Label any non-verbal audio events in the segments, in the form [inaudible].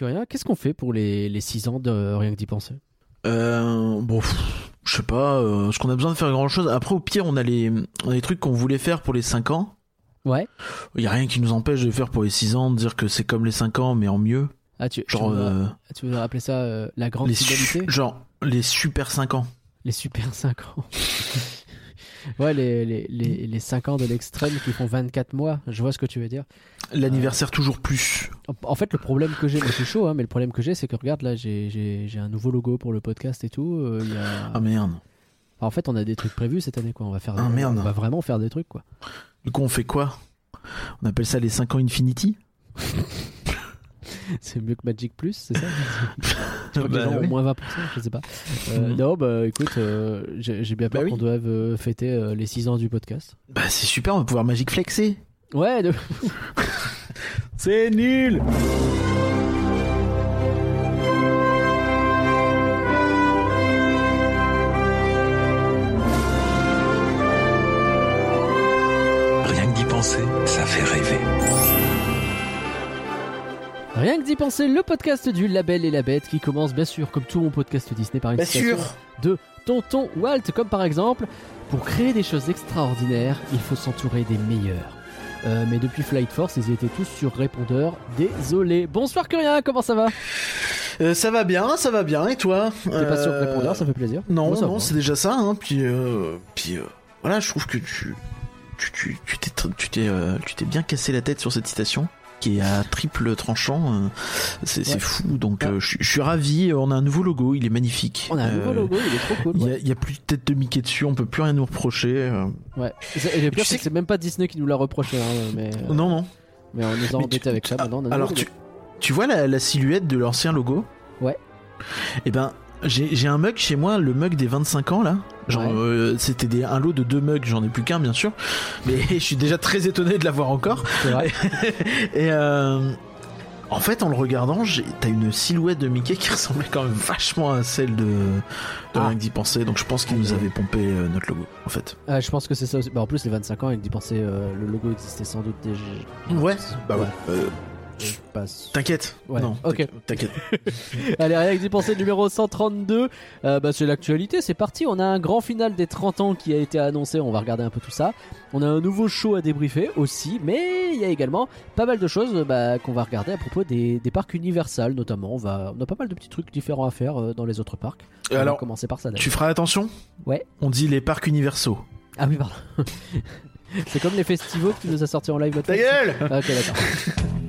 Rien, qu'est-ce qu'on fait pour les, les 6 ans de rien que d'y penser? Euh, bon, je sais pas, euh, est-ce qu'on a besoin de faire grand chose Après, au pire, on a les, on a les trucs qu'on voulait faire pour les 5 ans. Ouais. Il y a rien qui nous empêche de faire pour les 6 ans, de dire que c'est comme les 5 ans, mais en mieux. Ah, tu, Genre, tu, veux, euh, tu veux rappeler ça euh, la grande les fidélité? genre, les super 5 ans. Les super 5 ans. Ouais, les, les, les, les 5 ans de l'extrême qui font 24 mois, je vois ce que tu veux dire. L'anniversaire toujours plus. En- fait, le problème que j'ai, suis chaud, hein, mais le problème que j'ai, c'est que regarde, là, j'ai- un nouveau logo pour le podcast et tout. euh, il y a- Ah merde. En fait, on a des trucs prévus cette année, quoi. On va faire, Ah, merde. on va vraiment faire des trucs, quoi. Du coup, on fait quoi? On appelle ça les 5 ans Infinity? [laughs] C'est mieux que Magic Plus, c'est ça [laughs] Je crois que les Bah ont moins 20%, je sais pas. Euh, Mhm. Non, bah écoute, euh, j'ai j'ai bien peur Bah oui. qu'on doive euh, fêter les 6 ans du podcast. Bah, c'est super, on va pouvoir Magic Flexer. Ouais, de- [laughs] C'est nul rien que d'y penser, le podcast du Label et la Bête qui commence bien sûr, comme tout mon podcast Disney, par une Bien citation sûr de Tonton Walt, comme par exemple Pour créer des choses extraordinaires, il faut s'entourer des meilleurs. Euh, mais depuis Flight Force, ils étaient tous sur répondeur. Désolé. Bonsoir Curien, comment ça va Euh, Ça va bien, ça va bien, et toi T'es pas sur Euh, répondeur, ça fait plaisir. Non, Moi, non, c'est déjà ça, hein. Puis, euh, puis euh, voilà, je trouve que tu, tu, tu, tu t'es, tu t'es, euh, tu t'es bien cassé la tête sur cette citation qui est à triple tranchant. euh, c'est, Ouais. fou. Donc, Ah. euh, je, je suis ravi. On a un nouveau logo, il est magnifique. On a un nouveau Euh, logo, il est trop cool. Il y, ouais. a, plus de tête de Mickey dessus, on peut plus rien nous reprocher. Ouais. Et le pire, c'est que c'est même pas Disney qui nous l'a reproché, hein, mais, Non, non. mais on nous a tu- avec ça. Maintenant, on a un Alors, tu, tu vois la, la silhouette de l'ancien logo? Ouais. Eh ben, j'ai, un mug chez moi, le mug des 25 ans là. Genre, Ouais. euh, c'était un lot de deux mugs, j'en ai plus qu'un bien sûr. Mais [laughs] je suis déjà très étonné de l'avoir encore. vrai. [laughs] Et euh, en fait, en le regardant, t'as une silhouette de Mickey qui [laughs] ressemblait quand même vachement à celle de, de Ah. d'y penser. Donc je pense qu'il nous avait pompé euh, notre logo, en fait. Euh, je pense que c'est ça aussi. Bah, en plus, les 25 ans, avec d'y penser, euh, le logo existait sans doute déjà. Ouais, bah ouais. Euh, passe. t'inquiète. Ouais, Non, ok. t'inquiète. [laughs] Allez, rien que d'y penser, numéro 132. Euh, bah, c'est l'actualité, c'est parti. On a un grand final des 30 ans qui a été annoncé. On va regarder un peu tout ça. On a un nouveau show à débriefer aussi. Mais il y a également pas mal de choses bah, qu'on va regarder à propos des, des parcs Universal, notamment. On, va, on a pas mal de petits trucs différents à faire euh, dans les autres parcs. On va Alors, commencer par ça. tu feras attention Ouais. On dit les parcs universaux. Ah oui, pardon. [laughs] c'est comme les festivals que tu nous as sorti en live Ta gueule Ah, Ok, d'accord. [laughs]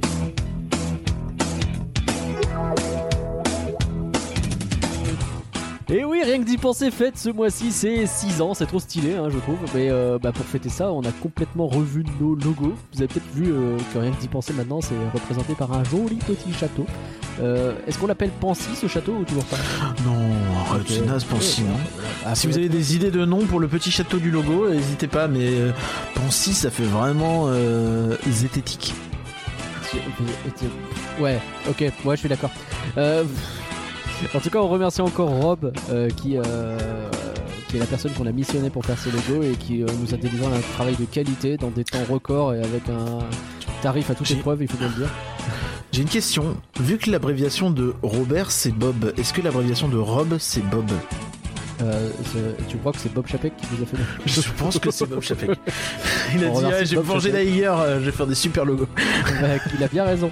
Et oui, rien que d'y penser, fête ce mois-ci, c'est 6 ans, c'est trop stylé, hein, je trouve. Mais euh, bah, pour fêter ça, on a complètement revu nos logos. Vous avez peut-être vu euh, que rien que d'y penser maintenant, c'est représenté par un joli petit château. Euh, Est-ce qu'on l'appelle Pansy ce château ou toujours pas Non, arrête, Ok. c'est naze, Pansy, Ouais. Ah, Si vous avez des idées de nom pour le petit château du logo, n'hésitez pas, mais euh, Pansy, ça fait vraiment euh, zététique. Ouais, ok, ouais, je suis d'accord. Euh, en tout cas, on remercie encore Rob, euh, qui, euh, qui est la personne qu'on a missionné pour faire ce logo et qui euh, nous a délivré un travail de qualité dans des temps records et avec un tarif à toute épreuve, il faut bien le dire. [laughs] J'ai une question. Vu que l'abréviation de Robert c'est Bob, est-ce que l'abréviation de Rob c'est Bob? Euh, tu crois que c'est Bob Chapek qui vous a fait [laughs] Je pense que c'est Bob Chapek. [laughs] Il a On dit ah, Chapek. d'Aiger, euh, je vais faire des super logos. [laughs] Il a bien raison.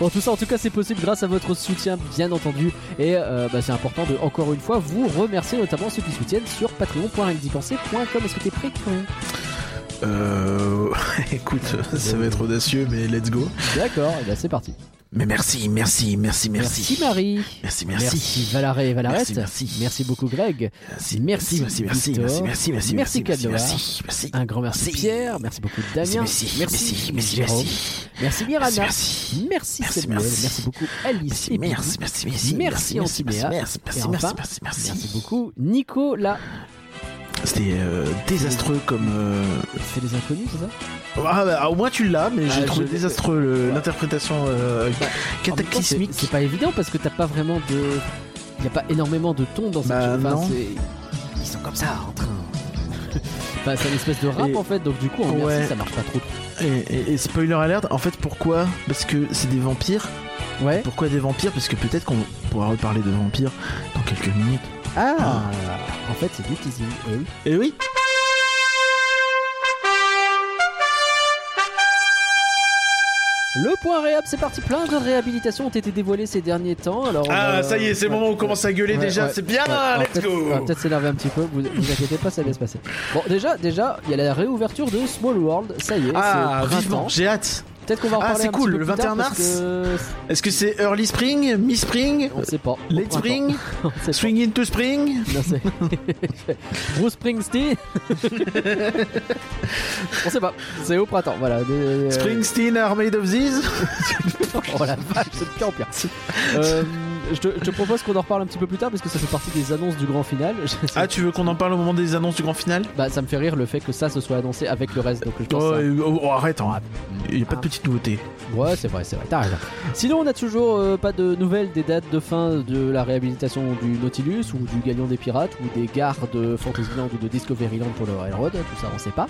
Bon, tout ça, en tout cas, c'est possible grâce à votre soutien, bien entendu. Et euh, bah, c'est important de, encore une fois, vous remercier, notamment ceux qui soutiennent sur patreon.recdipenser.com. Est-ce que t'es prêt, Euh, écoute, ça va être audacieux, mais let's go. D'accord, et bah, c'est parti. Mais merci, merci, merci, merci. Marie. Merci, merci. Valaré et Valarette. Merci, merci. beaucoup Greg. Merci, Merci, merci, merci, merci, merci, merci, Merci, merci, Cadeau. merci, merci. Un grand merci, Merci. Pierre. Merci beaucoup Damien. Merci, merci, merci, merci. Merci Mirana. Merci, Merci, Merci, merci. Merci beaucoup Alice. merci, merci, merci, merci, Merci, merci, Antiméa. merci, merci, enfin, merci, merci, merci. Merci beaucoup Nicolas. C'était euh, désastreux comme. euh, C'est les inconnus, c'est ça Ah, bah, au moins tu l'as, mais j'ai Ah, trouvé je- désastreux l'interprétation euh, cataclysmique. c'est- pas évident parce que t'as pas vraiment de. Il y a pas énormément de ton dans cette Bah. Enfin, non. Ils sont comme ça en train. [laughs] Enfin, c'est une espèce de rap Et- en fait, donc du coup en Ouais. merci ça marche pas trop. Et, et- et spoiler alert, en fait pourquoi? Parce que c'est des vampires Ouais. Pourquoi des vampires? Parce que peut-être qu'on pourra reparler de vampires dans quelques minutes. Ah En fait, c'est du teasing. Eh oui. Et oui Le point réhab, c'est parti. Plein de réhabilitations ont été dévoilées ces derniers temps. Alors, Ah, a- ça y est, c'est le moment où on commence à gueuler ouais, déjà. ouais. C'est bien, Ouais, let's peut-être- go On va peut-être s'énerver un petit peu. Vous, vous inquiétez pas, ça va se passer. Bon, déjà, déjà, il y a la réouverture de Small World. Ça y est, Ah, c'est vivement, j'ai hâte. Peut-être qu'on va en Ah, c'est un petit cool, peu le plus tard 21 parce que Est-ce que c'est early spring, mi-spring, On sait pas. late Au printemps. spring, [laughs] On sait swing into spring. Non, c'est- [laughs] Bruce Springsteen. [laughs] on sait pas. C'est au printemps. Voilà. Des- euh, Springsteen are made of these Oh la vache, c'est de pire en pire. Euh, je, te, je te propose qu'on en reparle un petit peu plus tard parce que ça fait partie des annonces du grand final. [laughs] Ah, tu veux qu'on en parle au moment des annonces du grand final? Bah, ça me fait rire le fait que ça se soit annoncé avec le reste. Donc je pense oh, ça- oh, arrête, hein. il n'y a pas de petite nouveauté. Ouais, c'est vrai, c'est vrai, t'as raison. Sinon, on n'a toujours euh, pas de nouvelles des dates de fin de la réhabilitation du Nautilus ou du Galion des Pirates ou des gares de Fantasyland ou de Discoveryland pour le Railroad, tout ça on sait pas.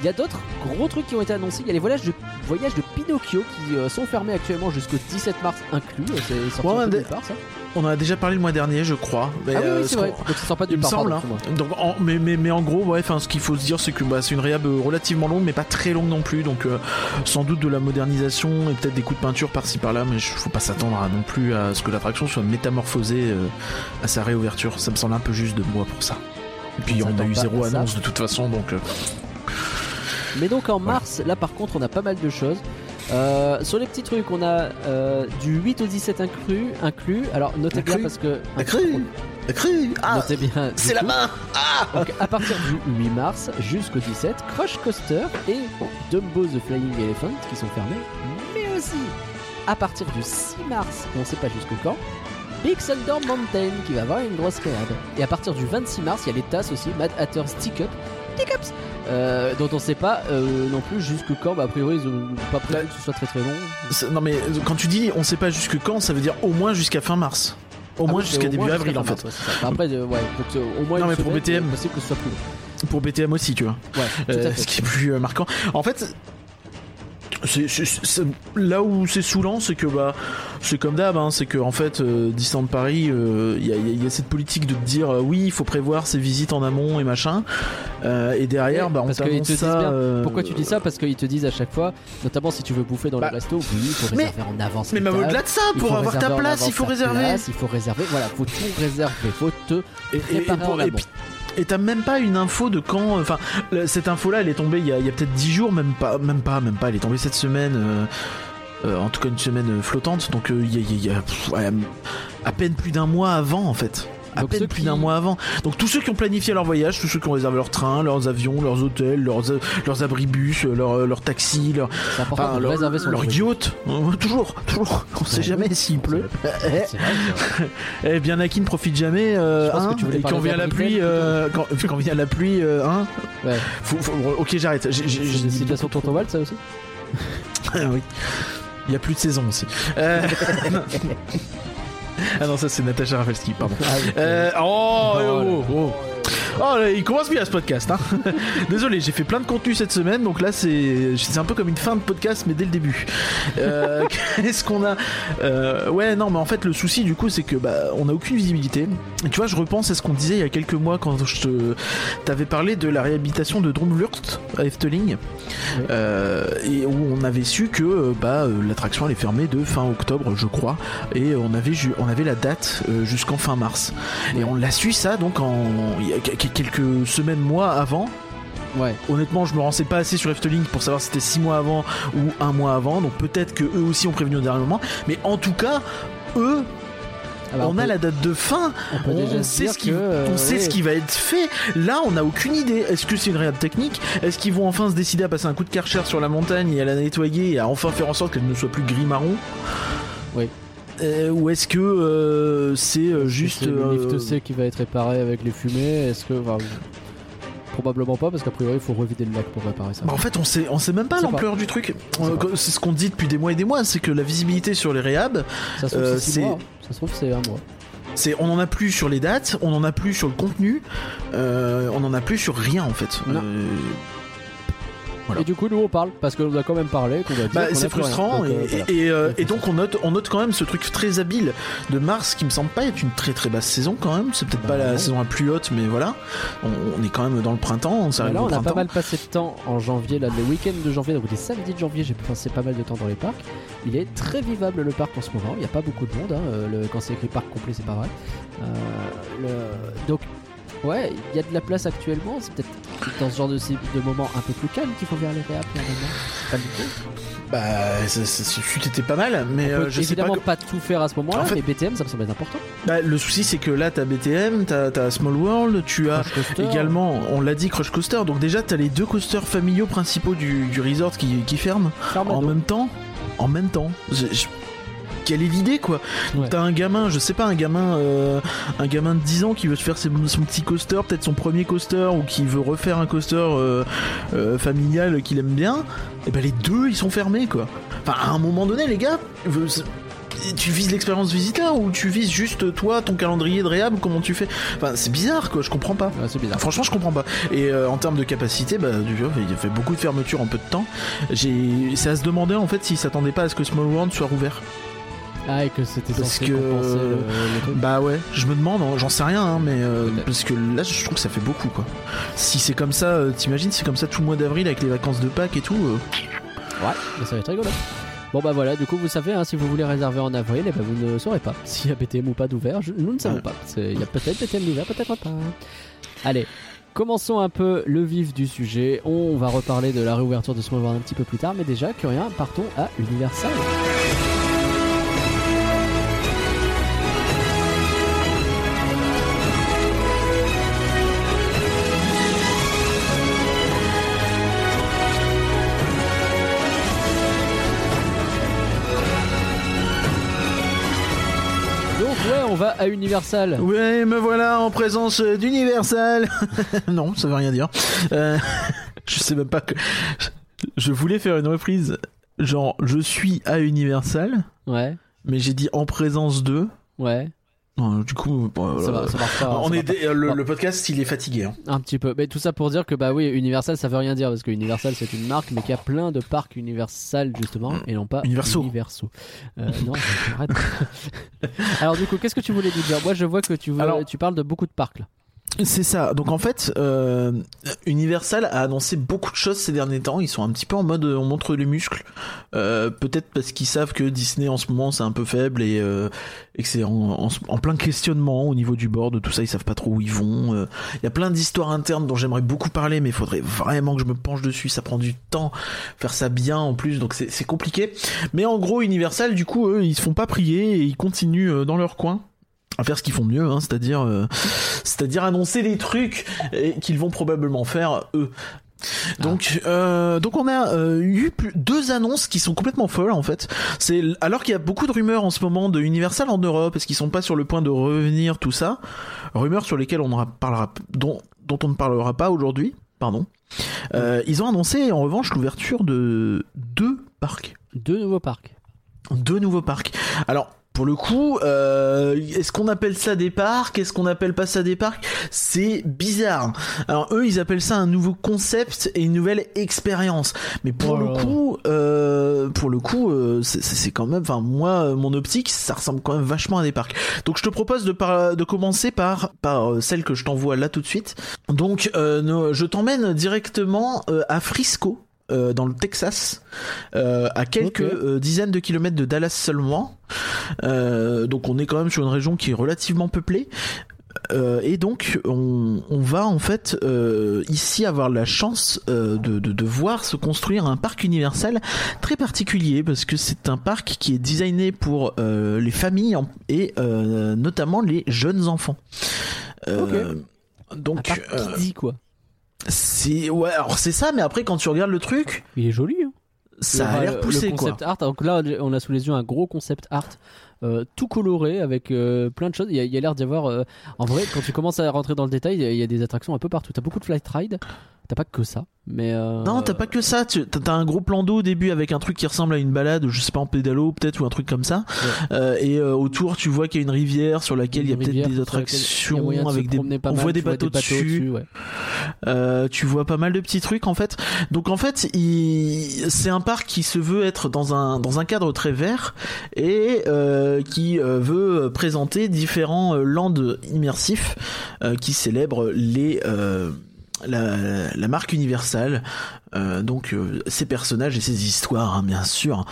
Il y a d'autres gros trucs qui ont été annoncés. Il y a les voyages de, voyages de Pinocchio qui euh, sont fermés actuellement jusqu'au 17 mars inclus. C'est sorti Ouais, part, ça. On en a déjà parlé le mois dernier, je crois. Mais, ah oui, euh, oui, ce c'est vrai. Donc ça sort pas part. semble, pardon, hein. Donc, en- mais, mais, mais en gros, ouais, ce qu'il faut se dire, c'est que bah, c'est une réhab euh, relativement longue, mais pas très longue non plus. Donc, euh, sans doute de la modernisation et peut-être des coups de peinture par-ci par-là, mais il faut pas s'attendre non plus à ce que l'attraction soit métamorphosée euh, à sa réouverture. Ça me semble un peu juste de moi pour ça. Et puis, On a eu zéro annonce de toute façon, donc. euh, Mais donc en mars, là par contre, on a pas mal de choses. Euh, sur les petits trucs, on a euh, du 8 au 17 inclus. inclus. Alors notez bien Inclus parce que. Cru Cru Ah Notez bien. C'est la main Ah Donc à partir du 8 mars jusqu'au 17, Crush Coaster et Dumbo the Flying Elephant qui sont fermés, mais aussi à partir du 6 mars, on sait pas jusque quand, Big Thunder Mountain qui va avoir une grosse réhab. Et à partir du 26 mars, il y a les tasses aussi, Mad Hatter Stick Up, Euh, dont on sait pas euh, non plus jusque quand, bah a priori ils ont pas prévu que ce soit très très long. Non, mais euh, quand tu dis on sait pas jusque quand, ça veut dire au moins jusqu'à fin mars. Au Ah moins oui, jusqu'à début moins avril en fait. mars, ouais. Après, ouais, donc au moins Non, mais pour BTM. c'est possible que ce soit plus long. Pour BTM aussi, tu vois. Ouais, Euh, ce qui est plus marquant. En fait, là où c'est saoulant, c'est que bah, c'est comme d'hab, hein, c'est que en fait, euh, Disneyland Paris, euh, il y, a- il y a- il y a cette politique de te dire euh, oui, il faut prévoir ses visites en amont et machin, Euh, et derrière, Oui, bah, on t'annonce ça. euh, Pourquoi tu dis ça? Parce qu'ils te disent à chaque fois, notamment si tu veux bouffer dans Bah, le resto, oui, il faut mais- réserver en avance. Mais même au-delà de ça, pour avoir ta place, il faut réserver. place, il faut réserver, voilà, faut tout réserver, faut te Et- et- et préparer pour- en et amont. Et t'as même pas une info de quand. Enfin, le- cette info-là, elle est tombée il y a, peut-être 10 jours, même pas, même pas, même pas. Elle est tombée cette semaine. euh, euh, en tout cas, une semaine euh, flottante. Donc, euh, il y a, à peine plus d'un mois avant, en fait. À Donc peine plus qui- d'un mois avant. Donc tous ceux qui ont planifié leur voyage, tous ceux qui ont réservé leur train, leurs avions, leurs hôtels, leurs, leurs abribus, leurs, leurs taxis, leurs, enfin, de leur, leur yacht. Euh, toujours, toujours. [laughs] On sait Ouais. jamais s'il pleut. Vrai, vrai. [laughs] Eh bien, ne profite jamais. euh, que hein, tu et parler quand vient la pluie, euh, quand, [laughs] quand vient la pluie, euh, hein, Ouais. faut- faut- ok, j'arrête. C'est de la sur Wald, ça aussi oui. Il y a plus de saison aussi. Ah non, ça c'est Natacha Rafalski, pardon. Ah oui. Euh, oh, Oh oh, oh, oh. Là, il commence bien ce podcast. Hein. [laughs] Désolé, j'ai fait plein de contenu cette semaine, donc là c'est c'est un peu comme une fin de podcast, mais dès le début. Euh, [laughs] Qu'est-ce qu'on a Euh, Ouais, non, mais en fait le souci du coup c'est que bah on a aucune visibilité. Et tu vois, je repense à ce qu'on disait il y a quelques mois quand je t'avais parlé de la réhabilitation de Dromlurt à Efteling. Euh, et où on avait su que euh, bah euh, l'attraction elle est fermée de fin octobre, je crois, et on avait on avait la date euh, jusqu'en fin mars. Et on l'a su ça donc en quelques semaines, mois avant. Ouais. Honnêtement, je me renseigne pas assez sur Efteling pour savoir si c'était 6 mois avant ou un mois avant. Donc peut-être que eux aussi ont prévenu au dernier moment. Mais en tout cas, eux, Ah bah, on, a la date de fin. on sait, dire ce qui, que, euh, on sait ouais. ce qui va être fait. Là, on n'a aucune idée. Est-ce que c'est une réhab technique? Est-ce qu'ils vont enfin se décider à passer un coup de karcher sur la montagne et à la nettoyer et à enfin faire en sorte qu'elle ne soit plus gris-marron Oui. Euh, ou est-ce que euh, c'est euh, juste le lift C qui va être réparé avec les fumées? Est-ce que. enfin, probablement pas, parce qu'a priori, il faut revider le lac pour réparer ça. Bah, en fait, on sait, on sait même pas l'ampleur du truc. C'est ce qu'on dit depuis des mois et des mois, c'est que la visibilité sur les réhabs, ça se trouve, c'est six c'est- mois. hein. Ça se trouve, c'est un mois. c'est on en a plus sur les dates, on en a plus sur le contenu, euh, on en a plus sur rien en fait. Euh, Voilà. Et du coup, nous on parle parce qu'on a quand même parlé. Bah, c'est frustrant Donc, et, euh, et, euh, et donc on note, on note quand même ce truc très habile de mars qui me semble pas être une très très basse saison quand même. C'est peut-être Bah, pas la non. saison la plus haute, mais voilà. On, on est quand même dans le printemps. On là, au on a printemps. pas mal passé de temps en janvier, là, les week-ends de janvier, donc les samedis de janvier, j'ai passé pas mal de temps dans les parcs. Il est très vivable le parc en ce moment, il n'y a pas beaucoup de monde, hein, euh, le- quand c'est écrit parc complet, c'est pas vrai. Euh, le- Donc, ouais, il y a de la place actuellement, c'est peut-être dans ce genre de, de moment un peu plus calme qu'il faut vers les réaps normalement. Pas l'idée. Bah, ça, ça, ce fut était pas mal, mais peut euh, je sais pas. évidemment que- pas, tout faire à ce moment-là, En fait- mais BTM ça me semble être important. Bah, le souci c'est que là t'as BTM, t'as t'as Small World, tu as également, on l'a dit, Crush Coaster. Donc déjà t'as les deux coasters familiaux principaux du, du resort qui, qui ferment Fermado. en même temps. En même temps. Je- je- Quelle est l'idée quoi Ouais. T'as un gamin, je sais pas, un gamin, euh, un gamin de 10 ans qui veut se faire ses- son petit coaster, peut-être son premier coaster, ou qui veut refaire un coaster euh, euh, familial qu'il aime bien. Et ben les deux ils sont fermés quoi. Enfin à un moment donné les gars, tu vises l'expérience visiteur ou tu vises juste toi, ton calendrier de réhab, comment tu fais? Enfin c'est bizarre quoi, je comprends pas. Ouais, c'est bizarre. Franchement, je comprends pas. Et euh, en termes de capacité, bah, du coup, il y a fait beaucoup de fermetures en peu de temps. J'ai, c'est à se demander en fait s'ils s'attendaient pas à ce que Small World soit rouvert. Ah, et que c'était Parce censé que- le, le truc. Bah ouais, je me demande, hein, j'en sais rien, hein, mais euh, parce que là, je trouve que ça fait beaucoup quoi. Si c'est comme ça, euh, t'imagines, c'est comme ça tout le mois d'avril avec les vacances de Pâques et tout. euh, Ouais, mais ça va être rigolo. Bon bah voilà, du coup vous savez, hein, si vous voulez réserver en avril, eh ben, vous ne saurez pas s'il y a BTM ou pas d'ouvert. Je- Nous ne savons Ouais. pas. Il y a peut-être BTM d'ouvert, peut-être pas. Allez, commençons un peu le vif du sujet. On va reparler de la réouverture de Small World un petit peu plus tard, mais déjà, Curien, partons à Universal. Va à Universal. Ouais, me voilà en présence d'Universal. [laughs] non, ça veut rien dire. Euh, [laughs] je sais même pas que. Je voulais faire une reprise, genre je suis à Universal, Ouais, mais j'ai dit en présence de. ouais, Non, du coup, bon, ça, va, ça marche pas. on ça est va pas. dé- le, podcast, il est fatigué. hein. Un petit peu. Mais tout ça pour dire que bah oui, Universal ça veut rien dire parce que Universal c'est une marque mais qu'il y a plein de parcs Universal justement et non pas Universaux. Universaux. Euh, non, arrête. [laughs] Alors du coup, qu'est-ce que tu voulais nous dire? Moi je vois que tu, veux- Alors- tu parles de beaucoup de parcs là. C'est ça. Donc en fait, euh, Universal a annoncé beaucoup de choses ces derniers temps. Ils sont un petit peu en mode euh, on montre les muscles. Euh, Peut-être parce qu'ils savent que Disney en ce moment c'est un peu faible et, euh, et que c'est en, plein questionnement au niveau du board, tout ça. Ils savent pas trop où ils vont. Euh, Il y a plein d'histoires internes dont j'aimerais beaucoup parler, mais il faudrait vraiment que je me penche dessus. Ça prend du temps faire ça bien en plus, donc c'est c'est compliqué. Mais en gros, Universal, du coup, eux, ils se font pas prier et ils continuent euh, dans leur coin à faire ce qu'ils font de mieux, hein, c'est-à-dire, euh, c'est-à-dire annoncer des trucs qu'ils vont probablement faire eux. Donc, euh, donc on a euh, eu plus- deux annonces qui sont complètement folles en fait. C'est alors qu'il y a beaucoup de rumeurs en ce moment de Universal en Europe, est-ce qu'ils sont pas sur le point de revenir tout ça Rumeurs sur lesquelles on ne parlera, dont, dont on ne parlera pas aujourd'hui. Pardon. Euh, ils ont annoncé en revanche l'ouverture de deux parcs Deux nouveaux parcs. deux nouveaux parcs. Alors pour le coup, euh, est-ce qu'on appelle ça des parcs? Est-ce qu'on appelle pas ça des parcs? C'est bizarre. Alors eux, ils appellent ça un nouveau concept et une nouvelle expérience. Mais pour Oh le coup, euh, pour le coup, euh, c'est- quand même. Enfin, moi, euh, mon optique, ça ressemble quand même vachement à des parcs. Donc je te propose de, par- de commencer par par celle que je t'envoie là tout de suite. Donc euh, je t'emmène directement à Frisco. Euh, dans le Texas, euh, à quelques euh, dizaines de kilomètres de Dallas seulement. Donc on est quand même sur une région qui est relativement peuplée. Euh, et donc on, on va en fait euh, ici avoir la chance euh, de, de, de voir se construire un parc universel très particulier parce que c'est un parc qui est designé pour les familles en- et notamment les jeunes enfants. Euh, Un Donc parc kiddie quoi? C'est ouais alors c'est ça mais après quand tu regardes le truc Il est joli. Hein ça a l'air le poussé quoi. concept art. Donc là, on a sous les yeux un gros concept art, euh, tout coloré avec euh, plein de choses. Il y a, il y a l'air d'y avoir. euh, en vrai, quand tu commences à rentrer dans le détail, il y a- il y, a des attractions un peu partout. T'as beaucoup de flight ride. T'as pas que ça, Mais euh, Non, t'as pas que ça. Tu as un gros plan d'eau au début avec un truc qui ressemble à une balade, je sais pas en pédalo peut-être ou un truc comme ça. Euh, et euh, autour, tu vois qu'il y a une rivière sur laquelle il y a peut-être des attractions de avec des. On voit tu des bateaux dessus. ouais. Euh, tu vois pas mal de petits trucs en fait. Donc en fait, il... c'est un parc qui se veut être dans un dans un cadre très vert et euh, qui euh, veut présenter différents lands immersifs euh, qui célèbrent les euh, la, la marque Universal, euh, donc euh, ses personnages et ses histoires, hein, bien sûr.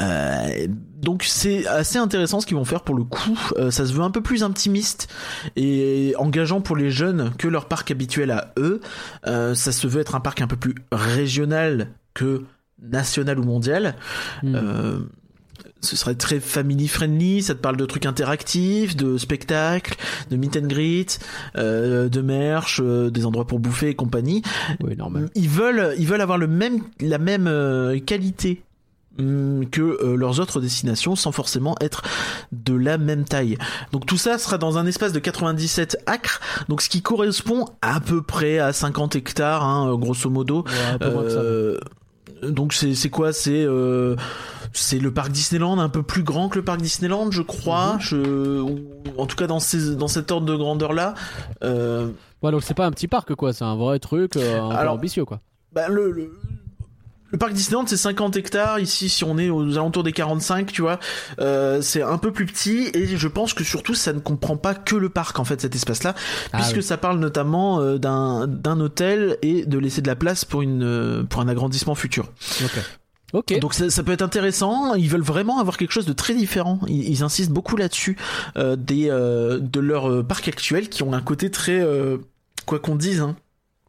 Euh, donc c'est assez intéressant ce qu'ils vont faire pour le coup. Euh, ça se veut un peu plus intimiste et engageant pour les jeunes que leur parc habituel à eux. Euh, ça se veut être un parc un peu plus régional que national ou mondial. Hmm. Ce serait très family friendly, ça te parle de trucs interactifs, de spectacles, de meet and greet, euh, de merch, euh, des endroits pour bouffer et compagnie. Oui, normal. Ils veulent, ils veulent avoir le même, la même euh, qualité hum, que euh, leurs autres destinations sans forcément être de la même taille. Donc tout ça sera dans un espace de 97 acres, donc ce qui correspond à peu près à 50 hectares, hein, grosso modo. Ouais, un peu moins que ça. Euh, donc c'est c'est quoi? C'est euh, c'est le parc Disneyland un peu plus grand que le parc Disneyland je crois Mhm. je en tout cas dans ces dans cet ordre de grandeur là euh, Ouais, donc c'est pas un petit parc quoi, c'est un vrai truc euh, peu Alors- ambitieux quoi. bah, le, le le parc Disneyland c'est 50 hectares ici si on est aux alentours des 45 tu vois euh, c'est un peu plus petit et je pense que surtout ça ne comprend pas que le parc en fait cet espace là Ah puisque oui. ça parle notamment euh, d'un hôtel et de laisser de la place pour une euh, pour un agrandissement futur Ok. Donc ça, ça peut être intéressant. Ils veulent vraiment avoir quelque chose de très différent. Ils, ils insistent beaucoup là-dessus euh, des euh, de leur euh, parc actuel qui ont un côté très euh, quoi qu'on dise. Hein.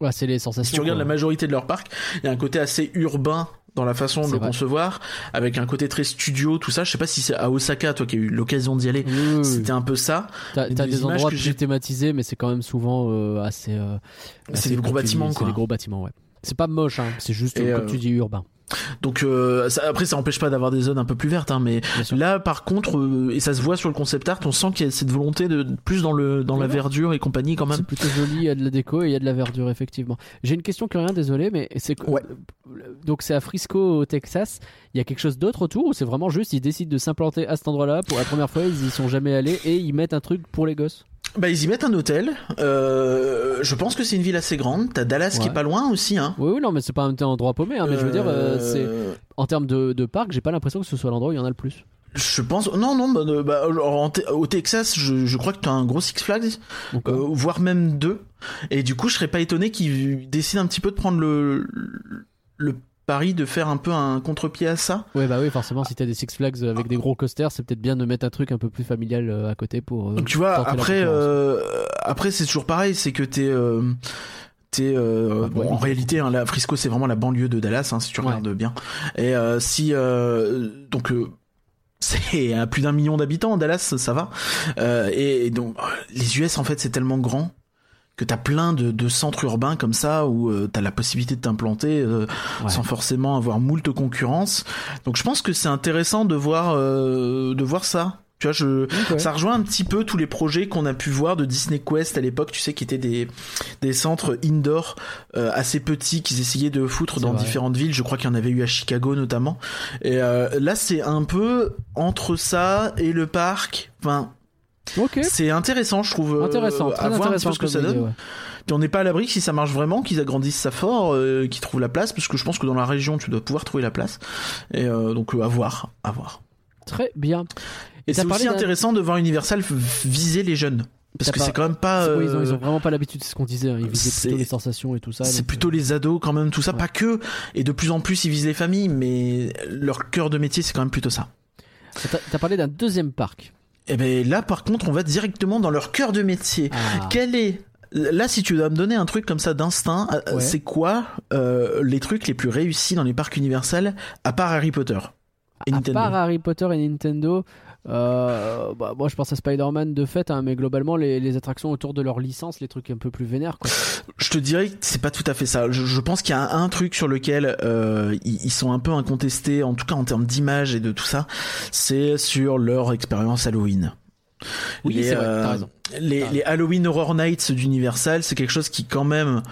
Ouais, c'est les sensations. Si tu regardes la majorité de leur parc, il y a un côté assez urbain dans la façon de le concevoir, avec un côté très studio, tout ça. Je sais pas si c'est à Osaka, toi qui as eu l'occasion d'y aller. Oui, oui, oui. C'était un peu ça. T'as des des endroits que plus j'ai- thématisés, mais c'est quand même souvent euh, assez. euh, C'est des gros bâtiments, quoi. C'est des gros bâtiments, ouais. C'est pas moche, hein. C'est juste, Et, comme euh, tu dis, urbain. Donc euh, ça- après, ça empêche pas d'avoir des zones un peu plus vertes, hein, mais. Là, par contre, euh, et ça se voit sur le concept art, on sent qu'il y a cette volonté de plus dans le dans la Ouais. verdure et compagnie quand même. C'est plutôt joli, il y a de la déco et il y a de la verdure, effectivement. J'ai une question qui rien, désolé, mais c'est Ouais. donc c'est à Frisco, au Texas. Il y a quelque chose d'autre autour ou c'est vraiment juste ils décident de s'implanter à cet endroit-là pour la première fois, ils y sont jamais allés et ils mettent un truc pour les gosses? Bah ils y mettent un hôtel. Euh, je pense que c'est une ville assez grande. T'as Dallas qui est pas loin aussi, hein. Oui, oui, non, mais c'est pas un endroit paumé, hein, mais je veux dire, euh, c'est Euh, en termes de, de parc, j'ai pas l'impression que ce soit l'endroit où il y en a le plus. Je pense. Non, non. Bah, bah, en au Texas, je, je crois que t'as un gros Six Flags, euh, voire même deux. Et du coup, je serais pas étonné qu'ils décident un petit peu de prendre le le pari de faire un peu un contre-pied à ça? Ouais, bah oui, forcément, si t'as des Six Flags avec des gros coasters, c'est peut-être bien de mettre un truc un peu plus familial euh, à côté pour. euh, Donc tu vois, après, euh, après c'est toujours pareil, c'est que t'es, euh, bon, en réalité, hein, la Frisco c'est vraiment la banlieue de Dallas, hein, si tu Ouais. regardes bien. Et euh, si, euh, donc. [laughs] c'est à plus d'un million d'habitants, Dallas, ça va. Et, et donc, les US, en fait, c'est tellement grand que t'as plein de, de centres urbains comme ça où euh, t'as la possibilité de t'implanter euh, Ouais. sans forcément avoir moult concurrence. Donc, je pense que c'est intéressant de voir, euh, de voir ça. Tu vois, je, ça rejoint un petit peu tous les projets qu'on a pu voir de Disney Quest à l'époque, tu sais, qui étaient des, des centres indoor euh, assez petits qu'ils essayaient de foutre dans vrai. différentes villes. Je crois qu'il y en avait eu à Chicago notamment. Et euh, là, c'est un peu entre ça et le parc. Enfin, C'est intéressant, je trouve. euh, Intéressant, à voir un peu ce que ça idée, donne. ouais. Puis on n'est pas à l'abri que si ça marche vraiment, qu'ils agrandissent ça fort, euh, qu'ils trouvent la place, parce que je pense que dans la région, tu dois pouvoir trouver la place. Et euh, donc, euh, à voir, à voir. Très bien. Et c'est aussi intéressant de voir Universal viser les jeunes. Parce que pas- c'est quand même pas. Oui, ils, ont, ils ont vraiment pas l'habitude, c'est ce qu'on disait. hein. Ils visaient plutôt les sensations et tout ça. c'est donc, plutôt les ados quand même, tout ça, Ouais. pas que. Et de plus en plus, ils visent les familles, mais leur cœur de métier, c'est quand même plutôt ça. t'as parlé d'un deuxième parc. Et ben là, par contre, on va directement dans leur cœur de métier. Ah. Quel est Là, si tu dois me donner un truc comme ça d'instinct, euh, Ouais. c'est quoi euh, les trucs les plus réussis dans les parcs Universal, à part Harry Potter et À Nintendo? part Harry Potter et Nintendo, euh, bah, moi je pense à Spider-Man de fait, hein, mais globalement les, les attractions autour de leur licence, les trucs un peu plus vénères. Quoi. Je te dirais que c'est pas tout à fait ça. Je, je pense qu'il y a un, truc sur lequel euh, ils, ils sont un peu incontestés, en tout cas en termes d'image et de tout ça, c'est sur leur expérience Halloween. Oui, c'est vrai, euh, t'as raison. Les, Halloween Horror Nights d'Universal, c'est quelque chose qui quand même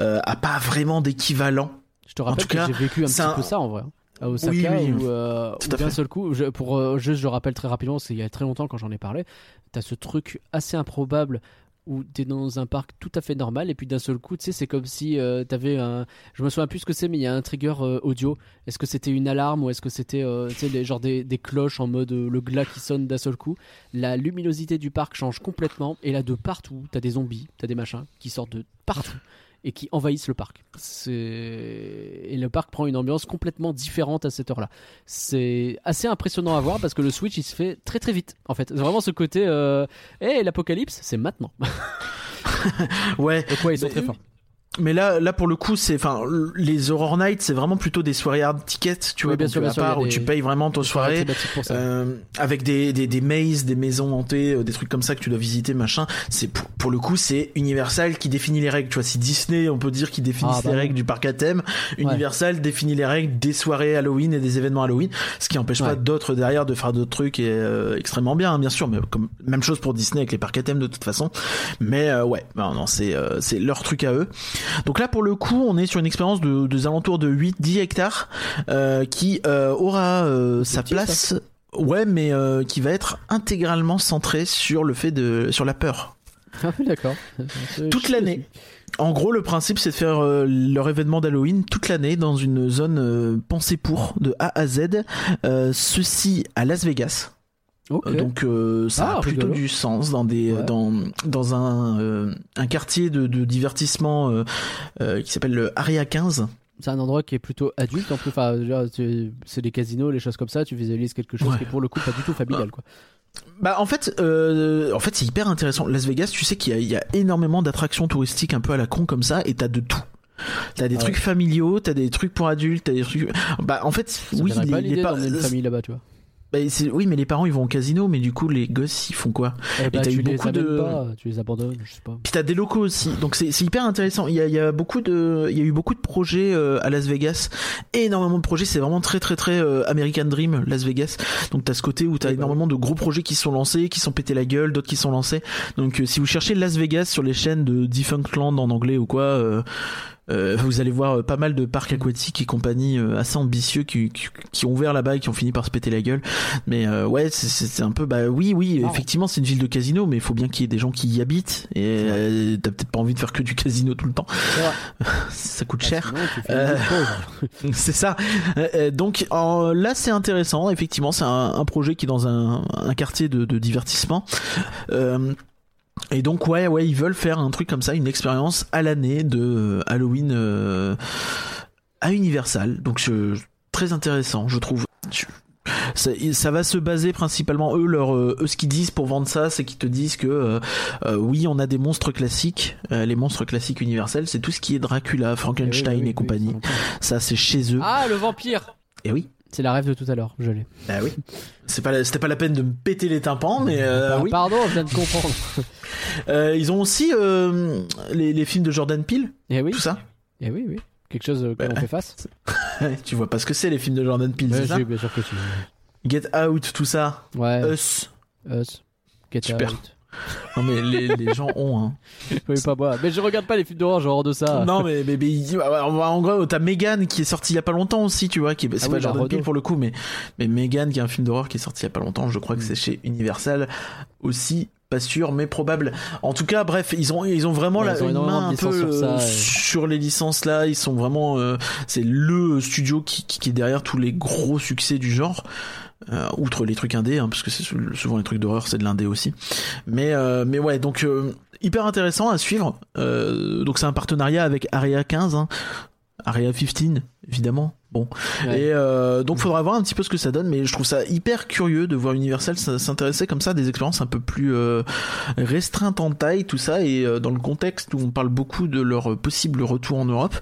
euh, a pas vraiment d'équivalent Je te rappelle tout que j'ai vécu un petit un- peu ça en vrai. À Osaka, Oui, oui, où, euh, où d'un seul coup, je- pour euh, juste je rappelle très rapidement, c'est il y a très longtemps quand j'en ai parlé, t'as ce truc assez improbable où t'es dans un parc tout à fait normal et puis d'un seul coup, tu sais, c'est comme si euh, t'avais un, je me souviens plus ce que c'est, mais il y a un trigger audio. Est-ce que c'était une alarme ou est-ce que c'était, tu sais, les- genre des, des cloches en mode le glas qui sonne d'un seul coup? La luminosité du parc change complètement et là de partout, t'as des zombies, t'as des machins qui sortent de partout et qui envahissent le parc. C'est et le parc prend une ambiance complètement différente à cette heure-là. C'est assez impressionnant à voir parce que le switch il se fait très très vite. En fait, vraiment ce côté, euh... hey, l'apocalypse, c'est maintenant. [laughs] Ouais. Donc ouais, ils sont très forts. Mais là, là pour le coup, c'est, enfin, les Horror Nights, c'est vraiment plutôt des soirées hard tickets, tu Oui, vois, bien donc sûr, bien à part où des- tu payes vraiment ton soirée. Euh, avec des, des, des mazes, des maisons hantées, euh, des trucs comme ça que tu dois visiter, machin. C'est pour, pour le coup, c'est Universal qui définit les règles. Tu vois, si Disney, on peut dire qu'ils définissent Ah, bah les règles du parc à thème, Universal définit les règles des soirées Halloween et des événements Halloween. Ce qui empêche pas Ouais. d'autres derrière de faire d'autres trucs et euh, extrêmement bien, hein, bien sûr. Mais comme même chose pour Disney avec les parcs à thème de toute façon. Mais euh, ouais, non, non, c'est euh, c'est leur truc à eux. Donc là, pour le coup, on est sur une expérience de, des alentours de 8-10 hectares euh, qui euh, aura euh, sa petit, place. Ouais, mais qui va être intégralement centré sur le fait de sur la peur. Ah oui, d'accord. [laughs] Toute l'année. En gros, le principe, c'est de faire euh, leur événement d'Halloween toute l'année dans une zone euh, pensée pour, de A à Z. Euh, ceci à Las Vegas. Euh, Donc euh, ça Ah, a plutôt rigolo. du sens dans des Ouais. dans dans un euh, un quartier de, de divertissement euh, qui s'appelle le Area 15. C'est un endroit qui est plutôt adulte en plus. Enfin, c'est des casinos, les choses comme ça. Tu visualises quelque chose Ouais. qui est pour le coup pas du tout familial, quoi. Bah en fait, euh, en fait c'est hyper intéressant. Las Vegas, tu sais qu'il y a, il y a énormément d'attractions touristiques un peu à la con comme ça, et t'as de tout. T'as des Ah trucs familiaux, t'as des trucs pour adultes, t'as des trucs. Bah en fait, Ça oui, les, pas par- d'emmener une famille là-bas, tu vois. Bah, oui, mais les parents ils vont au casino, mais du coup les gosses ils font quoi? Eh ben, t'as tu eu beaucoup de- pas, tu les abandonnes, je sais pas. Puis t'as des locaux aussi, donc c'est hyper intéressant. Il y a, y a beaucoup de, il y a eu beaucoup de projets euh, à Las Vegas, énormément de projets. C'est vraiment très très très euh, American Dream Las Vegas. Donc t'as ce côté où t'as Oui, bah énormément de gros projets qui sont lancés, qui sont pétés la gueule, d'autres qui sont lancés. Donc euh, si vous cherchez Las Vegas sur les chaînes de Defunctland en anglais ou quoi. Euh, vous allez voir euh, pas mal de parcs aquatiques et compagnie euh, assez ambitieux qui, qui, qui ont ouvert là-bas et qui ont fini par se péter la gueule. Mais euh, ouais, c'est- un peu bah oui oui effectivement c'est une ville de casino, mais il faut bien qu'il y ait des gens qui y habitent et euh, t'as peut-être pas envie de faire que du casino tout le temps. [laughs] Ça coûte Ah, cher. Euh. [laughs] C'est ça. Donc en- là c'est intéressant. Effectivement c'est un, un projet qui est dans un, un quartier de, de divertissement. Et donc ouais ouais ils veulent faire un truc comme ça, une expérience à l'année de euh, Halloween euh, à Universal. Donc je, très intéressant je trouve. Je- ça, ça va se baser principalement eux leur euh, eux ce qu'ils disent pour vendre ça c'est qu'ils te disent que euh, euh, oui on a des monstres classiques euh, les monstres classiques universels c'est tout ce qui est Dracula Frankenstein Eh oui, oui, et oui, compagnie oui, ça c'est chez eux Ah, le vampire et oui C'est la rêve de tout à l'heure, je l'ai. bah oui. C'est pas, c'était pas la peine de me péter les tympans, mais euh, Ah, oui. Pardon, je viens de comprendre. [laughs] Euh, ils ont aussi euh, les, les films de Jordan Peele, Eh oui, tout ça. eh oui, oui. Quelque chose auquel on Ouais. fait face. [laughs] tu vois pas ce que c'est les films de Jordan Peele, c'est ça bien sûr que tu. Get Out, tout ça. Ouais, Us. Us. Get Super. Out. Non mais les, les gens ont. Hein. [laughs] Oui, pas moi. Mais je regarde pas les films d'horreur, genre de ça. Non mais, mais, mais il- en gros t'as Megan qui est sorti il y a pas longtemps aussi, tu vois, qui est, c'est Ah pas oui, Jordan. Peele pour le coup, mais mais Megan qui est un film d'horreur qui est sorti il y a pas longtemps, je crois que Mm. c'est chez Universal aussi. Pas sûr, mais probable. En tout cas, bref, ils ont ils ont vraiment Ouais, la, ils ont une énormément main de un peu licences sur ça, euh, sur les licences là. Ils sont vraiment, euh, c'est le studio qui, qui, qui est derrière tous les gros succès du genre. Euh, outre les trucs indés, hein, parce que c'est sou- souvent les trucs d'horreur, c'est de l'indé aussi. Mais mais, mais ouais, donc euh, hyper intéressant à suivre. Euh, donc c'est un partenariat avec Area 15, hein. Area 15 évidemment. Bon. Ouais. Et euh, donc faudra voir un petit peu ce que ça donne, mais je trouve ça hyper curieux de voir Universal s'intéresser comme ça à des expériences un peu plus euh, restreintes en taille, tout ça, et euh, dans le contexte où on parle beaucoup de leur possible retour en Europe,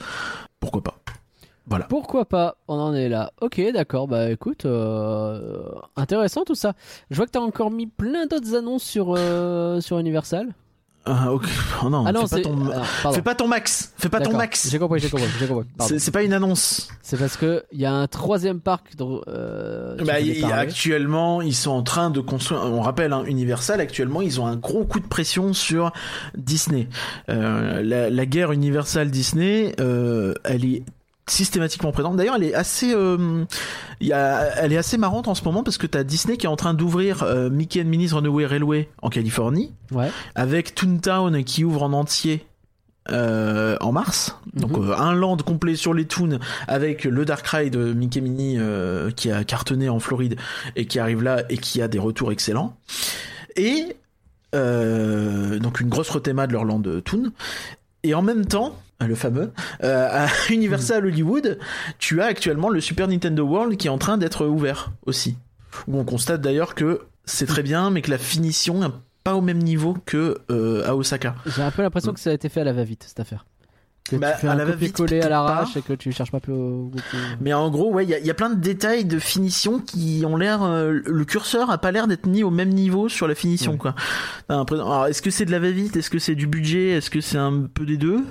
pourquoi pas. Voilà. Pourquoi pas? On en est là. Ok, d'accord. Bah écoute, euh, intéressant tout ça. Je vois que t'as encore mis plein d'autres annonces sur euh, sur Universal. Ah, ok. Oh non, ah non, fais, c'est. pas ton... alors, pardon. fais pas ton max, fais pas ton max. J'ai compris, j'ai compris, j'ai compris. [laughs] C'est pas une annonce. C'est parce que il y a un troisième parc. euh, Bah, y actuellement, ils sont en train de construire. On rappelle, hein, Universal actuellement, ils ont un gros coup de pression sur Disney. Euh, la, la guerre Universal Disney, euh, elle est systématiquement présente. D'ailleurs, elle est assez, euh, il y a, elle est assez marrante en ce moment parce que t'as Disney qui est en train d'ouvrir euh, Mickey and Minnie's Runaway Railway en Californie, Ouais. avec Toontown qui ouvre en entier. euh, en mars, donc Mhm. un land complet sur les Toons avec le Dark Ride de Mickey Minnie euh, qui a cartonné en Floride et qui arrive là et qui a des retours excellents et donc une grosse rethéma de leur land Toon et en même temps le fameux euh, à [laughs] Universal Hollywood tu as actuellement le Super Nintendo World qui est en train d'être ouvert aussi où on constate d'ailleurs que c'est très bien mais que la finition n'est pas au même niveau que euh, à Osaka J'ai un peu l'impression que ça a été fait à la va-vite cette affaire. Que Bah, tu fais à un copier-coller à l'arrache et que tu cherches pas plus au-. Mais en gros, ouais, il y, a- il y a plein de détails de finition qui ont l'air. euh, le curseur a pas l'air d'être mis au même niveau sur la finition, Ouais. quoi. Alors, est-ce que c'est de la va-vite? Est-ce que c'est du budget? Est-ce que c'est un peu des deux?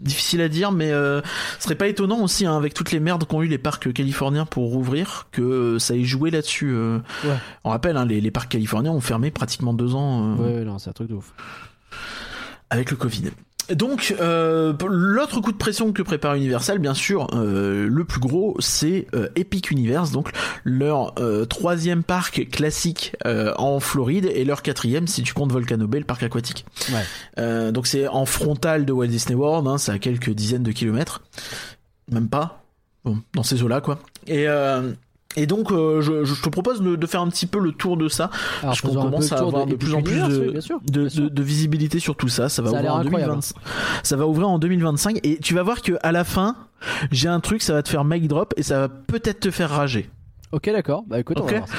Difficile à dire, mais euh, ce serait pas étonnant aussi, hein, avec toutes les merdes qu'ont eu les parcs californiens pour rouvrir, que ça ait joué là-dessus. euh. Ouais. On rappelle, hein, les, les parcs californiens ont fermé pratiquement deux ans. Ouais, ouais, non, c'est un truc de ouf. avec le Covid. Donc, euh, l'autre coup de pression que prépare Universal, bien sûr, euh, le plus gros, c'est euh, Epic Universe, donc leur euh, troisième parc classique euh, en Floride et leur quatrième si tu comptes Volcano Bay, le parc aquatique. Ouais. Euh, donc c'est en frontal de Walt Disney World, hein, c'est à quelques dizaines de kilomètres, même pas, bon, dans ces eaux-là quoi. Et euh, et donc, euh, je, je te propose de, de faire un petit peu le tour de ça, Alors, parce qu'on commence à avoir de, plus en plus de, oui, bien sûr, de, bien sûr. de- de visibilité sur tout ça. Ça va Ça ouvrir en incroyable. 2025. Ça va ouvrir en 2025 et tu vas voir que à la fin, j'ai un truc, ça va te faire mic drop et ça va peut-être te faire rager. Ok, d'accord. Bah écoute, on va voir ça.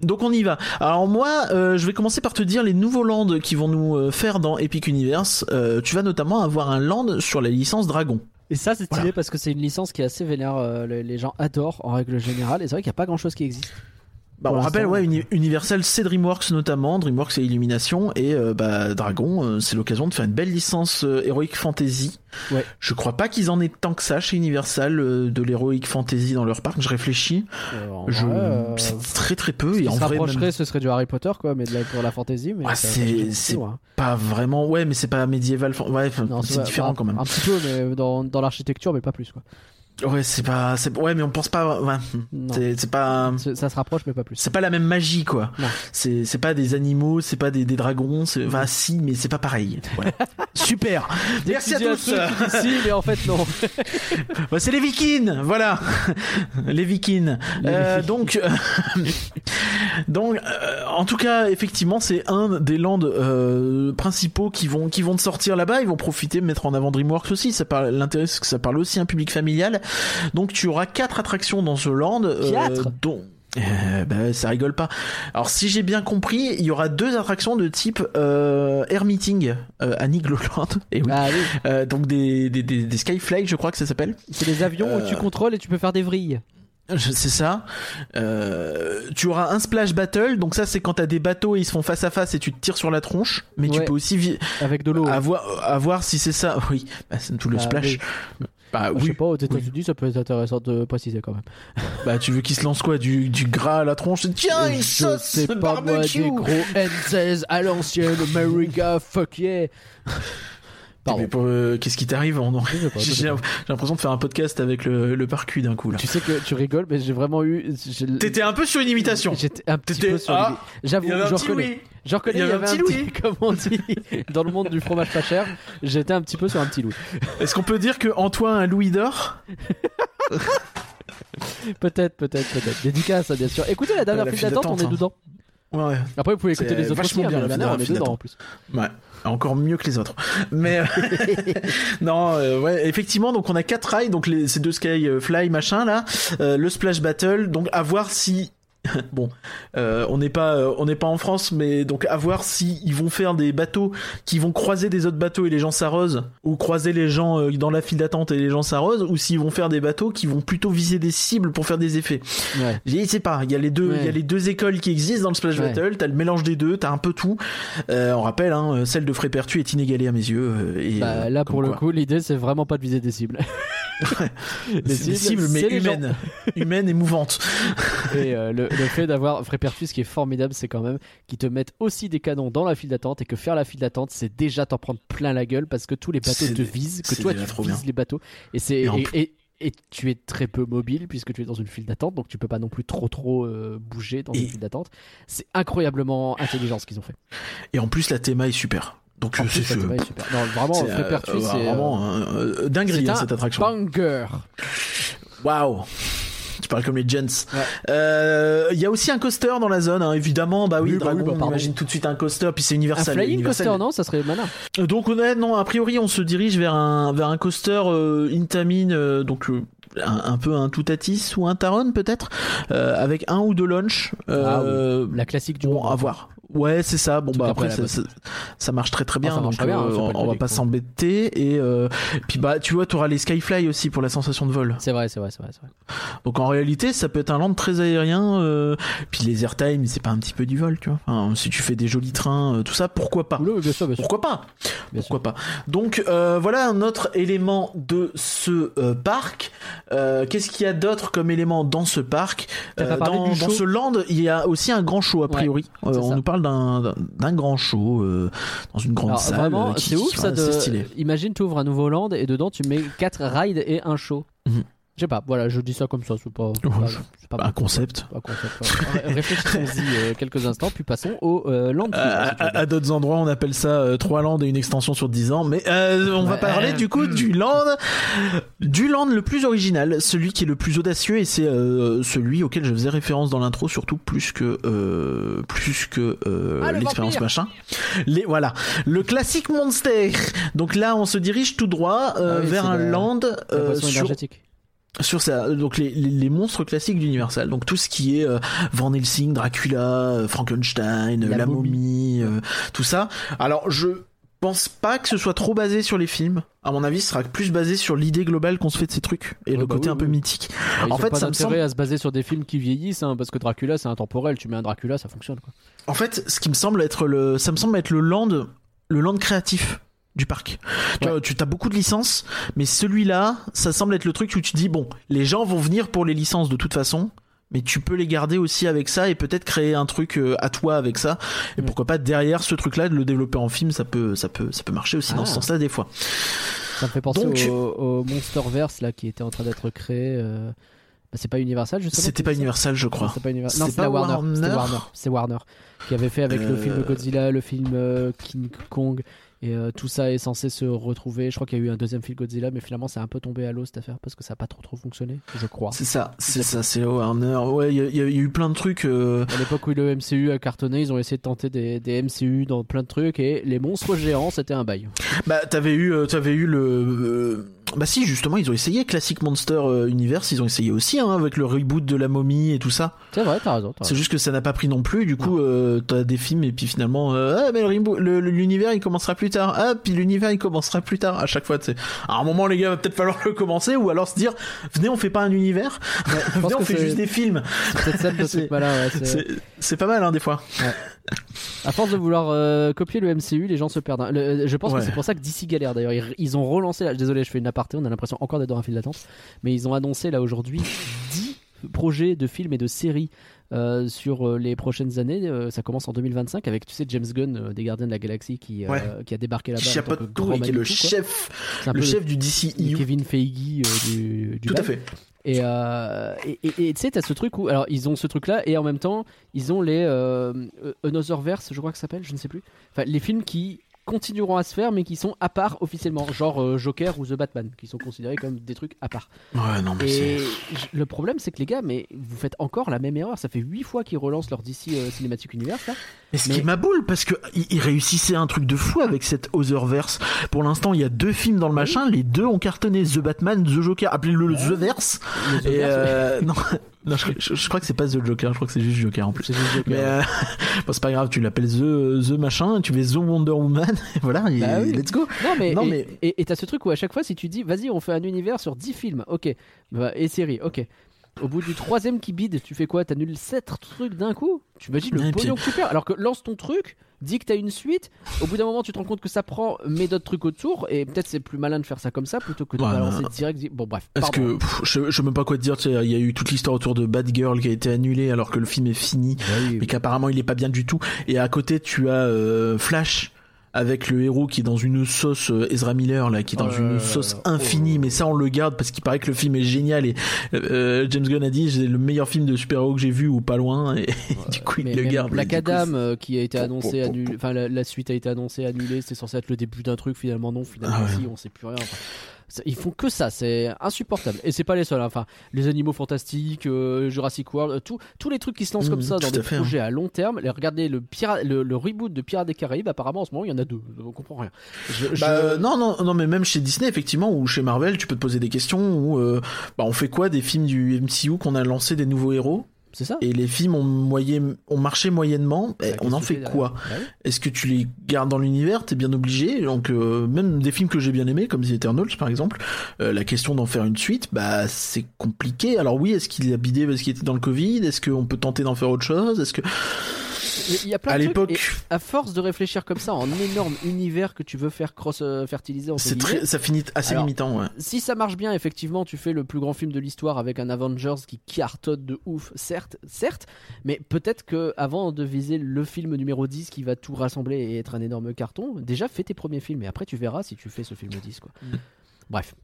Donc on y va. Alors moi, euh, je vais commencer par te dire les nouveaux lands qui vont nous euh, faire dans Epic Universe. Euh, tu vas notamment avoir un land sur la licence Dragon. Et ça, c'est stylé Voilà. parce que c'est une licence qui est assez vénère. euh, les, les gens adorent en règle générale. Et c'est vrai qu'il n'y a pas grand chose qui existe. Bah, on rappelle, ouais, euh, Uni- Universal, c'est DreamWorks notamment. DreamWorks, c'est Illumination. Et euh, bah, Dragon, euh, c'est l'occasion de faire une belle licence euh, Heroic Fantasy. Ouais. Je crois pas qu'ils en aient tant que ça chez Universal euh, de l'Heroic Fantasy dans leur parc. Je réfléchis. Je... C'est très très peu. ce Et en se vrai, même ce serait du Harry Potter, quoi, mais de la, pour la fantasy. Mais Ouais, c'est- hein. pas vraiment. Ouais, mais c'est pas médiéval. Ouais, c'est différent quand même. Un petit peu, mais dans, dans l'architecture, mais pas plus, quoi. Ouais, c'est pas. c'est- Ouais, mais on pense pas. Ouais. C'est c'est pas. Ça se rapproche, mais pas plus. C'est pas la même magie, quoi. C'est c'est pas des animaux, c'est pas des, des dragons. c'est- Enfin, si, mais c'est pas pareil. Voilà. [laughs] Super. Merci à tous. si, mais en fait, non. [laughs] Bah, c'est les Vikings, voilà, les Vikings. Euh, donc, euh, [laughs] donc, euh, en tout cas, effectivement, c'est un des lands euh, principaux qui vont qui vont te sortir là-bas. Ils vont profiter de mettre en avant DreamWorks aussi. Ça parle, l'intérêt c'est que ça parle aussi à un public familial. Donc, tu auras quatre attractions dans ce land. euh, Quatre dont euh, bah, ça rigole pas. Alors si j'ai bien compris, il y aura deux attractions de type euh, air meeting euh, à Nigloland. [laughs] Et oui. Ah oui. Donc des, des, des, des Skyfly, je crois que ça s'appelle. C'est des avions où tu contrôles et tu peux faire des vrilles. C'est ça. Euh, tu auras un splash battle. Donc ça, c'est quand t'as des bateaux et ils se font face à face et tu te tires sur la tronche. Mais tu Ouais. peux aussi Avec de l'eau. à voir, à voir si c'est ça. [laughs] Oui, bah, c'est tout le Ah, splash. oui. Bah Je oui. sais pas, aux États-Unis, ça peut être intéressant de préciser quand même. [laughs] Bah tu veux qu'il se lance quoi du, du gras à la tronche? Tiens, une je sauce sais pas moi, barbecue. des gros N16 à l'ancienne, America, fuck yeah. [laughs] Pardon. Mais pour, euh, qu'est-ce qui t'arrive je J'ai l'impression de faire un podcast avec le, le parcu d'un coup là. Tu sais que tu rigoles, mais j'ai vraiment eu. T'étais un peu sur une imitation. J'étais un petit peu sur Ah. J'avoue, je reconnais. Louis. Je reconnais, Il y avait un petit comme on dit, [laughs] dans le monde du fromage pas cher, j'étais un petit peu sur un petit loup. Est-ce qu'on peut dire que Antoine un Louis d'or? [laughs] Peut-être, peut-être, peut-être. Dédicace, bien sûr. Écoutez la dernière la file d'attente, on est hein. dedans. Ouais. Après, vous pouvez écouter les autres vachement aussi, bien, hein, la mais file on est dedans en plus. Ouais, encore mieux que les autres. Mais euh, [laughs] non, euh, ouais, effectivement, donc on a quatre rails, donc les, ces deux Skyfly machin là, euh, le Splash Battle, donc à voir si [laughs] bon, euh, on n'est pas euh, on n'est pas en France, mais donc à voir si ils vont faire des bateaux qui vont croiser des autres bateaux et les gens s'arrosent, ou croiser les gens euh, dans la file d'attente et les gens s'arrosent, ou s'ils vont faire des bateaux qui vont plutôt viser des cibles pour faire des effets. Ouais. Je sais pas, il y a les deux, Ouais. il y a les deux écoles qui existent dans le Splash Ouais. Battle. T'as le mélange des deux, t'as un peu tout. Euh, on rappelle, hein, celle de Frépertu est inégalée à mes yeux. euh, et, Bah, là, pour le coup, l'idée, c'est vraiment pas de viser des cibles. [laughs] les c'est des cibles, mais humaines, humaines et mouvantes. Et euh, le, le fait d'avoir Frépertus, ce qui est formidable, c'est quand même qu'ils te mettent aussi des canons dans la file d'attente et que faire la file d'attente, c'est déjà t'en prendre plein la gueule parce que tous les bateaux te visent, que toi tu vises bien. les bateaux. Et c'est et tu es très peu mobile puisque tu es dans une file d'attente, donc tu peux pas non plus trop trop euh, bouger dans Et- une file d'attente. C'est incroyablement intelligent ce qu'ils ont fait. Et en plus, la théma est super. Donc En je plus, sais la théma est super. Non, vraiment, c'est, Free euh, c'est euh, vraiment euh, euh, dinguerie c'est hein, un cette attraction. banger. Waouh Tu parles comme les gents. Ouais. Euh, Il y a aussi un coaster dans la zone, hein, évidemment. Bah oui, Oui, bah Dragon, oui, bah on imagine tout de suite un coaster, puis c'est Un Universal. flying Universal. coaster, non Ça serait malin. Donc on est, non, a priori, on se dirige vers un vers un coaster euh, Intamin, euh, donc euh, un, un peu un Toutatis ou un Taron peut-être, euh, avec un ou deux launches. Euh, La classique du Bon, moment. à voir. Ouais, c'est ça. Bon, Tout bah après ça, ça, ça marche très très Ah, bien. ça donc très bien, hein, euh, on, va pas quoi. s'embêter. Et euh, puis bah, tu vois, tu auras les Skyfly aussi pour la sensation de vol. C'est vrai, c'est vrai, c'est vrai, vrai. Donc en réalité, ça peut être un land très aérien. Euh, puis les airtime, c'est pas un petit peu du vol, tu vois. Enfin, si tu fais des jolis trains, euh, tout ça, pourquoi pas? Oula, oui, bien sûr, bien sûr. Pourquoi pas? Bien sûr. Pourquoi pas? Donc voilà un autre élément de ce parc. Qu'est-ce qu'il y a d'autre comme élément dans ce parc? Dans, ce land, il y a aussi un grand show a priori. On ça. nous parle d'un grand show euh, dans une grande Alors, salle. vraiment, euh, qui- c'est ouf ça de. Stylé. Imagine, tu ouvres un nouveau land et dedans tu mets 4 rides et un show. Mhm. Je sais pas, voilà, je dis ça comme ça, c'est pas. c'est pas- c'est pas Un concept. Pas un concept, ouais. Réfléchissons-y euh, quelques instants, puis passons au euh, land. À, d'autres endroits, on appelle ça euh, trois lands et une extension sur 10 ans. Mais euh, on va parler du coup du land, du land le plus original, celui qui est le plus audacieux et c'est euh, celui auquel je faisais référence dans l'intro, surtout plus que euh, plus que euh, Ah, le l'expérience machin. Les voilà, le classique monster. Donc là, on se dirige tout droit euh, Ah oui, vers un la- land La euh, boisson sur énergétique. Sur ça donc les, les, les monstres classiques d'Universal donc tout ce qui est euh, Van Helsing Dracula euh, Frankenstein euh, La la, momie. momie, euh, tout ça alors je pense pas que ce soit trop basé sur les films à mon avis ce sera plus basé sur l'idée globale qu'on se fait de ces trucs et Ouais, le bah côté oui, un peu mythique ils en fait, pas ça me d'intérêt semble- à se baser sur des films qui vieillissent, hein, parce que Dracula c'est intemporel. Tu mets un Dracula, ça fonctionne. Quoi. en fait ce qui me semble être le ça me semble être le land le land créatif du parc. Tu vois, tu as beaucoup de licences, mais celui-là, ça semble être le truc où tu dis bon, les gens vont venir pour les licences de toute façon, mais tu peux les garder aussi avec ça et peut-être créer un truc euh, à toi avec ça. Et Mm. pourquoi pas derrière ce truc-là de le développer en film, ça peut, ça peut, ça peut marcher aussi dans Ah. ce sens-là des fois. Ça me fait penser Donc- au, au Monsterverse là qui était en train d'être créé. euh, bah, c'est pas Universal, justement. C'était pas Universal, je crois. C'est pas Universal. Non, c'est Warner. Warner C'était Warner. C'est Warner qui avait fait avec le Euh. film Godzilla, le film euh, King Kong. Et euh, tout ça est censé se retrouver. Je crois qu'il y a eu un deuxième film Godzilla, mais finalement c'est un peu tombé à l'eau cette affaire parce que ça a pas trop trop fonctionné, je crois. C'est ça, c'est ça, c'est Warner. Ouais, il y, a- y a eu plein de trucs. euh, À l'époque où le MCU a cartonné, ils ont essayé de tenter des, des MCU dans plein de trucs et les monstres géants c'était un bail. Bah, t'avais eu, euh, t'avais eu le. Bah si, justement, ils ont essayé Classic Monster euh, Universe, ils ont essayé aussi hein, avec le reboot de la momie et tout ça. C'est vrai, t'as raison. C'est juste que ça n'a pas pris non plus. Du coup, euh, t'as des films et puis finalement, euh, ah mais l'univers il commencera plus tard. Ah puis l'univers il commencera plus tard. À chaque fois, sais. À un moment, les gars, va peut-être falloir [laughs] le commencer ou alors se dire, venez, on fait pas un univers. Ouais, [laughs] venez, on fait c'est juste des films. c'est [laughs] C'est- ouais, c'est- C'est c'est pas mal hein des fois. À force de vouloir euh, copier le MCU, les gens se perdent. hein. Le- je pense Ouais. que c'est pour ça que DC galère d'ailleurs. Ils, ils ont relancé, là, désolé, je fais une aparté, on a l'impression encore d'être dans un fil d'attente, mais ils ont annoncé là aujourd'hui [laughs] 10 projets de films et de séries euh, sur euh, les prochaines années. Euh, ça commence en 2025 avec, tu sais, James Gunn euh, des Gardiens de la Galaxie qui, euh, Ouais. qui a débarqué là-bas. Qui tout et qui est le chef, le chef du DCEU. Kevin Feige euh, du, du Tout à fait. Et euh, et- tu sais, t'as ce truc où. Alors, ils ont ce truc-là, et en même temps, ils ont les. Euh, euh, je crois que ça s'appelle, je ne sais plus. Enfin, les films qui continueront à se faire, mais qui sont à part officiellement. Genre euh, Joker ou The Batman, qui sont considérés comme des trucs à part. Ouais, non, mais Et le problème, c'est que les gars, mais vous faites encore la même erreur. Ça fait 8 fois qu'ils relancent leur DC euh, Cinematic Universe, là. Mais ce Mais- qui m'aboule, parce il réussissait un truc de fou avec cette Otherverse. Pour l'instant, il y a deux films dans le machin, les deux ont cartonné The Batman, The Joker, appelez-le le The Verse. The Et euh, non, non je, je- je crois que c'est pas The Joker, je crois que c'est juste Joker en plus. C'est juste Joker. Mais euh, [laughs] bon, c'est pas grave, tu l'appelles The, The machin, tu mets The Wonder Woman, et [laughs] voilà, et Bah oui. let's go. Non mais, Non, et, mais- et- et t'as ce truc où à chaque fois si tu dis vas-y on fait un univers sur 10 films, ok, bah, et séries, ok. Au bout du troisième qui bide, tu fais quoi? T'annules 7 trucs d'un coup? Tu imagines le Et pognon que tu perds Alors que lance ton truc, dis que t'as une suite, au bout d'un moment tu te rends compte que ça prend, mets d'autres trucs autour, et peut-être c'est plus malin de faire ça comme ça plutôt que de Ouais, balancer direct. Bon bref, Parce que pff, je, je sais même pas quoi te dire, il y a eu toute l'histoire autour de Bad Girl qui a été annulée alors que le film est fini. Oui, mais qu'apparemment il est pas bien du tout. Et à côté, tu as euh, Flash. Avec le héros qui est dans une sauce euh, Ezra Miller là qui est dans Oh une sauce infinie Oh. mais ça on le garde parce qu'il paraît que le film est génial et euh, James Gunn a dit c'est le meilleur film de super-héros que j'ai vu ou pas loin et [laughs] du coup il Mais le garde Black Adam euh, qui a été annoncé annulé, enfin la, la suite a été annoncée annulée, c'était censé être le début d'un truc, finalement non, finalement Ah ouais. si, on sait plus rien. Enfin, ils font que ça, c'est insupportable. Et c'est pas les seuls, hein. enfin les animaux fantastiques, euh, Jurassic World, euh, tout- tous les trucs qui se lancent comme ça dans des fait, hein. projets à long terme. Les- Regardez le, pira- le, le reboot de Pirates des Caraïbes, apparemment en ce moment il y en a deux, on comprend rien. Je- je- Bah, euh, non, non, non, mais même chez Disney, effectivement, ou chez Marvel, tu peux te poser des questions. Ou euh, bah, on fait quoi des films du MCU qu'on a lancé des nouveaux héros? C'est ça. et les films ont, moyen, ont marché moyennement. eh, Bah, on en fait quoi? Bah oui. Est-ce que tu les gardes dans l'univers? T'es bien obligé. Donc euh, même des films que j'ai bien aimés, comme The Eternals par exemple, euh, la question d'en faire une suite, bah c'est compliqué. Alors oui, est-ce qu'il a bidé parce qu'il était dans le Covid? Est-ce qu'on peut tenter d'en faire autre chose? Est-ce que Il y a plein à de trucs, l'époque, à force de réfléchir comme ça en énorme univers que tu veux faire cross euh, fertiliser entre c'est très, ça finit assez Alors, limitant. Ouais. si ça marche bien, effectivement, tu fais le plus grand film de l'histoire avec un Avengers qui cartonne de ouf, certes, certes, mais peut-être que avant de viser le film numéro 10 qui va tout rassembler et être un énorme carton, déjà fais tes premiers films et après tu verras si tu fais ce film 10 quoi. Bref.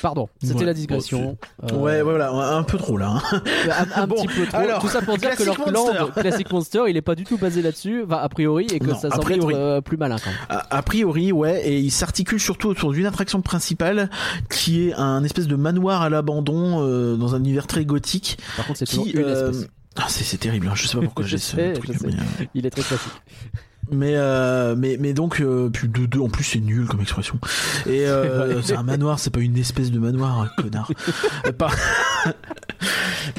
Pardon, c'était Ouais, la digression. Euh, Ouais, voilà, un peu trop là. hein. [laughs] Un, un [laughs] Bon, petit peu trop. alors, Tout ça pour dire que leur clan. Classic Monster, il est pas du tout basé là-dessus, enfin, a priori, et que Non, ça semble priori. être euh, plus malin quand même. A, a priori, ouais, et il s'articule surtout autour d'une attraction principale qui est un espèce de manoir à l'abandon euh, dans un univers très gothique. Par contre, c'est toujours une espèce. ah, c'est terrible, hein, je sais pas pourquoi [laughs] Je j'ai ce sais, truc. je sais. Mais, Il est très classique. Mais, euh, mais, mais donc, euh, plus de deux, en plus c'est nul comme expression. Et euh, c'est un manoir, c'est pas une espèce de manoir, hein, connard. [laughs] Pas-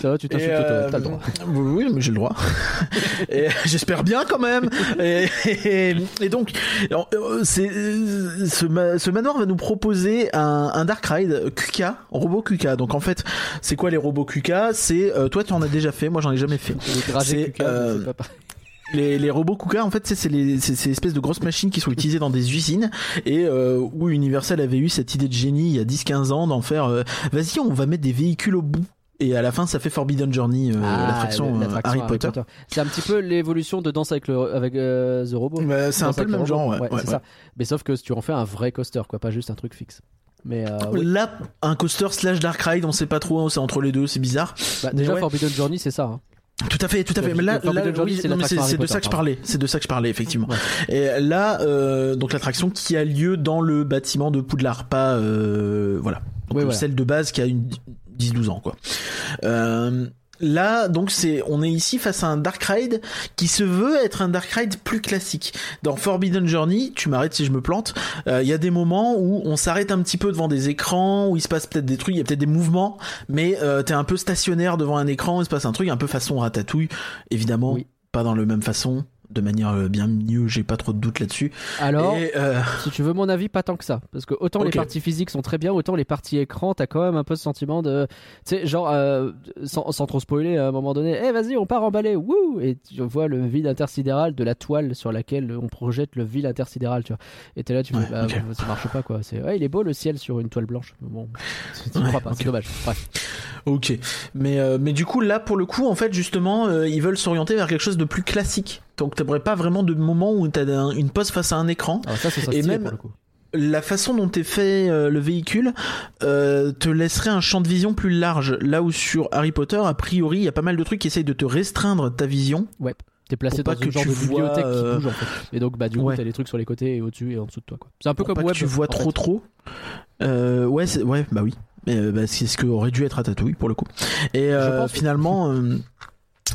Ça va, tu t'insultes, euh, t'as le droit. Oui, mais j'ai le droit. [laughs] et j'espère bien quand même. Et, et- et donc, euh, c'est ce, ma- ce manoir va nous proposer un, un Dark Ride QK, robot QK. Donc en fait, c'est quoi les robots QK C'est euh, toi tu en as déjà fait, moi j'en ai jamais fait. Le trajet c'est, c'est pas pareil. Les, les robots KUKA, en fait, c'est les ces espèces de grosses machines qui sont utilisées dans des usines et euh, où Universal avait eu cette idée de génie il y a 10-15 ans d'en faire. euh, Vas-y, on va mettre des véhicules au bout. Et à la fin, ça fait Forbidden Journey, euh, Ah, l'attraction euh, Harry Potter. C'est un petit peu l'évolution de Danse avec, le, avec euh, The Robot. Bah, c'est un peu le même genre, ouais. ouais, c'est ouais. ça. Mais sauf que tu en fais un vrai coaster, quoi, pas juste un truc fixe. Mais euh, oui. Là, un coaster slash Dark Ride, on sait pas trop, c'est entre les deux, c'est bizarre. Bah, déjà. Forbidden Journey, c'est ça. hein. Tout à fait, tout à fait. Mais là, là oui, c'est de ça que je parlais. C'est de ça que je parlais, effectivement. Ouais. Et là, euh, donc l'attraction qui a lieu dans le bâtiment de Poudlard, pas euh, voilà. Donc celle de base qui a une 10-12 ans, quoi. Euh, Là, donc c'est, on est ici face à un Dark Ride qui se veut être un Dark Ride plus classique. Dans Forbidden Journey, tu m'arrêtes si je me plante, euh, il y a des moments où on s'arrête un petit peu devant des écrans, où il se passe peut-être des trucs, il y a peut-être des mouvements, mais euh, t'es un peu stationnaire devant un écran, il se passe un truc un peu façon ratatouille, évidemment, Oui. pas dans le même façon, de manière euh, bien mieux, j'ai pas trop de doute là-dessus. Alors, Et, euh, si tu veux mon avis, pas tant que ça. Parce que autant les parties physiques sont très bien, autant les parties écran, t'as quand même un peu ce sentiment de. Tu sais, genre, euh, sans, sans trop spoiler, à un moment donné, eh vas-y, on part en balai, wouh Et tu vois le vide intersidéral de la toile sur laquelle on projette le vide intersidéral, tu vois. Et t'es là, tu fais, Ouais, bah, ok. ça marche pas, quoi. C'est, ouais, il est beau le ciel sur une toile blanche. Bon, tu Ouais, crois pas, c'est dommage. Bref. Ok, mais euh, mais du coup là pour le coup en fait justement ils veulent s'orienter vers quelque chose de plus classique. Donc t'aimerais pas vraiment de moment où t'as un- une pose face à un écran. Ça, ça Et même- pour le coup. La façon dont est fait euh, le véhicule euh, te laisserait un champ de vision plus large. Là où sur Harry Potter a priori il y a pas mal de trucs qui essayent de te restreindre ta vision. T'es placé dans une genre de bibliothèque euh, qui bouge en fait. Et donc, bah, du coup, Ouais. t'as les trucs sur les côtés et au-dessus et en dessous de toi, quoi. C'est un peu Pour comme pas Web. que tu vois trop fait. trop. Euh, ouais ouais bah oui. Mais bah, c'est ce que aurait dû être Ratatouille pour le coup. Et euh, finalement.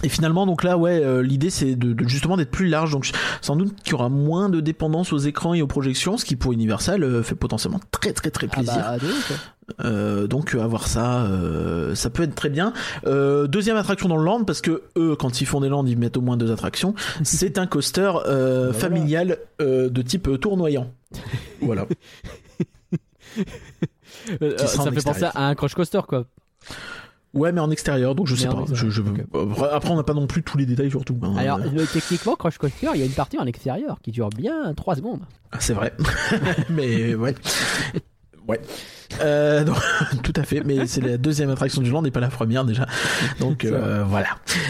Et finalement, donc là, ouais, euh, l'idée c'est de, de justement d'être plus large. Donc, sans doute qu'il y aura moins de dépendance aux écrans et aux projections, ce qui pour Universal euh, fait potentiellement très très très Ah plaisir. bah. Euh, donc avoir ça, ça peut être très bien. Deuxième attraction dans le land parce que eux, quand ils font des lands, ils mettent au moins deux attractions. [laughs] C'est un coaster Bah voilà. familial de type tournoyant. [laughs] Voilà. Ça fait penser à un crush coaster, quoi. Ouais, mais en extérieur, donc je Mais sais pas. Je, je- Après, on n'a pas non plus tous les détails surtout. hein. Alors, Euh, techniquement, crush coaster, il y a une partie en extérieur qui dure bien 3 secondes. ah, c'est vrai. [laughs] mais ouais. Ouais. Euh, donc, [laughs] tout à fait, mais c'est la deuxième attraction du land et pas la première déjà. Donc euh, voilà.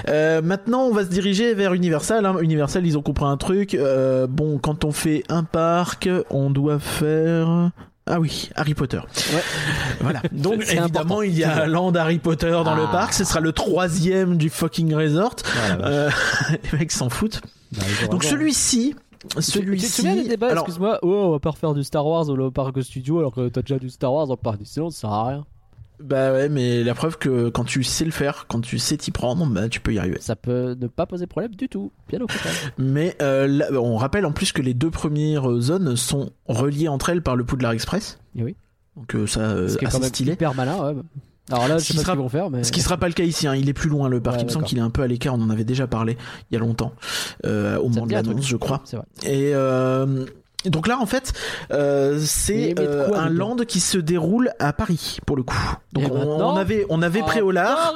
Euh, maintenant, on va se diriger vers Universal. Hein. Universal, ils ont compris un truc. Euh, bon, quand on fait un parc, on doit faire. Ah oui, Harry Potter. Ouais. Voilà. [laughs] Donc évidemment, important. il y a [laughs] land Harry Potter dans le Ah. parc. Ce sera le troisième du fucking resort. Euh, [laughs] les mecs s'en foutent. Bah, Donc celui-ci, Tu- Tu te celui-ci. débats, alors, excuse-moi Oh, on va pas refaire du Star Wars au parc studio alors que t'as déjà du Star Wars au parc Disneyland, ça sert à rien. Bah ouais, mais la preuve que quand tu sais le faire, quand tu sais t'y prendre, bah tu peux y arriver. Ça peut ne pas poser problème du tout, bien au contraire. Mais euh, là, on rappelle en plus que les deux premières zones sont reliées entre elles par le Poudlard Express. Et oui. Donc euh, ça, euh, quand assez même stylé. hyper malin, ouais. Alors là, je Ce sais sera- qu'ils vont faire, mais. Ce qui sera pas le cas ici, hein. il est plus loin le parc. Ouais, il me semble qu'il est un peu à l'écart. On en avait déjà parlé il y a longtemps, euh, au moment me de l'annonce, je crois. C'est vrai. Et euh, donc là, en fait, euh, c'est euh, un land qui se déroule à Paris pour le coup. Donc Et on, avait, on avait Ah, Préolard.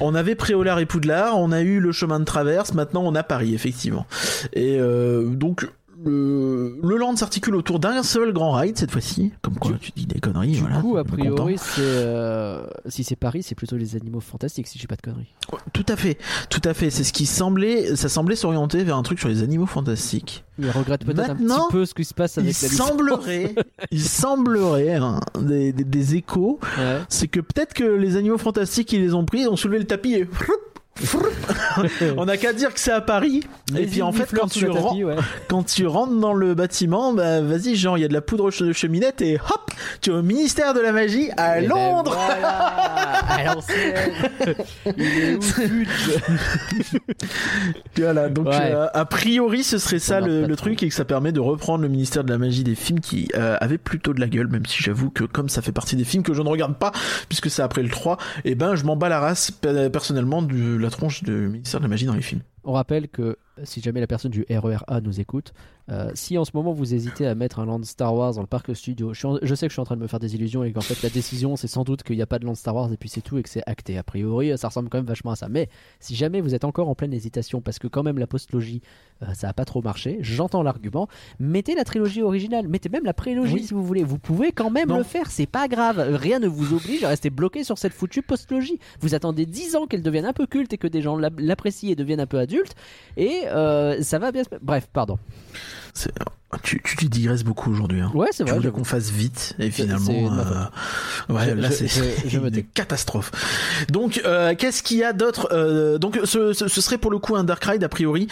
On avait Préolard et Poudlard, on a eu le chemin de traverse, maintenant on a Paris, effectivement. Et euh, donc, le, le land s'articule autour d'un seul grand ride cette fois-ci. Comme quoi, tu dis des conneries, Du voilà. coup, a priori, c'est euh, si c'est Paris, c'est plutôt les animaux fantastiques, si j'ai pas de conneries. Tout à fait, tout à fait. C'est ce qui semblait, ça semblait s'orienter vers un truc sur les animaux fantastiques. Il regrette peut-être un petit peu ce qui se passe Il avec la licence. semblerait, [laughs] il semblerait, hein, des, des, des échos, Ouais. c'est que peut-être que les animaux fantastiques, ils les ont pris, ils ont soulevé le tapis et [laughs] on n'a qu'à dire que c'est à Paris. Et puis en fait, quand tu, tapis, rentres, ouais. quand tu rentres dans le bâtiment, bah vas-y, genre il y a de la poudre de cheminette et hop, tu es au ministère de la magie à Eh ben, Londres. voilà, [laughs] à l'ancienne. Il est où, Fudge [laughs] Voilà, donc Ouais. euh, a priori ce serait ça le, truc et que ça permet de reprendre le ministère de la magie des films qui euh, avait plutôt de la gueule, même si j'avoue que comme ça fait partie des films que je ne regarde pas puisque c'est après le 3, et ben je m'en bats la race pe- personnellement de la tronche du ministère de la magie dans les films. On rappelle que si jamais la personne du RERA nous écoute, euh, si en ce moment vous hésitez à mettre un land Star Wars dans le parc studio, je, suis en- je sais que je suis en train de me faire des illusions et qu'en fait la décision c'est sans doute qu'il n'y a pas de land Star Wars et puis c'est tout et que c'est acté. A priori, ça ressemble quand même vachement à ça. Mais si jamais vous êtes encore en pleine hésitation parce que quand même la postlogie euh, ça a pas trop marché, j'entends l'argument, mettez la trilogie originale, mettez même la prélogie Oui. si vous voulez. Vous pouvez quand même Non. le faire, c'est pas grave. Rien ne vous oblige à rester bloqué sur cette foutue postlogie. Vous attendez 10 ans qu'elle devienne un peu culte et que des gens l'ap- l'apprécient et deviennent un peu adultes et euh, ça va bien se... Bref, pardon. Tu, tu, tu digresses beaucoup aujourd'hui. Hein. Ouais, c'est Tu vrai. voulais j'avoue. qu'on fasse vite et finalement, euh, ouais, Je- là c'est [laughs] une catastrophe. Donc, euh, qu'est-ce qu'il y a d'autre Euh, Donc, ce, ce, ce serait pour le coup un Dark Ride a priori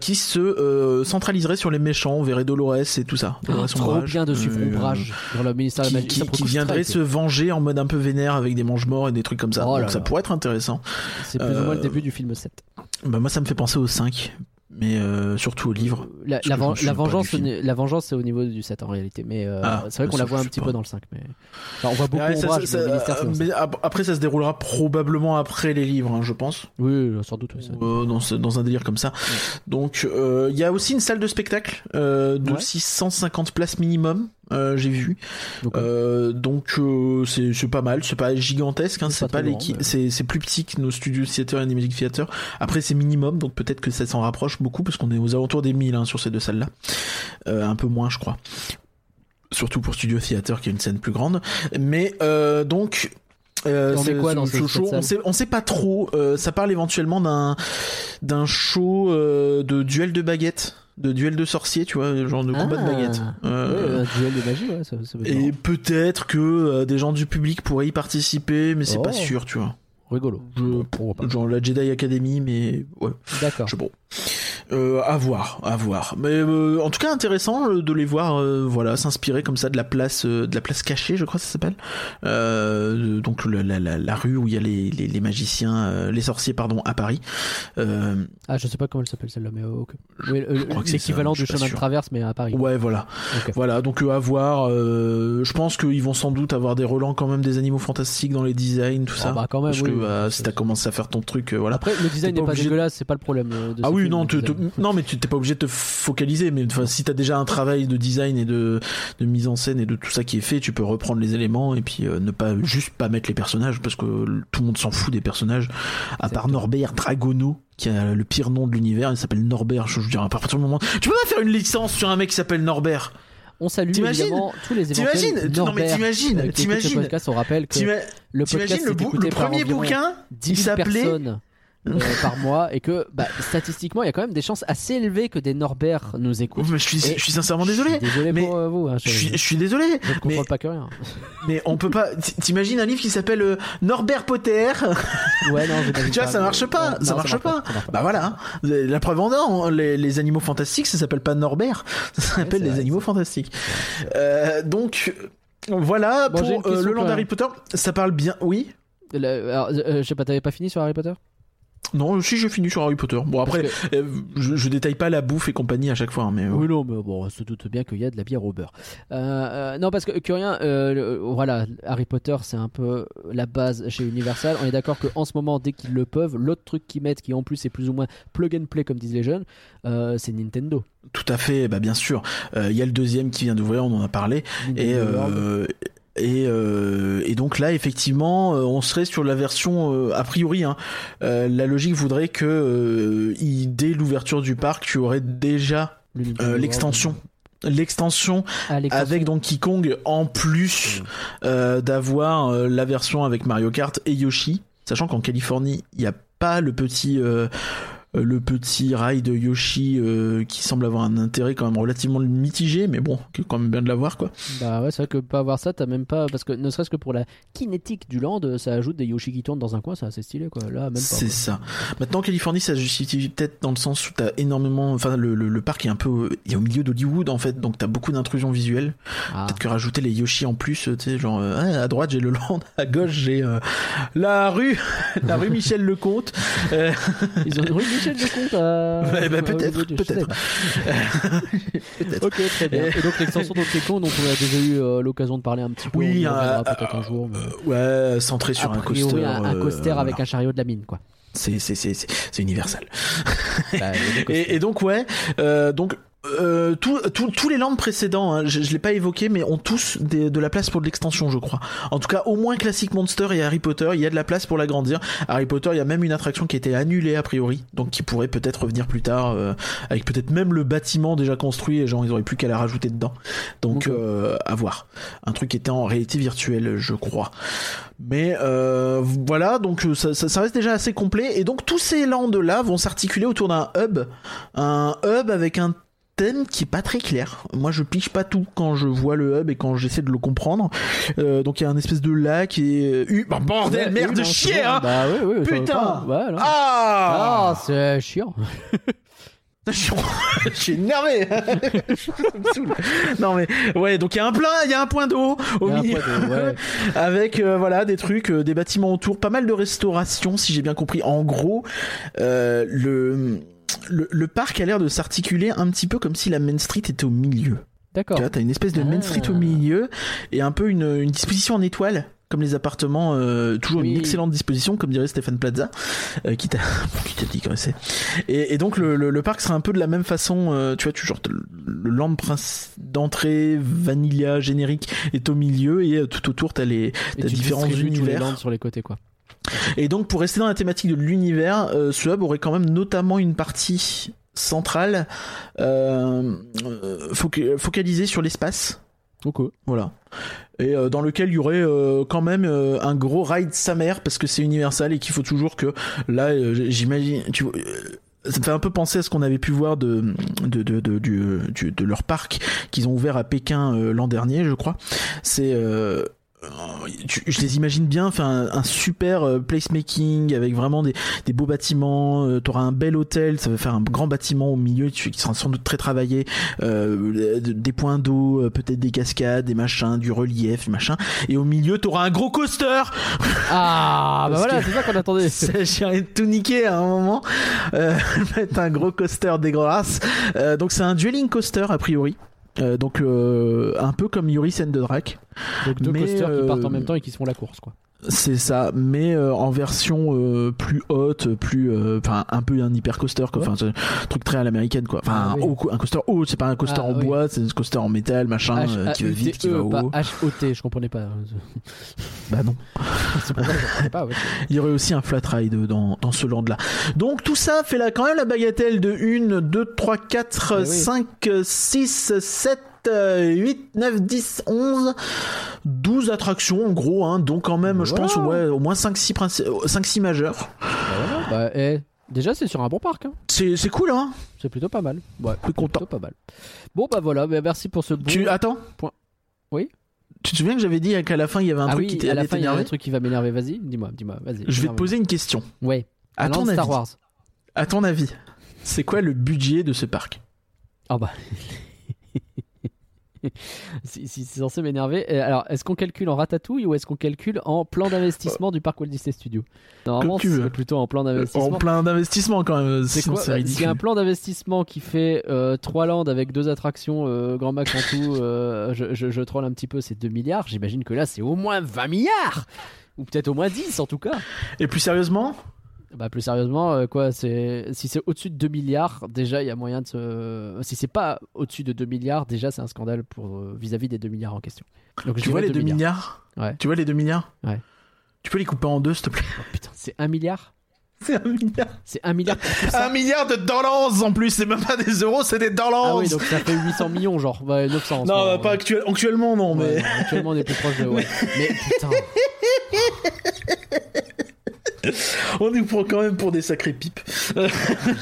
qui se centraliserait sur les méchants. On verrait Dolores et tout ça. Dolores Oh, trop bien de suivre Ombrage dans le ministère de qui, la viendrait se venger en mode un peu vénère avec des mange-morts et des trucs comme ça. Oh là Donc ça pourrait être intéressant. C'est plus ou moins le début du film 7. Bah moi ça me fait penser au 5, mais euh, surtout au livre. La, parce la, ven- vengeance, la vengeance, c'est au niveau du 7 en réalité. Mais euh, Ah, c'est vrai qu'on la voit un petit pas. peu dans le 5. Mais... Enfin, on voit beaucoup Ouais, ça- mais mais après ça se déroulera probablement après les livres, hein, je pense. 5. Oui, sans doute. oui, ça. Euh, dans, ce- dans un délire comme ça. Donc euh, il y a aussi une salle de spectacle euh, de Ouais. 650 places minimum. Euh, j'ai vu. Donc, Euh, donc euh, c'est pas mal. C'est pas gigantesque hein, C'est pas l'équi- mais- c'est plus petit que nos studios theater et Animagic Theater. Après c'est minimum donc peut-être que ça s'en rapproche beaucoup parce qu'on est aux alentours des 1000 hein, sur ces deux salles là un peu moins je crois. Surtout pour Studio Theater qui a une scène plus grande. Mais donc euh, On quoi dans ce show, on sait, on sait pas trop. euh, ça parle éventuellement d'un d'un show euh, de duel de baguettes, de duel de sorciers, tu vois, genre de combat de Ah. baguettes. Ouais, Euh, un duel de magie, ouais, ça, ça peut être et peut-être que euh, des gens du public pourraient y participer, mais c'est Oh. pas sûr, tu vois. rigolo. Je-. Genre la Jedi Academy, mais ouais, D'accord. je sais pas. Euh, à voir, à voir. Mais euh, en tout cas intéressant euh, de les voir, euh, voilà, s'inspirer comme ça de la place, euh, de la place cachée, je crois que ça s'appelle. Euh, donc la, la, la rue où il y a les, les, les magiciens, euh, les sorciers, pardon, à Paris. Euh, Ah, je sais pas comment elle s'appelle celle-là, mais ok. Je- Oui, l'équivalent du chemin de traverse, mais à Paris. ouais, voilà. Voilà, donc euh, à voir. euh, je pense qu'ils vont sans doute avoir des relents quand même des animaux fantastiques dans les designs, tout Ah ça. bah quand même, Parce oui, que oui. bah, si t'as commencé à faire ton truc, voilà. Après, le design n'est pas obligé dégueulasse, c'est pas le problème. de Ah oui, film, non, non, mais tu t'es pas obligé de te focaliser. Mais enfin, si t'as déjà un travail de design et de, de mise en scène et de tout ça qui est fait, tu peux reprendre les éléments et puis euh, ne pas juste pas mettre les personnages parce que tout le monde s'en fout des personnages. À part. Norbert Dragono qui a le pire nom de l'univers, il s'appelle Norbert. Je veux dire, à partir du moment, tu peux pas faire une licence sur un mec qui s'appelle Norbert. On salue évidemment tous les éventuels T'imagines Non, mais t'imagines euh, T'imagines podcast. On rappelle que T'ima- le podcast le, premier bouquin 10 il 000 s'appelait personnes euh, par mois et que bah, statistiquement il y a quand même des chances assez élevées que des Norbert nous Oh, écoutent. mais je suis, Et- je suis sincèrement Je suis désolé. Désolé mais pour euh, vous. hein, Je suis, je, je suis désolé, je ne mais- pas que rien. [laughs] mais on peut pas. T'imagines un livre qui s'appelle euh, Norbert Potter [laughs] Ouais, non, j'imagine Tu vois, ça marche pas, ça marche pas. Bah voilà, hein. la preuve en est, hein, les, les animaux fantastiques, ça s'appelle pas Norbert, [laughs] ça s'appelle les animaux fantastiques. Donc voilà Bon, pour le land même. Potter, ça parle bien. Oui. Le- alors, je sais pas, t'avais pas fini sur Harry Potter? Non, si j'ai fini sur Harry Potter. Bon après, euh, je, je détaille pas la bouffe et compagnie à chaque fois, hein, mais. euh, Oui, non, mais bon, on se doute bien qu'il y a de la bière au beurre. Euh, non, parce que Curien, voilà, Harry Potter, c'est un peu la base chez Universal. On est d'accord qu'en ce moment, dès qu'ils le peuvent, l'autre truc qu'ils mettent, qui en plus est plus ou moins plug and play, comme disent les jeunes, c'est Nintendo. Tout à fait, bah bien sûr. Il y a le deuxième qui vient d'ouvrir, on en a parlé. Et, Nintendo. Euh, et, euh, et donc là, effectivement, euh, on serait sur la version euh, a priori. Hein, euh, la logique voudrait que euh, il- dès l'ouverture du parc, tu aurais déjà euh, l'extension. L'extension Ah, avec Donkey Kong en plus euh, d'avoir euh, la version avec Mario Kart et Yoshi, sachant qu'en Californie il n'y a pas le petit euh, le petit rail de Yoshi euh, qui semble avoir un intérêt quand même relativement mitigé, mais bon, qui est quand même bien de l'avoir quoi. Bah ouais, c'est vrai que pas avoir ça, t'as même pas. Parce que ne serait-ce que pour la kinétique du land, ça ajoute des Yoshi qui tournent dans un coin, c'est assez stylé quoi. Là, même pas. C'est ça. Maintenant, Californie, ça se justifie peut-être dans le sens où t'as énormément, enfin, le, le, le parc est un peu, il est au milieu d'Hollywood en fait, donc t'as beaucoup d'intrusions visuelles. Ah. Peut-être que rajouter les Yoshi en plus, tu sais, genre euh, à droite j'ai le land, à gauche j'ai euh, la rue, [laughs] la rue Michel Lecomte. [laughs] Euh, Ils ont une rue Michel de compte à. Ouais, bah, peut-être, peut-être. [laughs] [laughs] Ok, très bien. Et donc l'extension Donkey dont on a déjà eu euh, l'occasion de parler un petit peu. Oui, un- reviendra peut-être un jour. mais- Euh, ouais, centré sur a un coaster. un, un euh, coaster avec voilà. un chariot de la mine, quoi. C'est c'est c'est c'est c'est universel. Bah. [laughs] Et, et donc ouais, euh, donc euh, tous les lands précédents, hein, je, je l'ai pas évoqué, mais ont tous des- de la place pour de l'extension, je crois. En tout cas, au moins Classic Monster et Harry Potter, il y a de la place pour l'agrandir. Harry Potter, il y a même une attraction qui a été annulée a priori, donc qui pourrait peut-être revenir plus tard, euh, avec peut-être même le bâtiment déjà construit et genre ils auraient plus qu'à la rajouter dedans. Donc euh, à voir. Un truc qui était en réalité virtuelle, je crois. Mais euh, voilà, donc euh, ça, ça, ça reste déjà assez complet. Et donc tous ces lands là vont s'articuler autour d'un hub, un hub avec un thème qui est pas très clair. Moi, je piche pas tout quand je vois le hub et quand j'essaie de le comprendre. Euh, donc il y a un espèce de lac et euh, bah, bordel, Ouais, merde, c'est chier, hein. Bah Putain. pas. Ouais, non. Ah, Ah, c'est chiant. [laughs] je suis je suis énervé. [laughs] Ça me saoule. non mais ouais, donc il y a un plein, il y a un point d'eau au milieu. ouais. [laughs] avec euh, voilà des trucs, euh, des bâtiments autour, pas mal de restauration si j'ai bien compris. En gros, euh, le, le le parc a l'air de s'articuler un petit peu comme si la Main Street était au milieu. D'accord. Tu vois, t'as une espèce de Main Ah. Street au milieu et un peu une, une disposition en étoile. Comme les appartements, euh, toujours Oui. une excellente disposition, comme dirait Stéphane Plaza, euh, qui t'a [laughs] qui t'a digressé. Et, et donc le, le, le parc sera un peu de la même façon, euh, tu vois, genre le, prince- d'entrée vanilla générique est au milieu et euh, tout autour t'as les tu différents distribues tous les univers. sur les côtés, quoi. Et donc pour rester dans la thématique de l'univers, euh, ce hub aurait quand même notamment une partie centrale euh, foc- focalisée sur l'espace. Ok. Voilà. Et euh, dans lequel il y aurait euh, quand même euh, un gros ride sa mère parce que c'est universal et qu'il faut toujours que là j'imagine tu vois, ça me fait un peu penser à ce qu'on avait pu voir de de de de, du- du- de leur parc qu'ils ont ouvert à Pékin l'an dernier je crois c'est je les imagine bien faire un, un super euh, placemaking avec vraiment des, des beaux bâtiments euh, t'auras un bel hôtel ça va faire un grand bâtiment au milieu qui sera sans doute très travaillé euh, des points d'eau euh, peut-être des cascades des machins du relief machin et au milieu t'auras un gros coaster Ah, bah voilà, c'est ça qu'on attendait. [laughs] J'ai tout niquer à un moment. Euh, [laughs] mettre un gros coaster dégueulasse. Euh, donc c'est un dueling coaster a priori. Euh, donc euh, un peu comme Yuri Sen de Drac. Donc deux Mais, coasters qui euh, partent en même temps et qui se font la course, quoi. C'est ça, mais euh, en version euh, plus haute, plus, euh, enfin un peu un hyper coaster, quoi. Ouais. Enfin un truc très à l'américaine, quoi. Enfin Ah, un, oui. haut- un coaster haut, c'est pas un coaster Ah, en oui. bois, c'est un coaster en métal, machin, euh, qui va vite, qui va H-E-T-E, pas haut. H-O-T, je comprenais pas. [laughs] Bah non. [laughs] Je pas, ouais. Il y aurait aussi un flat ride dans, dans ce land là. Donc tout ça fait la, quand même la bagatelle de 1, 2, 3, 4, Eh oui. 5, 6, 7 euh, 8, 9, 10, 11, 12 attractions en gros, hein, donc quand même, je Voilà. pense, ouais, au moins 5-6 princi- euh, 5-6 majeurs. Bah. Bah, eh, déjà, c'est sur un bon parc. hein. C'est c'est cool, hein C'est plutôt pas mal. Ouais, Plus content. pas mal. Bon, bah voilà, bah, merci pour ce bon. Tu attends Point. Oui Tu te souviens que j'avais dit qu'à la fin il y avait un ah truc oui, qui à la fin, il y a un truc qui va m'énerver. Vas-y, dis-moi, dis-moi, vas-y. Je vais te poser une question. Ouais. À ton Star avis, Wars. à ton avis, c'est quoi le budget de ce parc? Ah bah. [laughs] [laughs] si, si c'est censé m'énerver. euh, Alors, est-ce qu'on calcule en ratatouille ou est-ce qu'on calcule en plan d'investissement du parc Walt Disney Studios Normalement, c'est plutôt en plan En d'investissement. plein d'investissement quand même, C'est quoi c'est y ridicule. a un plan d'investissement qui fait euh, 3 landes avec deux attractions, euh, grand max en tout, euh, je, je, je troll un petit peu, c'est 2 milliards. J'imagine que là, c'est au moins 20 milliards Ou peut-être au moins 10 en tout cas. Et plus sérieusement, Bah plus sérieusement, euh, quoi, c'est si c'est au-dessus de 2 milliards, déjà il y a moyen de se... Si c'est pas au-dessus de 2 milliards, déjà c'est un scandale pour euh, vis-à-vis des 2 milliards en question. Donc tu vois les 2 milliards, Ouais. Tu vois les 2 milliards Ouais. Tu peux les couper en deux s'il te plaît Oh, putain, c'est 1 [laughs] milliard C'est un milliard. C'est 1 milliard Un milliard de dollars en plus, c'est même pas des euros, c'est des dollars. Ah oui, donc ça fait 800 millions genre, ouais, 900 en ce non, moment, bah, pas ouais. actuel- actuellement non, mais actuellement on est plus proche de... Ouais. [laughs] Mais putain [laughs] [laughs] on nous prend quand même pour des sacrés pipes.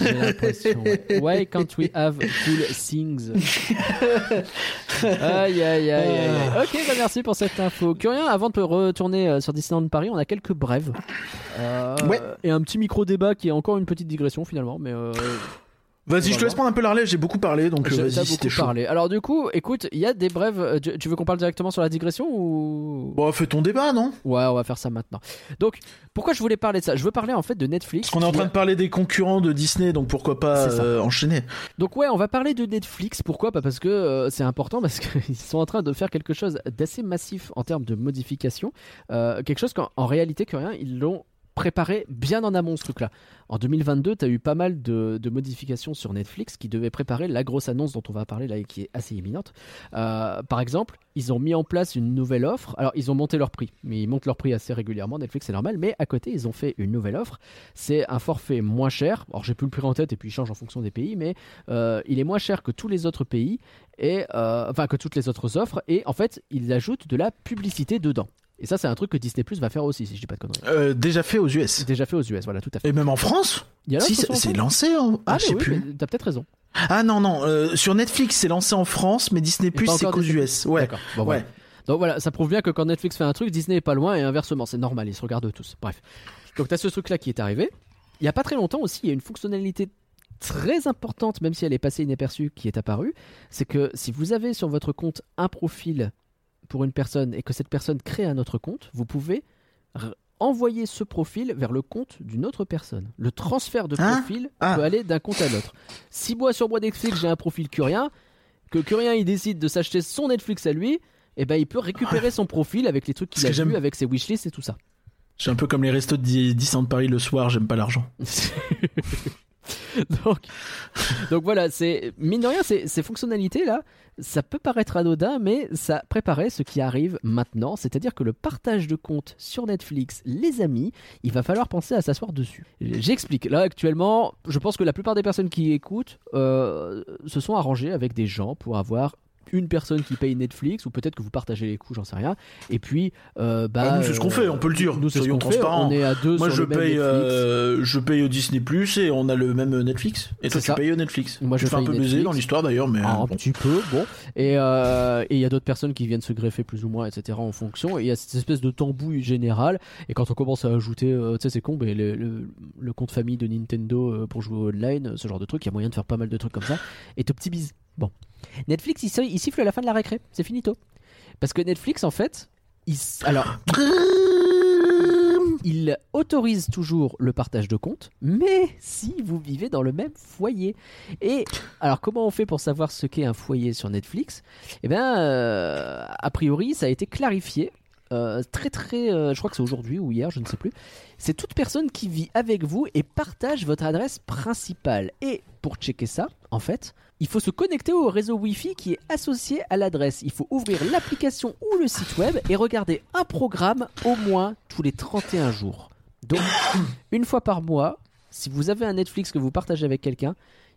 J'ai l'impression. ouais. Why can't we have cool things? [laughs] Aïe aïe aïe aïe. Ok, bah merci pour cette info. Curien, avant de retourner euh, sur Disneyland Paris, on a quelques brèves. Euh, Ouais. Et un petit micro débat qui est encore une petite digression finalement, mais euh, Vas-y, va je te laisse prendre un peu la relève, j'ai beaucoup parlé, donc euh, vas-y, si beaucoup t'es chaud. parlé. Alors du coup, écoute, il y a des brèves. euh, Tu veux qu'on parle directement sur la digression ou? Bon, fais ton débat, non? Ouais, on va faire ça maintenant. Donc, pourquoi je voulais parler de ça? Je veux parler en fait de Netflix. Parce qu'on est en train de parler des concurrents de Disney, donc pourquoi pas euh, enchaîner Donc ouais, on va parler de Netflix. Pourquoi? Pas parce que euh, c'est important, [laughs] parce qu'ils sont en train de faire quelque chose d'assez massif en termes de modification. Euh, quelque chose qu'en en réalité, que rien, ils l'ont préparé bien en amont ce truc-là. En 2022, tu as eu pas mal de, modifications sur Netflix qui devaient préparer la grosse annonce dont on va parler là et qui est assez imminente. Euh, par exemple, ils ont mis en place une nouvelle offre. Alors, ils ont monté leur prix, mais ils montent leur prix assez régulièrement. Netflix, c'est normal. Mais à côté, ils ont fait une nouvelle offre. C'est un forfait moins cher. Alors, j'ai plus le prix en tête et puis il change en fonction des pays, mais euh, il est moins cher que tous les autres pays et euh, enfin que toutes les autres offres. Et en fait, ils ajoutent de la publicité dedans. Et ça, c'est un truc que Disney Plus va faire aussi, si je dis pas de conneries. Euh, Déjà fait aux US. Déjà fait aux US, voilà, tout à fait. Et même en France Il y a Si, c'est lancé en... Ah, Ah, je sais oui, plus. t'as peut-être raison. Ah non, non, euh, sur Netflix c'est lancé en France, mais Disney Plus c'est qu'aux. US. Ouais. D'accord. Bon, voilà. Ouais. Donc voilà, ça prouve bien que quand Netflix fait un truc, Disney est pas loin et inversement, c'est normal, ils se regardent tous. Bref. Donc t'as ce truc-là qui est arrivé. Il y a pas très longtemps aussi, il y a une fonctionnalité très importante, même si elle est passée inaperçue, qui est apparue. C'est que si vous avez sur votre compte un profil pour une personne et que cette personne crée un autre compte, vous pouvez envoyer ce profil vers le compte d'une autre personne. Le transfert de Hein profil Ah. peut aller d'un compte à l'autre. Si moi sur moi Netflix j'ai un profil Curien, que Curien il décide de s'acheter son Netflix à lui, et ben il peut récupérer son profil avec les trucs qu'il a vu, avec ses wishlists et tout ça. Je suis un peu comme les restos de Disneyland Paris le soir, j'aime pas l'argent. [laughs] [laughs] donc, voilà, c'est mine de rien, ces, ces fonctionnalités là, ça peut paraître anodin, mais ça préparait ce qui arrive maintenant, c'est-à-dire que le partage de comptes sur Netflix, les amis, il va falloir penser à s'asseoir dessus. J'explique. Là actuellement, je pense que la plupart des personnes qui écoutent euh, se sont arrangées avec des gens pour avoir une personne qui paye Netflix ou peut-être que vous partagez les coûts, j'en sais rien. Et puis, euh, bah, Ah, nous, c'est ce qu'on fait, on peut le dire, Nous, c'est ce qu'on fait. On est à deux Moi sur je le paye, euh, je paye au Disney Plus et on a le même Netflix. Et toi ça. tu payes au Netflix. Moi, je tu fais un peu baiser dans l'histoire d'ailleurs, mais Ah, euh, un petit peu, bon. Et euh, et il y a d'autres personnes qui viennent se greffer plus ou moins, etc. en fonction. Et il y a cette espèce de tambouille générale. Et quand on commence à ajouter, euh, tu sais, c'est con, mais le, le, le compte famille de Nintendo euh, pour jouer online, ce genre de truc, il y a moyen de faire pas mal de trucs comme ça. Et te petit bise. Bon. Netflix, il, si- il siffle à la fin de la récré. C'est finito. Parce que Netflix, en fait, il, alors, il autorise toujours le partage de comptes, mais si vous vivez dans le même foyer. Et alors, comment on fait pour savoir ce qu'est un foyer sur Netflix? Eh bien, euh, a priori, ça a été clarifié. euh, très très, euh, je crois que c'est aujourd'hui ou hier, je ne sais plus. C'est toute personne qui vit avec vous et partage votre adresse principale. Et pour checker ça, en fait, il faut se connecter au réseau Wi-Fi qui est associé à l'adresse. Il faut ouvrir l'application ou le site web et regarder un programme au moins tous les 31 jours. Donc, [coughs] une fois par mois, si vous avez un Netflix que vous partagez avec quelqu'un,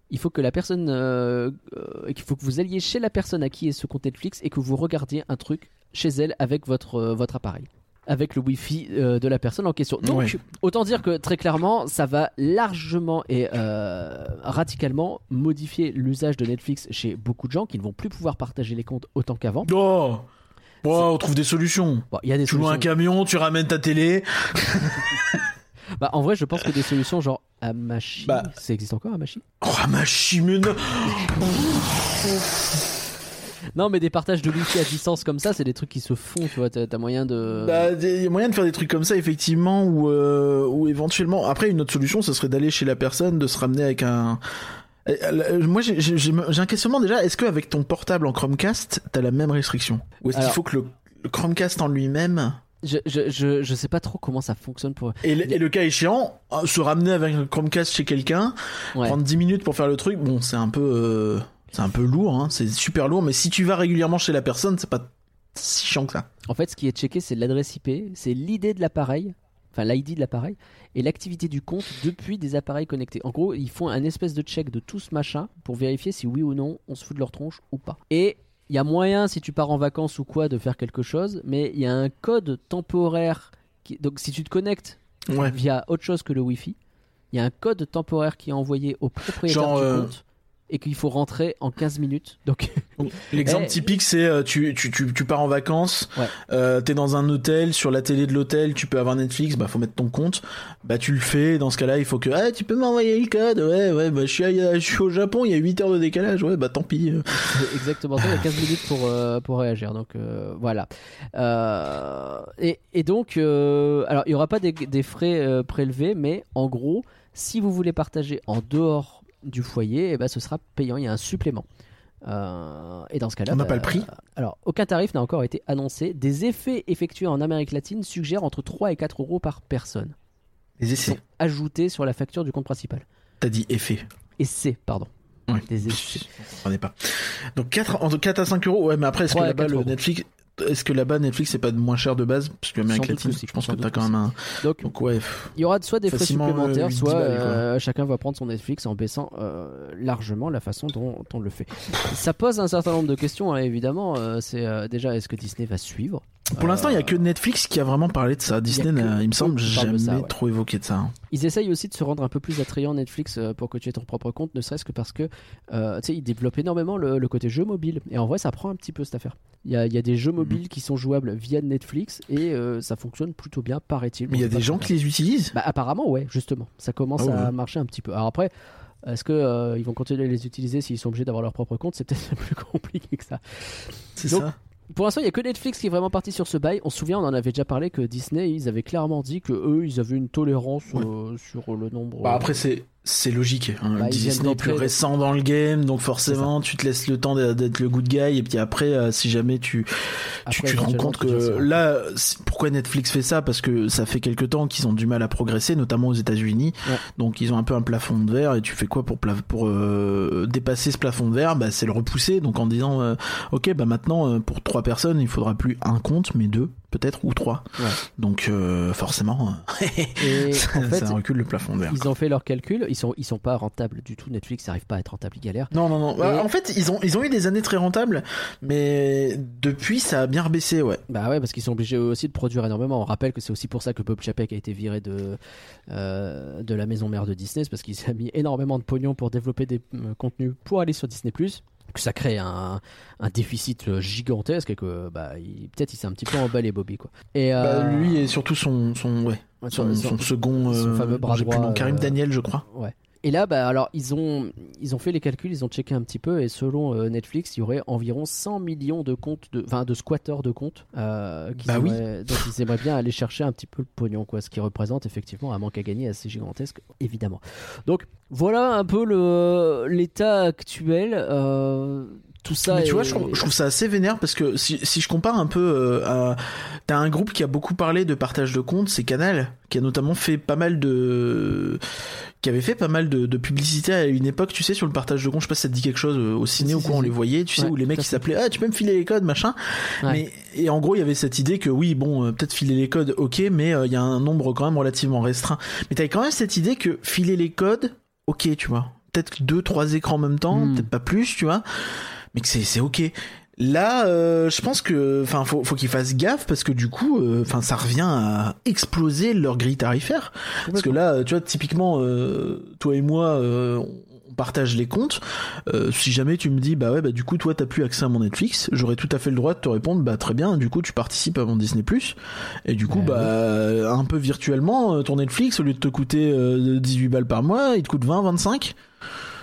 il faut que la personne euh, euh, qu'il faut que vous alliez chez la personne à qui est ce compte Netflix et que vous regardiez un truc chez elle avec votre, euh, votre appareil avec le Wi-Fi euh, de la personne en question. Donc, autant dire que très clairement, ça va largement et euh, radicalement modifier l'usage de Netflix chez beaucoup de gens qui ne vont plus pouvoir partager les comptes autant qu'avant. Oh Bon, on trouve des solutions. Bon, il y a des Tu loues solutions. un camion, tu ramènes ta télé. [laughs] Bah, en vrai, je pense que des solutions genre Amashi, Bah. ça existe encore Amashi Oh, ma chimune Non, [laughs] mais des partages de Wi-Fi à distance comme ça, c'est des trucs qui se font, tu vois. T'as moyen de. Bah, il y a moyen de faire des trucs comme ça, effectivement, ou euh, ou éventuellement. Après, une autre solution, ce serait d'aller chez la personne, de se ramener avec un. Euh, Moi, j'ai un questionnement déjà. Est-ce qu'avec ton portable en Chromecast, t'as la même restriction? Ou est-ce qu'il faut que le, le Chromecast en lui-même, Je, je, je, je sais pas trop comment ça fonctionne pour. et, le- et le cas échéant, euh, se ramener avec un Chromecast chez quelqu'un, Ouais. prendre 10 minutes pour faire le truc, bon, c'est un peu. euh, c'est un peu lourd, hein, c'est super lourd, mais si tu vas régulièrement chez la personne, c'est pas si chiant que ça. En fait, ce qui est checké, c'est l'adresse IP, c'est l'idée de l'appareil, enfin l'ID de l'appareil, et l'activité du compte depuis des appareils connectés. En gros, ils font un espèce de check de tout ce machin pour vérifier si oui ou non on se fout de leur tronche ou pas. Et il y a moyen, si tu pars en vacances ou quoi, de faire quelque chose, mais il y a un code temporaire. Qui... Donc si tu te connectes Ouais. via autre chose que le Wi-Fi, il y a un code temporaire qui est envoyé au propriétaire Genre, du euh, compte et qu'il faut rentrer en 15 minutes. [laughs] Donc L'exemple Eh. typique, c'est euh, tu, tu, tu, tu pars en vacances, Ouais. euh, t'es dans un hôtel, sur la télé de l'hôtel, tu peux avoir Netflix, bah faut mettre ton compte, bah tu le fais. Dans ce cas-là, il faut que ah tu peux m'envoyer le code, ouais ouais bah je suis, à- je suis au Japon, il y a 8 heures de décalage, ouais bah tant pis. euh. [laughs] Exactement ça, il y a 15 minutes pour, euh, pour réagir. Donc euh, voilà. Euh, et, et donc, euh, alors il n'y aura pas des, des frais euh, prélevés, mais en gros, si vous voulez partager en dehors du foyer, eh ben, ce sera payant, il y a un supplément. Euh, et dans ce cas-là, On n'a bah, pas le prix Alors, aucun tarif n'a encore été annoncé. Des effets effectués en Amérique latine suggèrent entre 3 et 4 euros par personne. Les Qui essais. sont ajoutés sur la facture du compte principal. T'as dit effet. Et c'est, pardon. Ouais. Des essais. Est pas. Donc 4, entre 4 à 5 euros, ouais mais après est-ce que 3 à là-bas 4 le euros. Netflix, est-ce que là-bas Netflix c'est pas moins cher de base parce que doute latine, je pense que t'as quand même un. Donc, Donc ouais. Il y aura soit des frais supplémentaires, euh, 8-10 soit euh, chacun va prendre son Netflix en baissant euh, largement la façon dont on le fait. Ça pose un certain nombre de questions, hein, évidemment. C'est déjà, est-ce que Disney va suivre Pour l'instant, il y a Euh, que Netflix qui a vraiment parlé de ça. Disney, il me semble, jamais ça, ouais. trop évoqué de ça. hein. Ils essayent aussi de se rendre un peu plus attrayant Netflix euh, pour que tu aies ton propre compte, ne serait-ce que parce que euh, tu sais, ils développent énormément le, le côté jeu mobile. Et en vrai, ça prend un petit peu cette affaire. Il y a, il y a des jeux Mhm. mobiles qui sont jouables via Netflix et euh, ça fonctionne plutôt bien, paraît-il. Mais il y a des gens qui les utilisent. Bah apparemment ouais, justement, ça commence Ah ouais. à marcher un petit peu. Alors après, est-ce que euh, ils vont continuer à les utiliser s'ils sont obligés d'avoir leur propre compte? C'est peut-être [laughs] plus compliqué que ça. C'est ça. Pour l'instant, il y a que Netflix qui est vraiment parti sur ce bail. On se souvient, on en avait déjà parlé que Disney, ils avaient clairement dit que eux, ils avaient une tolérance Ouais. euh, sur le nombre. Bah après c'est c'est logique. Hein. Bah, Disney est plus récent dans le game, donc forcément tu te laisses le temps d'être le good guy et puis après euh, si jamais tu tu, Après, tu te rends compte que là pourquoi Netflix fait ça? Parce que ça fait quelque temps qu'ils ont du mal à progresser notamment aux États-Unis. Ouais. Donc ils ont un peu un plafond de verre et tu fais quoi pour pour euh, dépasser ce plafond de verre? Bah c'est le repousser donc en disant euh, OK bah maintenant euh, pour trois personnes, il faudra plus un compte mais deux peut-être ou trois. Ouais. Donc euh, forcément [laughs] Et [laughs] ça, en fait, ça recule le plafond verre. ils ont fait leurs calculs. Ils sont, ils sont pas rentables du tout. Netflix n'arrive pas à être rentable, ils galèrent. Non, non, non. Et- En fait, ils ont, ils ont eu des années très rentables, mais depuis, ça a bien rebaissé, ouais. Bah ouais, parce qu'ils sont obligés aussi de produire énormément. On rappelle que c'est aussi pour ça que Bob Chapek a été viré de, euh, de la maison mère de Disney, parce qu'il a mis énormément de pognon pour développer des euh, contenus pour aller sur Disney+. Que ça crée un, un déficit euh, gigantesque et que bah, peut-être il s'est un petit peu emballé Bobby quoi. Et Bah, euh, lui et surtout son, son, ouais, son, son- son second, son euh, fameux bras droit, Karim Daniel, je crois. Ouais. Et là, bah, alors, ils ont, ils ont fait les calculs, ils ont checké un petit peu, et selon euh, Netflix, il y aurait environ 100 millions de comptes, de, enfin, de squatteurs de comptes, euh, qu'ils Bah oui. donc ils aimeraient bien aller chercher un petit peu le pognon, quoi, ce qui représente effectivement un manque à gagner assez gigantesque, évidemment. Donc, voilà un peu l'état actuel. euh, tout ça. mais tu est- vois, je trouve, je trouve ça assez vénère parce que si, si je compare un peu euh, à. T'as un groupe qui a beaucoup parlé de partage de comptes, c'est Canal, qui a notamment fait pas mal de. qui avait fait pas mal de, de publicité à une époque, tu sais, sur le partage de comptes. Je sais pas si ça te dit quelque chose euh, au ciné ou quoi, on les voyait, tu sais, Ouais, où les mecs ils s'appelaient Ah, tu peux me filer les codes, machin. Ouais. Mais, et en gros, il y avait cette idée que oui, bon, euh, peut-être filer les codes, ok, mais euh, il y a un nombre quand même relativement restreint. Mais t'avais quand même cette idée que filer les codes, ok, tu vois. peut-être deux, trois écrans en même temps, Hmm. peut-être pas plus, tu vois, mais que c'est c'est ok. Là, euh, je pense que, enfin, faut, faut qu'ils fassent gaffe parce que du coup, euh, enfin, ça revient à exploser leur grille tarifaire. Parce que là, tu vois, typiquement, euh, toi et moi, euh, on partage les comptes. Euh, si jamais tu me dis, bah ouais, bah du coup, toi, t'as plus accès à mon Netflix, j'aurais tout à fait le droit de te répondre, bah très bien, du coup, tu participes à mon Disney+. Et du coup, Ouais, bah, un peu virtuellement, euh, ton Netflix, au lieu de te coûter euh, 18 balles par mois, il te coûte 20, 25.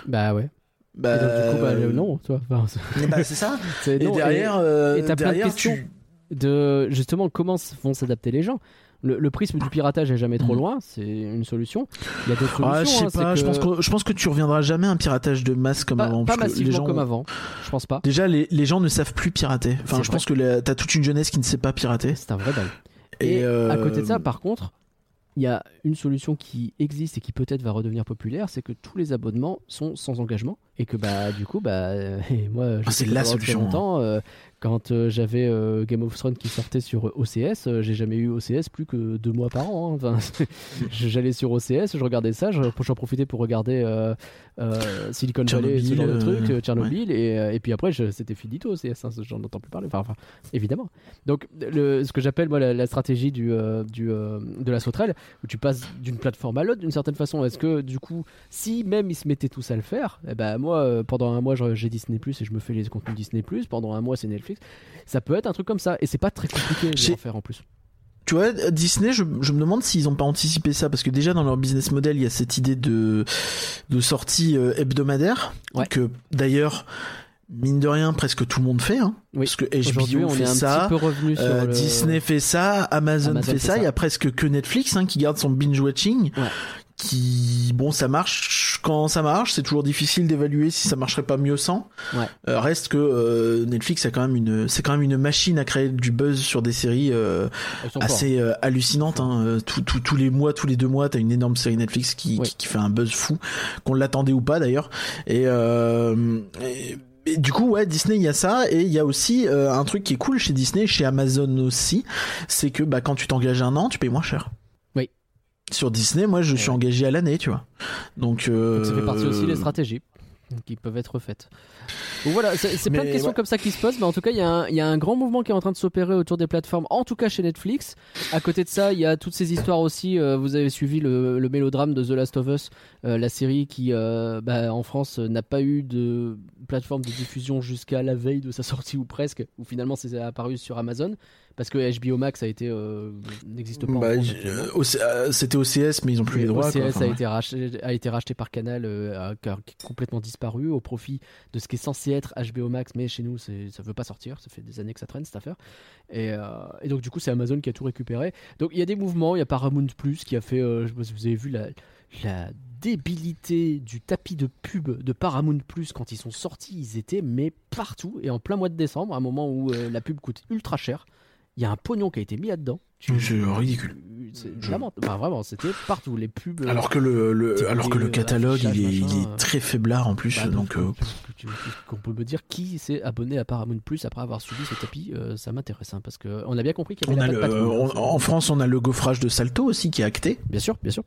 Bah ouais. Bah, Et donc, du coup, bah, euh, non. Enfin, c'est- [laughs] bah, c'est ça. Et non, derrière, euh, et t'as plein de derrière, questions. tu- de justement comment vont s'adapter les gens. Le, le prisme du piratage est jamais trop Mhm. loin, c'est une solution. Il y a d'autres Ah, je solutions. sais hein, pas, c'est je pense que je pense que tu reviendras jamais à un piratage de masse comme pas, avant. pas que les massivement gens comme avant, je pense pas. Déjà, les, les gens ne savent plus pirater. Enfin, je vrai. pense que t'as toute une jeunesse qui ne sait pas pirater. C'est un vrai bail. Et, Et, euh, à côté de ça, par contre, il y a une solution qui existe et qui peut-être va redevenir populaire, c'est que tous les abonnements sont sans engagement et que bah du coup bah [laughs] moi je Ah, c'est la solution, longtemps euh, quand euh, j'avais euh, Game of Thrones qui sortait sur OCS, euh, j'ai jamais eu OCS plus que deux mois par an. hein. Enfin, [laughs] j'allais sur OCS, je regardais ça, je- j'en profitais pour regarder euh, euh, Silicon Valley, ce Tchernobyl, genre de euh, euh, Tchernobyl, et, euh, et puis après c'était finito OCS, hein, j'en entends plus parler. Enfin, enfin, évidemment. Donc le, ce que j'appelle moi la, la stratégie du, euh, du euh, de la sauterelle, où tu passes d'une plateforme à l'autre d'une certaine façon. Est-ce que du coup, si même ils se mettaient tous à le faire, eh ben moi euh, pendant un mois j'ai Disney Plus et je me fais les contenus Disney Plus, pendant un mois c'est Netflix. Ça peut être un truc comme ça et c'est pas très compliqué en faire en plus. Tu vois, Disney, je, je me demande s'ils ont pas anticipé ça parce que déjà dans leur business model, il y a cette idée de de sortie euh, hebdomadaire Ouais. que d'ailleurs mine de rien presque tout le monde fait hein, Oui. parce que HBO on fait est un ça. petit peu revenu sur euh, le... Disney fait ça, Amazon, Amazon fait, fait ça. ça. il y a presque que Netflix hein, qui garde son binge watching, Ouais. Qui bon ça marche quand ça marche, c'est toujours difficile d'évaluer si ça marcherait pas mieux sans. Ouais. Euh, reste que euh, Netflix a quand même une, c'est quand même une machine à créer du buzz sur des séries euh, assez euh, hallucinantes. Hein. Euh, tout- tout- tous les mois, tous les deux mois, t'as une énorme série Netflix qui, qui, qui fait un buzz fou, qu'on l'attendait ou pas d'ailleurs. Et, euh, et- et du coup, ouais, Disney, il y a ça, et il y a aussi euh, un truc qui est cool chez Disney, chez Amazon aussi, c'est que bah, quand tu t'engages un an, tu payes moins cher. Sur Disney, moi, je Ouais, suis engagé à l'année, tu vois. Donc, euh, Donc ça fait partie aussi des stratégies qui peuvent être faites. Donc voilà, c'est plein de questions ouais. comme ça qui se posent, mais en tout cas, il y, a un- il y a un grand mouvement qui est en train de s'opérer autour des plateformes, en tout cas chez Netflix. À côté de ça, il y a toutes ces histoires aussi. euh, vous avez suivi le, le mélodrame de The Last of Us, euh, la série qui, euh, bah, en France, n'a pas eu de plateforme de diffusion jusqu'à la veille de sa sortie ou presque, ou finalement c'est apparu sur Amazon, parce que HBO Max a été euh, n'existe pas. bah, euh, euh, c'était OCS, mais ils ont plus les droits. OCS quoi. Enfin, a, ouais. été racheté, a été racheté par Canal, euh, a- qui a complètement disparu au profit de ce qui est censé être HBO Max, mais chez nous ça veut pas sortir, ça fait des années que ça traîne cette affaire. Et, euh, et donc du coup c'est Amazon qui a tout récupéré. Donc il y a des mouvements, il y a Paramount Plus qui a fait, je sais pas si vous avez vu la, la débilité du tapis de pub de Paramount Plus quand ils sont sortis, ils étaient mais partout et en plein mois de décembre, à un moment où euh, la pub coûte ultra cher. Il y a un pognon qui a été mis là-dedans. Tu- C'est ridicule. Je- lamentable. Enfin, vraiment, c'était partout. Les pubs. euh, Alors que le, alors que le euh, catalogue il est, il euh. très faiblard en plus bah, donc euh, qu'on peut me dire qui s'est abonné à Paramount Plus après avoir subi ce tapis, euh, ça m'intéresse hein, parce que on a bien compris qu'il y on avait a la patte le, patrouille, on- en France on a le gaufrage de Salto aussi qui est acté. Bien sûr, bien sûr.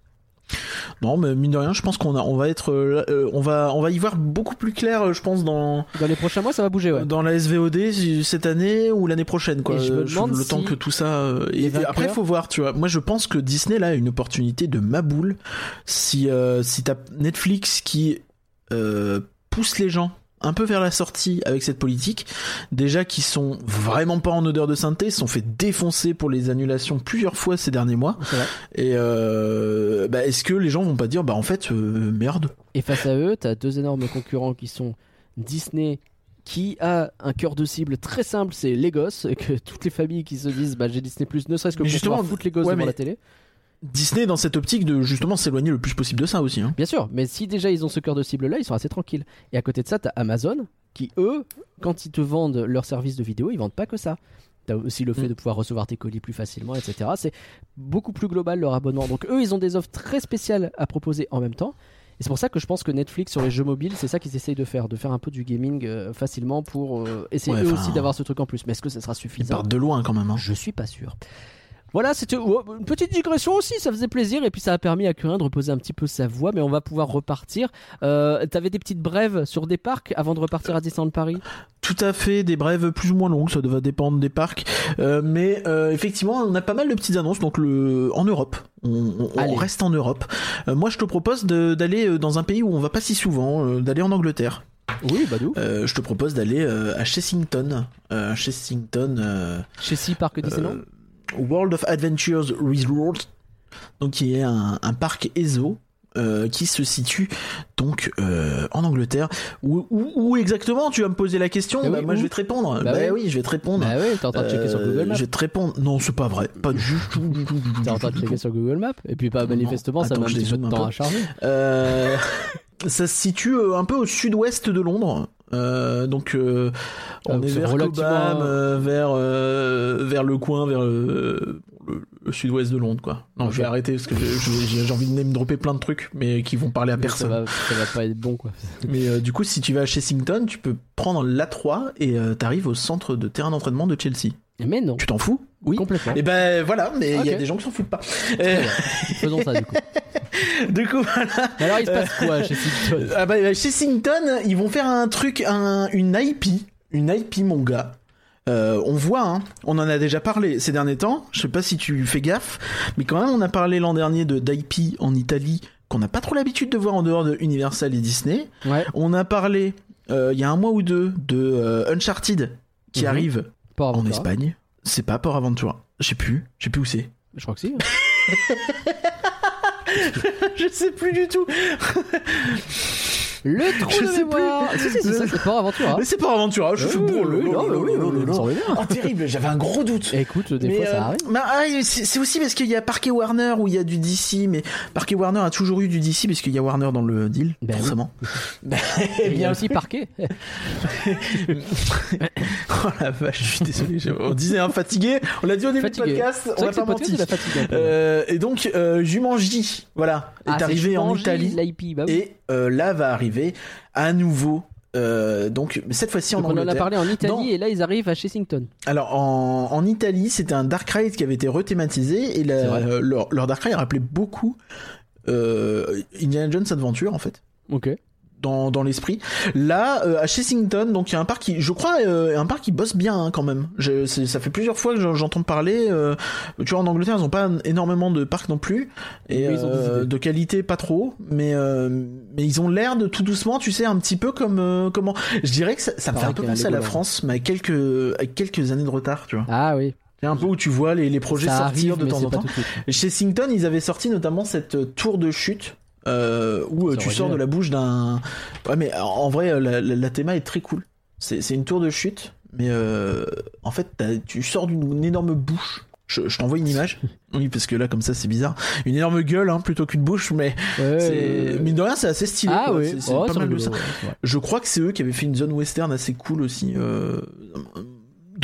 Non mais mine de rien je pense qu'on a on va être euh, euh, on va on va y voir beaucoup plus clair euh, je pense dans Dans les prochains mois, ça va bouger, ouais. dans la SVOD cette année ou l'année prochaine quoi. Je me le temps que tout ça euh, et vainqueurs- après faut voir tu vois. Moi je pense que Disney là a une opportunité de maboule si euh, si t'as Netflix qui pousse les gens un peu vers la sortie avec cette politique, déjà qui sont vraiment pas en odeur de sainteté, sont fait défoncer pour les annulations plusieurs fois ces derniers mois. Et euh, bah, est-ce que les gens vont pas dire bah en fait euh, merde? Et face à eux, t'as deux énormes concurrents qui sont Disney qui a un cœur de cible très simple, c'est les gosses, que toutes les familles qui se disent bah j'ai Disney Plus, ne serait-ce que Mais pour justement, pouvoir foutre les gosses ouais, devant mais- la télé. Disney dans cette optique de justement s'éloigner le plus possible de ça aussi. Hein. Bien sûr, mais si déjà ils ont ce cœur de cible là, ils sont assez tranquilles. Et à côté de ça, t'as Amazon qui eux, quand ils te vendent leur service de vidéo, ils vendent pas que ça. T'as aussi le fait Mm. de pouvoir recevoir tes colis plus facilement, etc. C'est beaucoup plus global leur abonnement. Donc eux, ils ont des offres très spéciales à proposer en même temps. Et c'est pour ça que je pense que Netflix sur les jeux mobiles, c'est ça qu'ils essayent de faire, de faire un peu du gaming euh, facilement pour euh, essayer Ouais, eux aussi d'avoir ce truc en plus. Mais est-ce que ça sera Ils suffisant partent de loin quand même. Hein. Je suis pas sûr. Voilà, c'était oh, une petite digression aussi, ça faisait plaisir et puis ça a permis à Curin de reposer un petit peu sa voix, mais on va pouvoir repartir. Euh, T'avais des petites brèves sur des parcs avant de repartir à Disneyland Paris? Tout à fait, des brèves plus ou moins longues, ça va dépendre des parcs. Euh, mais euh, effectivement, on a pas mal de petites annonces. Donc le en Europe, on, on- on Allez. reste en Europe. Moi, je te propose d'aller dans un pays où on va pas si souvent, d'aller en Angleterre. Oui, bah d'où? Euh, je te propose d'aller euh, à Chessington. Euh, Chessington. Sea Parc Disneyland? World of Adventures Resort, donc qui est un, un parc ESO. euh, qui se situe donc euh, en Angleterre où, où- où exactement tu vas me poser la question? Bah, oui, moi où? je vais te répondre Bah bah, oui. oui je vais te répondre Bah oui, t'es en train de checker sur Euh, Google Maps. je vais te répondre non c'est pas vrai pas du tout du du T'es en train de du checker sur Google Maps? Et puis pas Non, manifestement ça petit peu de dézoome un temps à charger. [laughs] Ça se situe un peu au sud-ouest de Londres. Euh, donc euh, on Ah, est c'est vers Cobham, euh, vers vers le coin, vers le, sud-ouest de Londres, quoi. Non, je vais arrêter parce que j'ai envie de name dropper plein de trucs, mais qui vont parler à personne. va, ça va pas être bon quoi. [laughs] Mais du coup, si tu vas à Chessington, tu peux prendre l'A3 et t'arrives au centre de terrain d'entraînement de Chelsea. Mais non, Tu t'en fous? Oui. complètement. Et ben voilà, mais il y a des gens qui s'en foutent pas. Euh. Faisons ça du coup. [laughs] du coup, voilà. Alors il se passe quoi chez Simpson Ah bah, chez Sington, ils vont faire un truc, un, une IP, une IP mon gars. Euh, on voit, hein, on en a déjà parlé ces derniers temps. Je sais pas si tu fais gaffe, mais quand même, on a parlé l'an dernier de d'IP en Italie qu'on n'a pas trop l'habitude de voir en dehors de Universal et Disney. Ouais, On a parlé euh, il y a un mois ou deux de euh, Uncharted qui Mhm. arrive en Espagne. C'est pas Port Aventura. Je sais plus, je sais plus où c'est. Je crois que si. hein. [laughs] je sais plus du tout. [laughs] Le trou Je de mémoire. Si si, c'est Port Aventura. Mais c'est Port Aventura. Je suis bon. bien. Oh terrible, j'avais un gros doute. Écoute, des Mais, fois euh, ça arrive. bah, ah, c'est aussi parce qu'il y a Parquet Warner où il y a du DC, mais Parquet Warner a toujours eu du DC parce qu'il y a Warner dans le deal, Ben forcément. [laughs] Ben, Et il y a aussi Parquet. [laughs] Oh la vache, je suis désolé. On disait un fatigué. On l'a dit au début Fatigué. du podcast. On pas le menti. Euh, et donc euh, Jumanji, voilà, est Ah, arrivé en Italie bah oui. et euh, là va arriver à nouveau. euh, donc cette fois-ci en Donc on en a parlé en Italie Non. et là ils arrivent à Chessington. Alors en, en Italie, c'était un Dark Ride qui avait été rethématisé et la- euh, leur, leur Dark Ride rappelait beaucoup euh, Indiana Jones Adventure en fait. Ok. Dans, dans l'esprit. Là, euh, à Chessington, donc il y a un parc qui, je crois, euh, un parc qui bosse bien hein, quand même. Je, ça fait plusieurs fois que j'en- j'entends parler. euh, tu vois, en Angleterre, ils ont pas énormément de parcs non plus, et Mais ils ont des euh, de qualité pas trop. Mais euh, mais ils ont l'air de tout doucement, tu sais, un petit peu comme euh, comment. Je dirais que ça, ça me fait un peu penser à la. France, mais avec quelques avec quelques années de retard, tu vois. Ah oui. C'est un peu où tu vois les, les projets ça sortir arrive, de temps en temps. Chez Sington, ils avaient sorti notamment cette tour de chute euh, où euh, tu sors de la bouche d'un. Ouais, mais en en vrai, euh, la, la, la théma est très cool. C'est une tour de chute, mais euh, en fait, tu sors d'une énorme bouche. Je, je t'envoie une image. [laughs] Oui, parce que là, comme ça, c'est bizarre. Une énorme gueule, hein, plutôt qu'une bouche, mais Ouais, mine de rien, c'est assez stylé. Ah oui, Oh, pas mal de ça. ouais. Je crois que c'est eux qui avaient fait une zone western assez cool aussi. euh,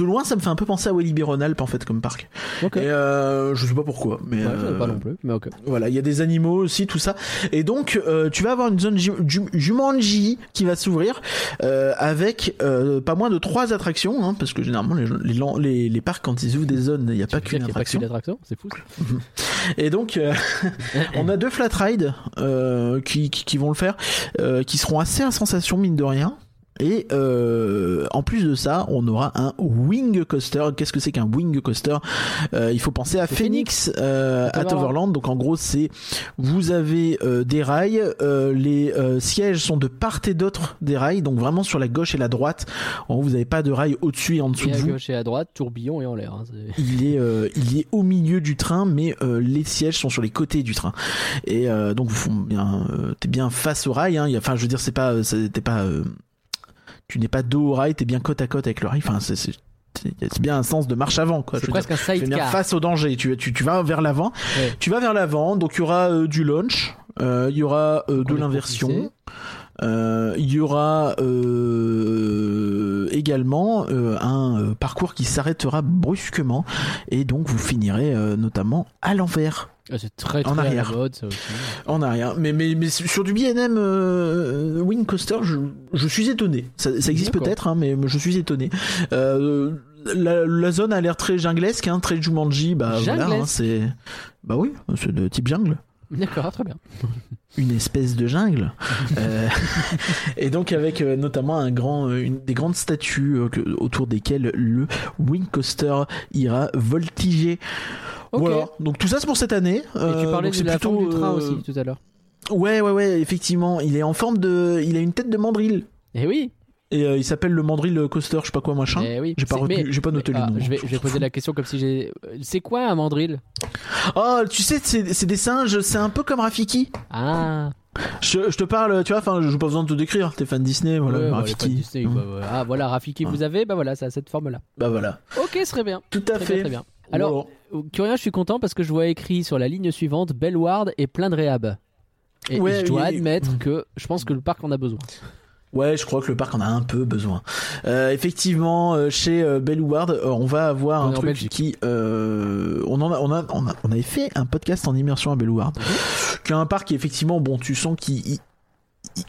De loin, ça me fait un peu penser à Walibi Rhône-Alpes en fait comme parc. Ok. Et euh, je sais pas pourquoi, mais Ouais, savais euh, pas non plus, mais voilà, il y a des animaux aussi, tout ça. Et donc, euh, tu vas avoir une zone Ju- Ju- Jumanji qui va s'ouvrir euh, avec euh, pas moins de trois attractions, hein, parce que généralement les, les, les, les parcs quand ils ouvrent des zones, il n'y a pas qu'une pas attraction. qu'une attraction, c'est fou. ça. [laughs] Et donc, euh, [laughs] on a deux flat rides euh, qui, qui, qui vont le faire, euh, qui seront assez à sensation mine de rien. Et euh, en plus de ça, on aura un wing coaster. Qu'est-ce que c'est qu'un wing coaster? Euh, Il faut penser à C'est Phoenix, euh, À à Toverland. Donc en gros, c'est vous avez euh, des rails, euh, les euh, sièges sont de part et d'autre des rails, donc vraiment sur la gauche et la droite. En gros, vous n'avez pas de rails au-dessus et en dessous Et de à vous gauche et à droite, tourbillon et en l'air. hein, il est euh, il est au milieu du train mais euh, les sièges sont sur les côtés du train et euh, donc vous font bien euh, t'es bien face au rail hein. Enfin je veux dire c'est pas t'es pas euh, tu n'es pas dos au rail t'es bien côte à côte avec le rail enfin c'est bien un sens de marche avant quoi C'est dire. presque un sidecar. face au danger tu, tu, tu vas vers l'avant Ouais. tu vas vers l'avant donc il y aura euh, du launch euh, il y aura euh, de l'inversion il y aura également un parcours qui s'arrêtera brusquement et donc vous finirez notamment à l'envers Ah, C'est très très En arrière. mode ça aussi. en arrière mais mais, mais sur du B&M euh, Wing Coaster je, je suis étonné ça, ça existe peut-être hein, mais je suis étonné euh, la, la zone a l'air très junglesque, hein, très Jumanji. Bah voilà, hein, c'est. Bah oui, c'est de type jungle. D'accord, très bien. Une espèce de jungle. Euh, [laughs] et donc avec euh, notamment un grand, euh, une, des grandes statues euh, que- autour desquelles le Wing Coaster ira voltiger. Ok. Voilà. Donc tout ça c'est pour cette année. Et tu parlais de la plutôt, forme du train aussi tout à l'heure. Ouais, ouais, ouais, effectivement. Il est en forme de. Il a une tête de mandrill. Eh oui. Et euh, il s'appelle le mandrill coaster, je sais pas quoi, machin. Eh oui. J'ai pas retenu- j'ai pas noté mais- le ah, nom, Je vais, je poser la question comme si j'ai. C'est quoi un mandrill Oh, tu sais, c'est des singes, c'est un peu comme Rafiki. Ah. Je, je te parle, tu vois, enfin, je n'ai pas besoin de te décrire, t'es fan Disney, voilà, Ouais, bah, Rafiki. Disney, Mmh. bah, voilà. Ah voilà, Rafiki, vous avez, bah voilà, ça a cette forme-là. Bah voilà. Ok, ce serait bien. Tout à Très fait. bien, très bien. Alors, Curien, je suis content parce que je vois écrit sur la ligne suivante Bellward et plein de réhab. Et je dois admettre que je pense que le parc en a besoin. Ouais, je crois que le parc en a un peu besoin. Euh, effectivement, euh, chez euh, Bellward, on va avoir On un truc Belgique. qui, euh, on en a, on a, on a, on avait fait un podcast en immersion à Bellward, qui est un parc qui effectivement, bon, tu sens qu'il il,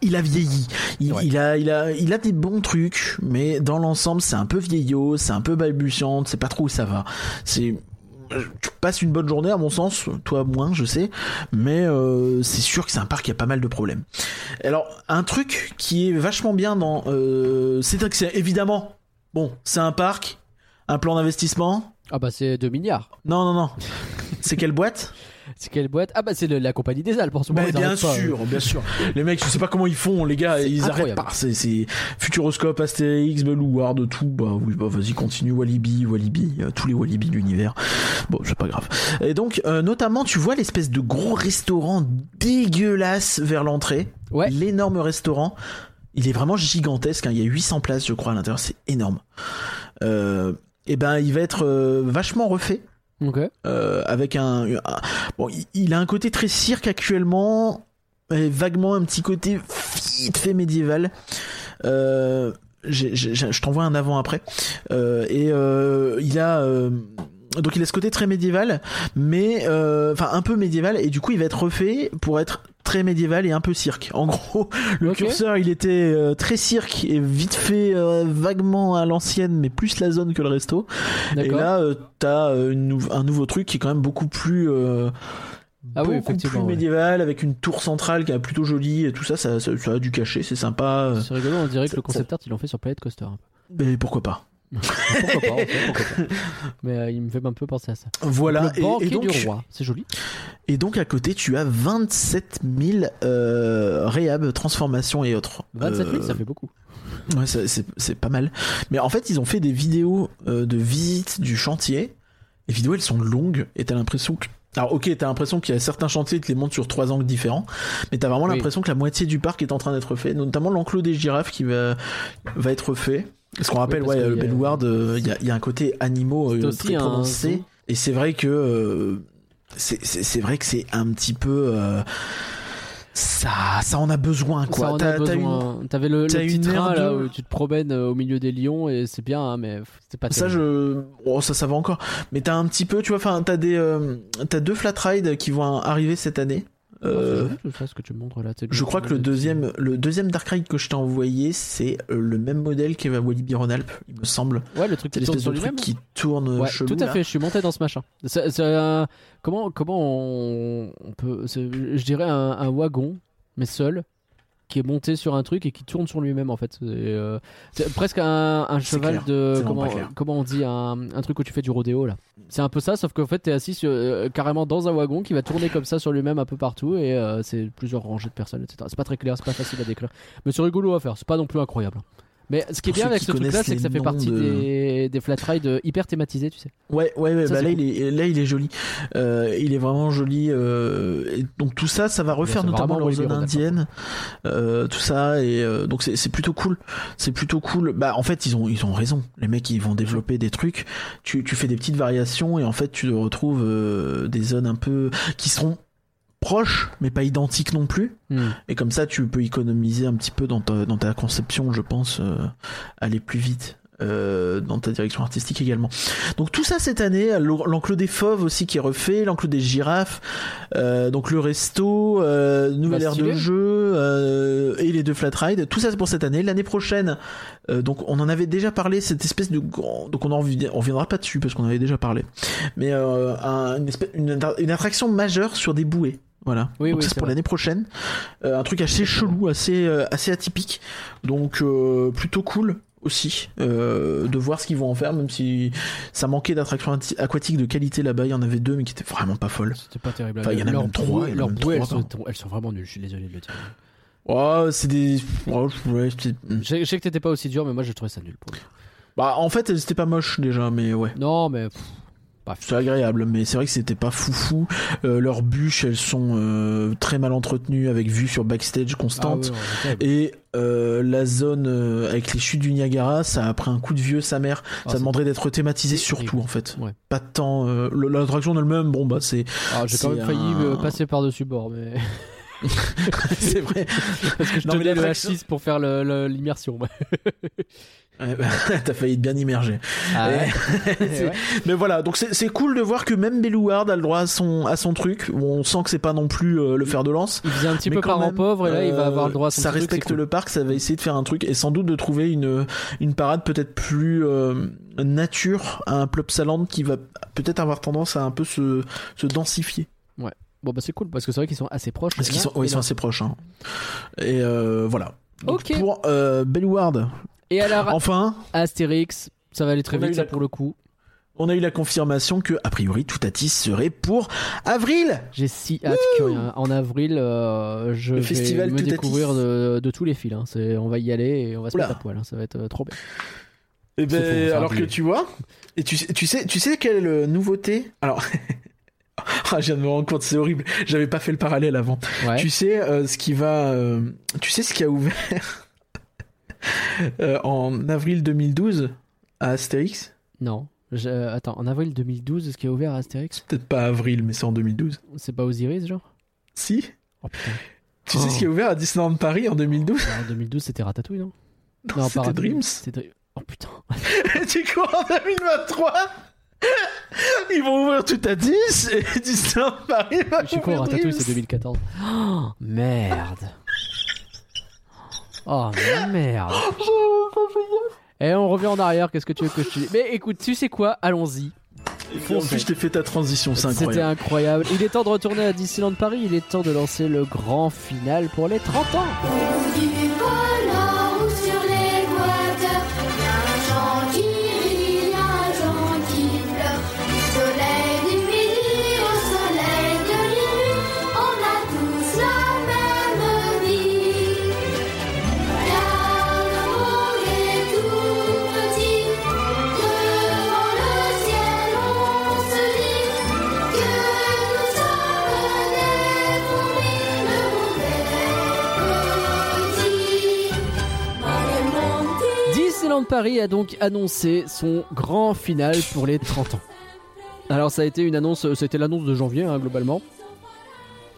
il a vieilli. Il, Ouais. il a, il a, il a des bons trucs, mais dans l'ensemble, c'est un peu vieillot, c'est un peu balbutiant, c'est pas trop où ça va. C'est tu passes une bonne journée à mon sens, toi moins je sais, mais euh, c'est sûr que c'est un parc qui a pas mal de problèmes. Alors un truc qui est vachement bien dans, euh, c'est que c'est évidemment, bon, c'est un parc, un plan d'investissement. Ah bah c'est 2 milliards. Non non non, c'est quelle boîte? C'est quelle boîte Ah bah c'est le- la compagnie des Alpes en ce moment. Mais ils bien arrêtent pas. sûr, bien sûr. Les mecs, je sais pas comment ils font, les gars, C'est ils incroyable. arrêtent pas. C'est, c'est Futuroscope, Astérix, Bellward, tout. Bah oui, bah vas-y, continue. Walibi, Walibi, euh, tous les Walibi de l'univers. Bon, c'est pas grave. Et donc, euh, notamment, tu vois l'espèce de gros restaurant dégueulasse vers l'entrée. Ouais. L'énorme restaurant. Il est vraiment gigantesque. hein. Il y a 800 places, je crois, à l'intérieur. C'est énorme. Euh, et ben, il va être euh, vachement refait Ok. euh, avec un, bon il- a un côté très cirque actuellement et vaguement un petit côté vite fait médiéval euh, je t'envoie un avant après Euh, et il a donc il a ce côté très médiéval mais euh, enfin un peu médiéval et du coup il va être refait pour être très médiéval et un peu cirque en gros [laughs] le curseur il était euh, très cirque et vite fait euh, vaguement à l'ancienne mais plus la zone que le resto et là, euh, t'as nou- un nouveau truc qui est quand même beaucoup plus, Ah oui, beaucoup plus ouais. médiéval, avec une tour centrale qui est plutôt jolie et tout ça, ça, ça, ça a du cachet, c'est sympa. C'est rigolo, on dirait que le concept art ils l'ont fait sur Planet Coaster. un peu. Mais pourquoi pas pourquoi pas, en fait, pourquoi pas. [laughs] Mais euh, il me fait un peu penser à ça. Voilà. le Et, banquet et donc, du roi, c'est joli. et donc à côté, tu as 27 000 euh, réhab, transformations et autres. 27 000, Euh, ça fait beaucoup. Ouais, c'est pas mal. Mais en fait, ils ont fait des vidéos euh, de visite du chantier. Les vidéos, elles sont longues et t'as l'impression que. Alors, ok, t'as l'impression qu'il y a certains chantiers qui les montent sur trois angles différents, mais t'as vraiment Oui. l'impression que la moitié du parc est en train d'être fait, notamment l'enclos des girafes qui va, va être fait. Parce qu'on rappelle, ouais, euh, y a- Bellward, euh, il y, a, il y a un côté animaux euh, très prononcé. Et c'est vrai que. euh, c'est- vrai que c'est un petit peu. ça, ça en a besoin, quoi. T'avais le, le petit train là où tu te promènes au milieu des lions et c'est bien, hein, mais c'est pas Ça, terrible. je. Oh, ça, ça va encore. Mais t'as un petit peu, tu vois, enfin, t'as des. euh, t'as deux flat rides qui vont arriver cette année. Ah, Euh, joli, tout ça, ce que tu me montres là. c'est je crois que le deuxième, le deuxième Dark Ride que je t'ai envoyé, c'est euh, le même modèle qu'Eva Walibi Rhône-Alpes, il me semble. Ouais, le truc C'est qui tourne sur de truc qui tourne Ouais, chelou. tout à là. fait, je suis monté dans ce machin. Un- comment, comment on, on peut. Je dirais un, un wagon, mais seul, qui est monté sur un truc et qui tourne sur lui-même en fait. C'est euh, c'est presque un, cheval clair. de. Comment, comment on dit un, un truc où tu fais du rodéo là. C'est un peu ça, sauf qu'en fait, t'es assis sur, euh, carrément dans un wagon qui va tourner comme ça sur lui-même un peu partout et euh, c'est plusieurs rangées de personnes, etc. C'est pas très clair, c'est pas facile à décrire. Mais c'est rigolo à faire, c'est pas non plus incroyable. Mais ce qui est bien avec ce truc-là, c'est que ça fait partie de- des, des flat rides hyper thématisés, tu sais. Ouais, ouais, ouais, Ça, bah là, cool. il est, là, il est joli. Euh, il est vraiment joli. euh, et donc tout ça, ça va refaire notamment leur zone indienne, euh, tout ça. Et euh, donc c'est c'est plutôt cool. C'est plutôt cool. Bah en fait, ils ont ils ont raison. Les mecs, ils vont développer des trucs. Tu tu fais des petites variations et en fait, tu retrouves euh, des zones un peu qui seront proches, mais pas identiques non plus. Hmm. Et comme ça, tu peux économiser un petit peu dans ta, dans ta conception, je pense, euh, aller plus vite. euh, dans ta direction artistique également. Donc tout ça cette année, l'enclos des fauves aussi qui est refait, l'enclos des girafes, euh, donc le resto, euh, nouvelle Bah, aire de jeu et les deux flat rides. Tout ça c'est pour cette année. L'année prochaine, donc on en avait déjà parlé cette espèce de grand, donc on en on reviendra pas dessus parce qu'on en avait déjà parlé, mais un- une, espèce- une, une attraction majeure sur des bouées. Voilà. Oui, Donc oui, c'est pour l'année prochaine. Euh, un truc assez chelou, assez euh, assez atypique. Donc euh, plutôt cool aussi de voir ce qu'ils vont en faire, même si ça manquait d'attractions ati- aquatiques de qualité là-bas. Il y en avait deux, mais qui étaient vraiment pas folles. C'était pas terrible. Enfin, il y en a même trois, Leurs bouées, elles trois, sont, elles sont vraiment nulles. Je suis désolé de le dire. Oh, c'est des. oh, ouais, c'est- Je, je sais que t'étais pas aussi dur, mais moi j'ai trouvé ça nul. Pour. Bah, en fait, elles étaient pas moches déjà, mais ouais. Non, mais pff, bref. C'est agréable, mais c'est vrai que c'était pas foufou. Euh, leurs bûches, elles sont euh, très mal entretenues, avec vue sur backstage constante. Ah ouais. Et euh, la zone avec les chutes du Niagara, ça a pris un coup de vieux sa mère. Ah, ça demanderait d'être thématisé surtout en fait. Ouais. Pas tant l'attraction elle-même. Bon bah c'est Alors, j'ai quand même failli me passer par-dessus bord, mais. [laughs] c'est vrai. [laughs] Parce que je Non, tenais le l'attraction- H6 pour faire l'immersion. [laughs] Ouais, [laughs] bah, T'as failli être bien immergé. Ah ouais. [laughs] Ouais. Mais voilà, donc c'est cool de voir que même Bellouard a le droit à son à son truc. On sent que c'est pas non plus euh, le fer de lance. Il faisait un petit peu parent même, pauvre et là il va euh, avoir le droit à son Ça petit truc, respecte c'est cool. le parc, ça va essayer de faire un truc et sans doute de trouver une une parade peut-être plus euh, nature à un Plopsaland qui va peut-être avoir tendance à un peu se se densifier. Bon bah c'est cool parce que c'est vrai qu'ils sont assez proches. Parce qu'ils sont, ouais, ils sont assez proches. hein. Et euh, voilà. Donc, Ok. Pour euh, Bellouard, Et alors enfin, Astérix, ça va aller très vite ça la- pour le coup. on a eu la confirmation que a priori Toutatis serait pour avril. J'ai si hâte ait un- en avril euh, je Le vais festival me Toutatis. découvrir de, de tous les fils. hein. C'est- On va y aller et on va se Oula. mettre à poil. hein. Ça va être euh, trop bien. Eh C'est faux, ben, alors que tu vois, et tu sais, tu sais, tu sais quelle est la nouveauté? Alors, [laughs] ah, je viens de me rendre compte, c'est horrible. J'avais pas fait le parallèle avant. Ouais. Tu sais euh, ce qui va, euh, tu sais ce qui a ouvert? [laughs] euh, en avril 2012 à Astérix. Non. Je- euh, Attends, en avril 2012, est-ce qu'il y a ouvert à Astérix? Peut-être pas avril, mais c'est en 2012. C'est pas Osiris, genre? Si. Oh putain. Tu sais ce qui a ouvert à Disneyland Paris en 2012 Bah, en 2012, c'était Ratatouille, non? Non, c'était Dreams. c'était Oh putain. [laughs] tu crois en 2023 Ils vont ouvrir tout à 10 et Disneyland Paris va Je suis con, Ratatouille, c'est 2014. Oh, merde. Oh merde. [gasps] Et on revient en arrière, qu'est-ce que tu veux que je te dise? Mais écoute, tu sais quoi? Allons-y. En plus, je t'ai fait ta transition, c'est C'était incroyable. incroyable. Il est temps de retourner à Disneyland Paris, il est temps de lancer le grand final pour les 30 ans. Disneyland Paris a donc annoncé son grand final pour les 30 ans. Alors ça a été une annonce, c'était l'annonce de janvier hein, globalement.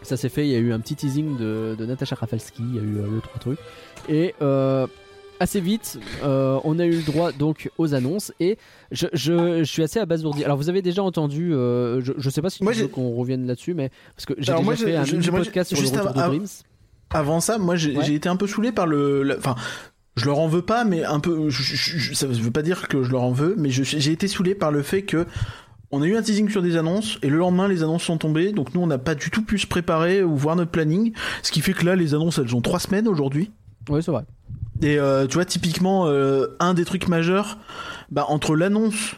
Ça s'est fait, il y a eu un petit teasing de, de Natasha Rafalski, il y a eu euh, deux trois trucs. Et euh, assez vite, euh, on a eu le droit donc aux annonces et je, je- je suis assez abasourdi. Alors vous avez déjà entendu, euh, je, je sais pas si tu Moi, veux qu'on revienne là-dessus, mais parce que j'ai déjà moi, fait un podcast sur le retour de av- Dreams. Avant ça, moi, j'ai Ouais. été un peu saoulé par le. Enfin, je leur en veux pas, mais un peu. je- je- ça veut pas dire que je leur en veux, mais j'ai été saoulé par le fait que. On a eu un teasing sur des annonces et le lendemain les annonces sont tombées donc nous on n'a pas du tout pu se préparer ou voir notre planning ce qui fait que là les annonces elles ont trois semaines aujourd'hui Oui, c'est vrai. Et euh, tu vois, typiquement, euh, un des trucs majeurs, bah, entre l'annonce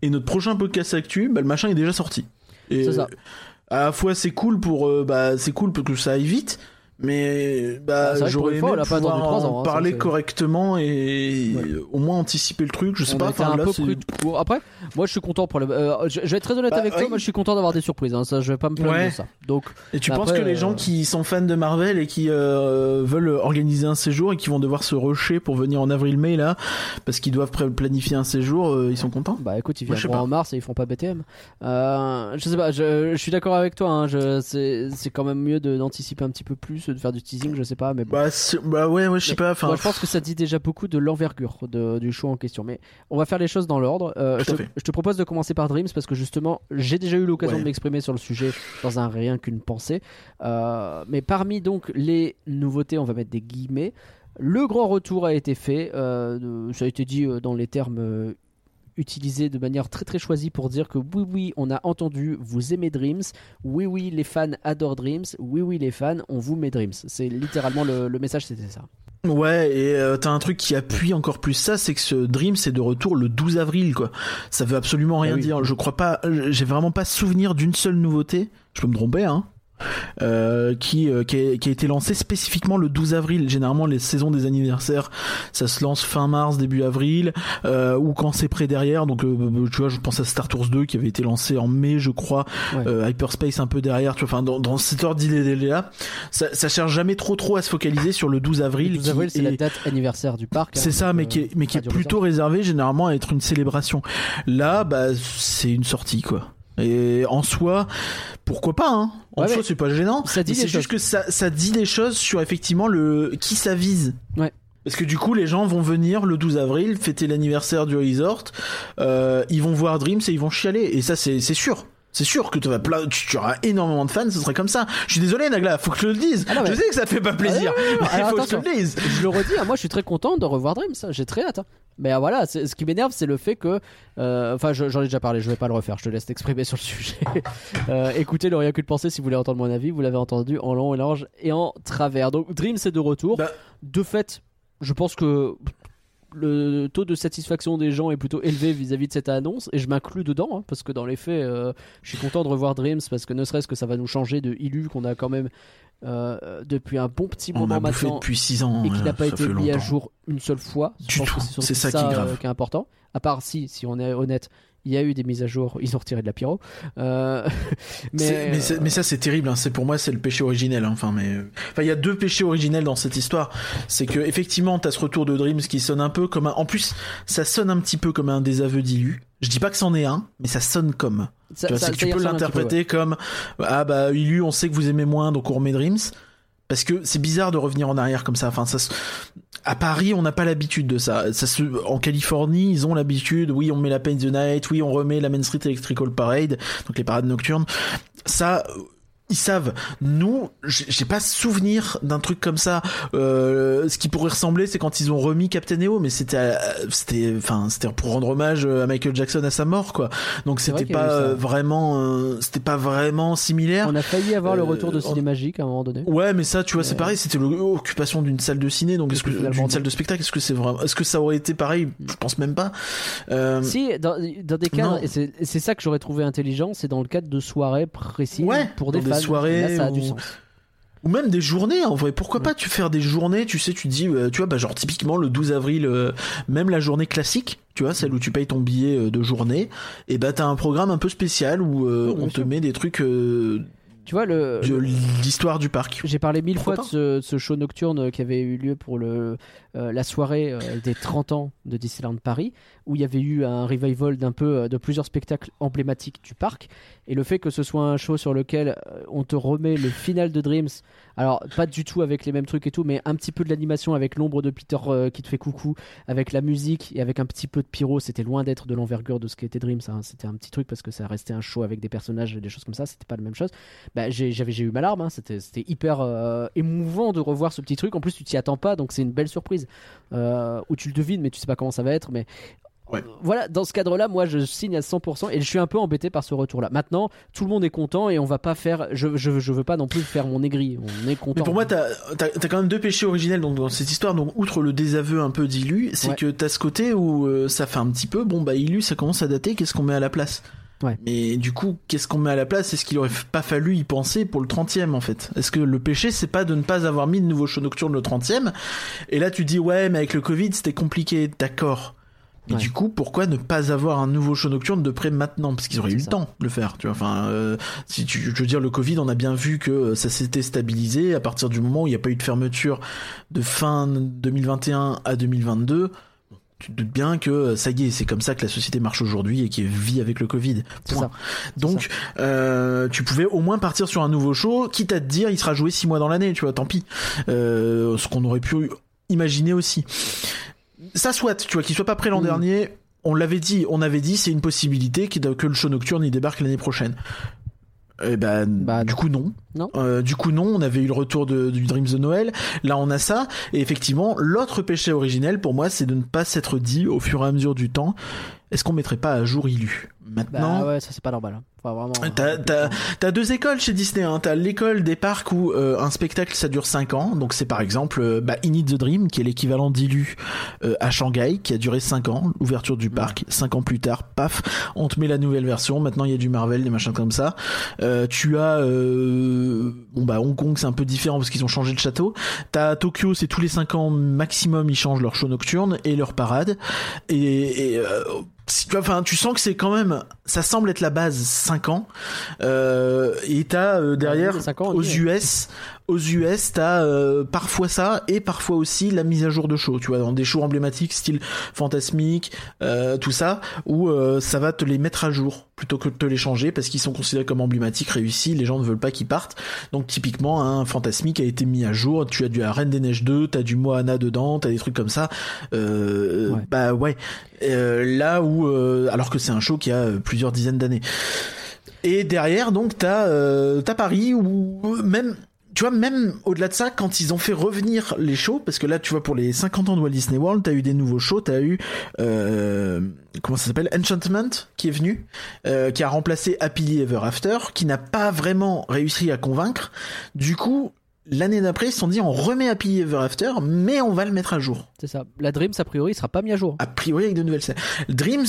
et notre prochain podcast actu, bah, le machin est déjà sorti. C'est ça. à la fois, c'est cool pour, euh, bah, c'est cool pour que ça aille vite, mais bah, Ah, j'aurais aimé fois, pas pouvoir ans, en hein, parler correctement et Ouais. euh, au moins anticiper le truc. Je sais on pas. enfin, un là, peu pris. Après, moi je suis content pour le. euh, je, vais être très honnête Bah, avec toi, moi je suis content d'avoir des surprises. Hein, ça, je vais pas me plaindre Ouais. de ça. Donc, Et tu Après, penses que les euh, gens qui sont fans de Marvel et qui euh, veulent organiser un séjour et qui vont devoir se rusher pour venir en avril-mai là, parce qu'ils doivent planifier un séjour, euh, ils sont contents? Bah écoute, ils pas. en mars et ils font pas BTM. Euh, je sais pas, je, je suis d'accord avec toi. Hein, je, c'est, c'est quand même mieux d'anticiper un petit peu plus plus de faire du teasing, je sais pas, mais bon. Bah, bah ouais, ouais, je sais pas. Enfin, Moi, je pense que ça dit déjà beaucoup de l'envergure du show en question. Mais on va faire les choses dans l'ordre. Euh, je, te- fait. je te propose de commencer par Dreams parce que justement, j'ai déjà eu l'occasion Ouais. de m'exprimer sur le sujet dans un rien qu'une pensée. Euh, mais parmi donc les nouveautés, on va mettre des guillemets. Le grand retour a été fait. euh, ça a été dit dans les termes. Euh, utilisés de manière très très choisie pour dire que oui oui on a entendu vous aimez Dreams oui oui les fans adorent Dreams oui oui les fans on vous met Dreams c'est littéralement le, le message c'était ça Ouais, et euh, t'as un truc qui appuie encore plus ça, c'est que ce Dream c'est de retour le 12 avril, quoi. Ça veut absolument rien Ah oui. dire. Je crois pas, j'ai vraiment pas souvenir d'une seule nouveauté. Je peux me tromper, hein. Euh, qui, euh, qui, a, qui a été lancé spécifiquement le 12 avril. Généralement, les saisons des anniversaires, ça se lance fin mars, début avril, euh, ou quand c'est près derrière. Donc, euh, tu vois, je pense à Star Tours 2 qui avait été lancé en mai, je crois. Ouais. Euh, Hyperspace un peu derrière. Tu vois, enfin, dans, dans cet ordre d'idée-là, ça, ça cherche jamais trop trop à se focaliser sur le 12 avril. Le 12 qui avril, c'est est- la date anniversaire du parc. c'est hein, ça, donc, mais euh, qui est, mais qui est plutôt réservé généralement à être une célébration. Là, bah, c'est une sortie, quoi. Et en soi, pourquoi pas, hein En Ouais, soi, c'est pas gênant. ça dit c'est juste que ça, ça dit des choses sur effectivement le qui ça vise. Ouais. Parce que du coup, les gens vont venir le 12 avril fêter l'anniversaire du resort. Euh, ils vont voir Dreams et ils vont chialer. Et ça, c'est sûr. C'est sûr que tu vas plein, tu, tu auras énormément de fans, ce serait comme ça. Je suis désolé, Nagla, faut que je le dise. Ah non, mais- Je sais que ça fait pas plaisir, mais [laughs] Alors, faut que je le dise. je le redis, hein, moi je suis très content de revoir Dreams, hein, j'ai très hâte. hein. Mais euh, voilà, c'est- ce qui m'énerve, c'est le fait que. euh, Enfin, je- j'en ai déjà parlé, je vais pas le refaire, je te laisse t'exprimer sur le sujet. [laughs] Euh, écoutez le rien que de penser si vous voulez entendre mon avis, vous l'avez entendu en long et large et en travers. Donc Dreams est de retour. Bah- De fait, je pense que le taux de satisfaction des gens est plutôt élevé vis-à-vis de cette annonce et je m'inclus dedans hein, parce que dans les faits euh, je suis content de revoir Dreams parce que ne serait-ce que ça va nous changer de Illu qu'on a quand même euh, depuis un bon petit moment maintenant depuis 6 ans. et qui n'a pas été mis à jour une seule fois. Je Du pense tout. que c'est ça qui est grave. euh, qui est important. À part si, si on est honnête, il y a eu des mises à jour, ils ont retiré de la pyro. Euh, mais, C'est- mais, mais ça c'est terrible. Hein. C'est pour moi c'est le péché originel. hein. Enfin mais enfin il y a deux péchés originels dans cette histoire. C'est que effectivement t'as ce retour de Dreams qui sonne un peu comme un. En plus ça sonne un petit peu comme un désaveu d'Ilu. Je dis pas que c'en est un, mais ça sonne comme. ça- Tu vois, ça- que tu peux l'interpréter comme ah bah Ilu on sait que vous aimez moins donc on remet Dreams. Parce que c'est bizarre de revenir en arrière comme ça. Enfin, ça à Paris, on n'a pas l'habitude de ça. ça se... En Californie, ils ont l'habitude. Oui, on met la Paint the Night. Oui, on remet la Main Street Electrical Parade, donc les parades nocturnes. Ça, ils savent. Nous, j'ai pas souvenir d'un truc comme ça. Euh, ce qui pourrait ressembler, c'est quand ils ont remis Captain EO, mais c'était, euh, c'était, enfin, c'était pour rendre hommage à Michael Jackson à sa mort, quoi. Donc vrai c'était a pas euh, vraiment, euh, c'était pas vraiment similaire. On a failli avoir le retour de on- Cinémagique à un moment donné. Ouais, mais ça, tu vois, c'est pareil. C'était l'occupation d'une salle de ciné, donc est-ce que d'une salle de spectacle, est-ce que c'est vraiment, est-ce que ça aurait été pareil? Je pense même pas. Euh, Si, dans, dans des et c'est ça que j'aurais trouvé intelligent, c'est dans le cadre de soirées précises Ouais, pour des dans des soirées Là, ça a du où- sens. Ou même des journées, en vrai. Pourquoi pas tu faire des journées, tu sais, tu dis, euh, tu vois, bah, genre typiquement le 12 avril, euh, même la journée classique, tu vois, celle où tu payes ton billet euh, de journée, et bah t'as un programme un peu spécial où euh, Oui, on te met des trucs euh, Tu vois, le, l'histoire du parc. J'ai parlé mille Pourquoi fois de ce, de ce show nocturne qui avait eu lieu pour le, euh, la soirée euh, des 30 ans de Disneyland Paris, où il y avait eu un revival d'un peu euh, de plusieurs spectacles emblématiques du parc. Et le fait que ce soit un show sur lequel euh, on te remet le final de Dreams, alors pas du tout avec les mêmes trucs et tout, mais un petit peu de l'animation avec l'ombre de Peter euh, qui te fait coucou, avec la musique et avec un petit peu de pyro, c'était loin d'être de l'envergure de ce qu'était Dreams. hein. C'était un petit truc parce que ça restait un show avec des personnages et des choses comme ça, c'était pas la même chose bah, j'ai j'avais j'ai eu ma larme hein. c'était c'était hyper euh, émouvant de revoir ce petit truc en plus tu t'y attends pas donc c'est une belle surprise euh, où tu le devines mais tu sais pas comment ça va être mais Ouais. voilà dans ce cadre là moi je signe à 100% et je suis un peu embêté par ce retour là maintenant tout le monde est content et on va pas faire je, je, je veux pas non plus faire mon aigri on est content Mais pour moi, t'as as, quand même deux péchés originels donc, dans cette histoire. Donc, outre le désaveu un peu d'Ilu, c'est Ouais. que t'as ce côté où euh, ça fait un petit peu, bon, bah, Ilu, ça commence à dater, qu'est-ce qu'on met à la place? Ouais. Mais du coup, qu'est-ce qu'on met à la place? Est-ce qu'il aurait pas fallu y penser pour le 30e en fait? Est-ce que le péché, c'est pas de ne pas avoir mis de nouveau show nocturne le 30e Et là, tu dis, ouais, mais avec le Covid, c'était compliqué, d'accord. Ouais. du coup, pourquoi ne pas avoir un nouveau show nocturne de près maintenant? Parce qu'ils auraient eu le temps de le faire, tu vois. Enfin, euh, si tu, je veux dire, le Covid, on a bien vu que euh, ça s'était stabilisé à partir du moment où il n'y a pas eu de fermeture de fin 2021 à 2022. tu te doutes bien que euh, ça y est, c'est comme ça que la société marche aujourd'hui et qui vit avec le Covid. Point. Donc, euh, tu pouvais au moins partir sur un nouveau show, quitte à te dire, il sera joué six mois dans l'année, tu vois, tant pis. Euh, ce qu'on aurait pu imaginer aussi. Ça soit, tu vois, qu'il soit pas prêt l'an Mm. dernier. On l'avait dit, on avait dit, c'est une possibilité que le show nocturne y débarque l'année prochaine. Eh ben, Bah, du coup non. Non. Euh, du coup non, on avait eu le retour de, du Dreams de Noël. Là on a ça. Et effectivement, l'autre péché originel pour moi, c'est de ne pas s'être dit au fur et à mesure du temps, est-ce qu'on mettrait pas à jour Illu Maintenant, Bah ouais, ça c'est pas normal. Hein. Vraiment. T'as, deux écoles chez Disney. Hein. T'as l'école des parcs où euh, un spectacle ça dure 5 ans. Donc c'est par exemple euh, bah, In It the Dream qui est l'équivalent d'Ilu euh, à Shanghai qui a duré 5 ans. L'ouverture du parc. 5 ans plus tard, paf, on te met la nouvelle version. Maintenant il y a du Marvel, des machins comme ça. Euh, tu as euh, bon bah Hong Kong c'est un peu différent parce qu'ils ont changé de château. T'as Tokyo c'est tous les 5 ans maximum ils changent leur show nocturne et leur parade. Et, et, si tu vois, enfin, tu sens que c'est quand même, ça semble être la base 5 ans. Euh, et t'as euh, derrière, ans, on aux. US, aux US, t'as euh, parfois ça et parfois aussi la mise à jour de shows. Tu vois, dans des shows emblématiques, style fantasmique, euh, tout ça, où euh, ça va te les mettre à jour plutôt que de te les changer parce qu'ils sont considérés comme emblématiques, réussis. Les gens ne veulent pas qu'ils partent. Donc typiquement, un fantasmique a été mis à jour. Tu as du Reine des Neiges 2, t'as du Moana dedans, t'as des trucs comme ça. Euh, Ouais. Bah ouais. Euh, là où, euh, alors que c'est un show qui a plusieurs dizaines d'années. Et derrière, donc, t'as euh, t'as Paris où même, tu vois, même au-delà de ça, quand ils ont fait revenir les shows, parce que là, tu vois, pour les 50 ans de Walt Disney World, t'as eu des nouveaux shows, t'as eu euh, comment ça s'appelle, Enchantment, qui est venu, euh, qui a remplacé Happily Ever After, qui n'a pas vraiment réussi à convaincre. Du coup. L'année d'après, ils se sont dit on remet Happily Ever After, mais on va le mettre à jour C'est ça. La Dreams, a priori, il sera pas mis à jour. a priori avec de nouvelles scènes. Dreams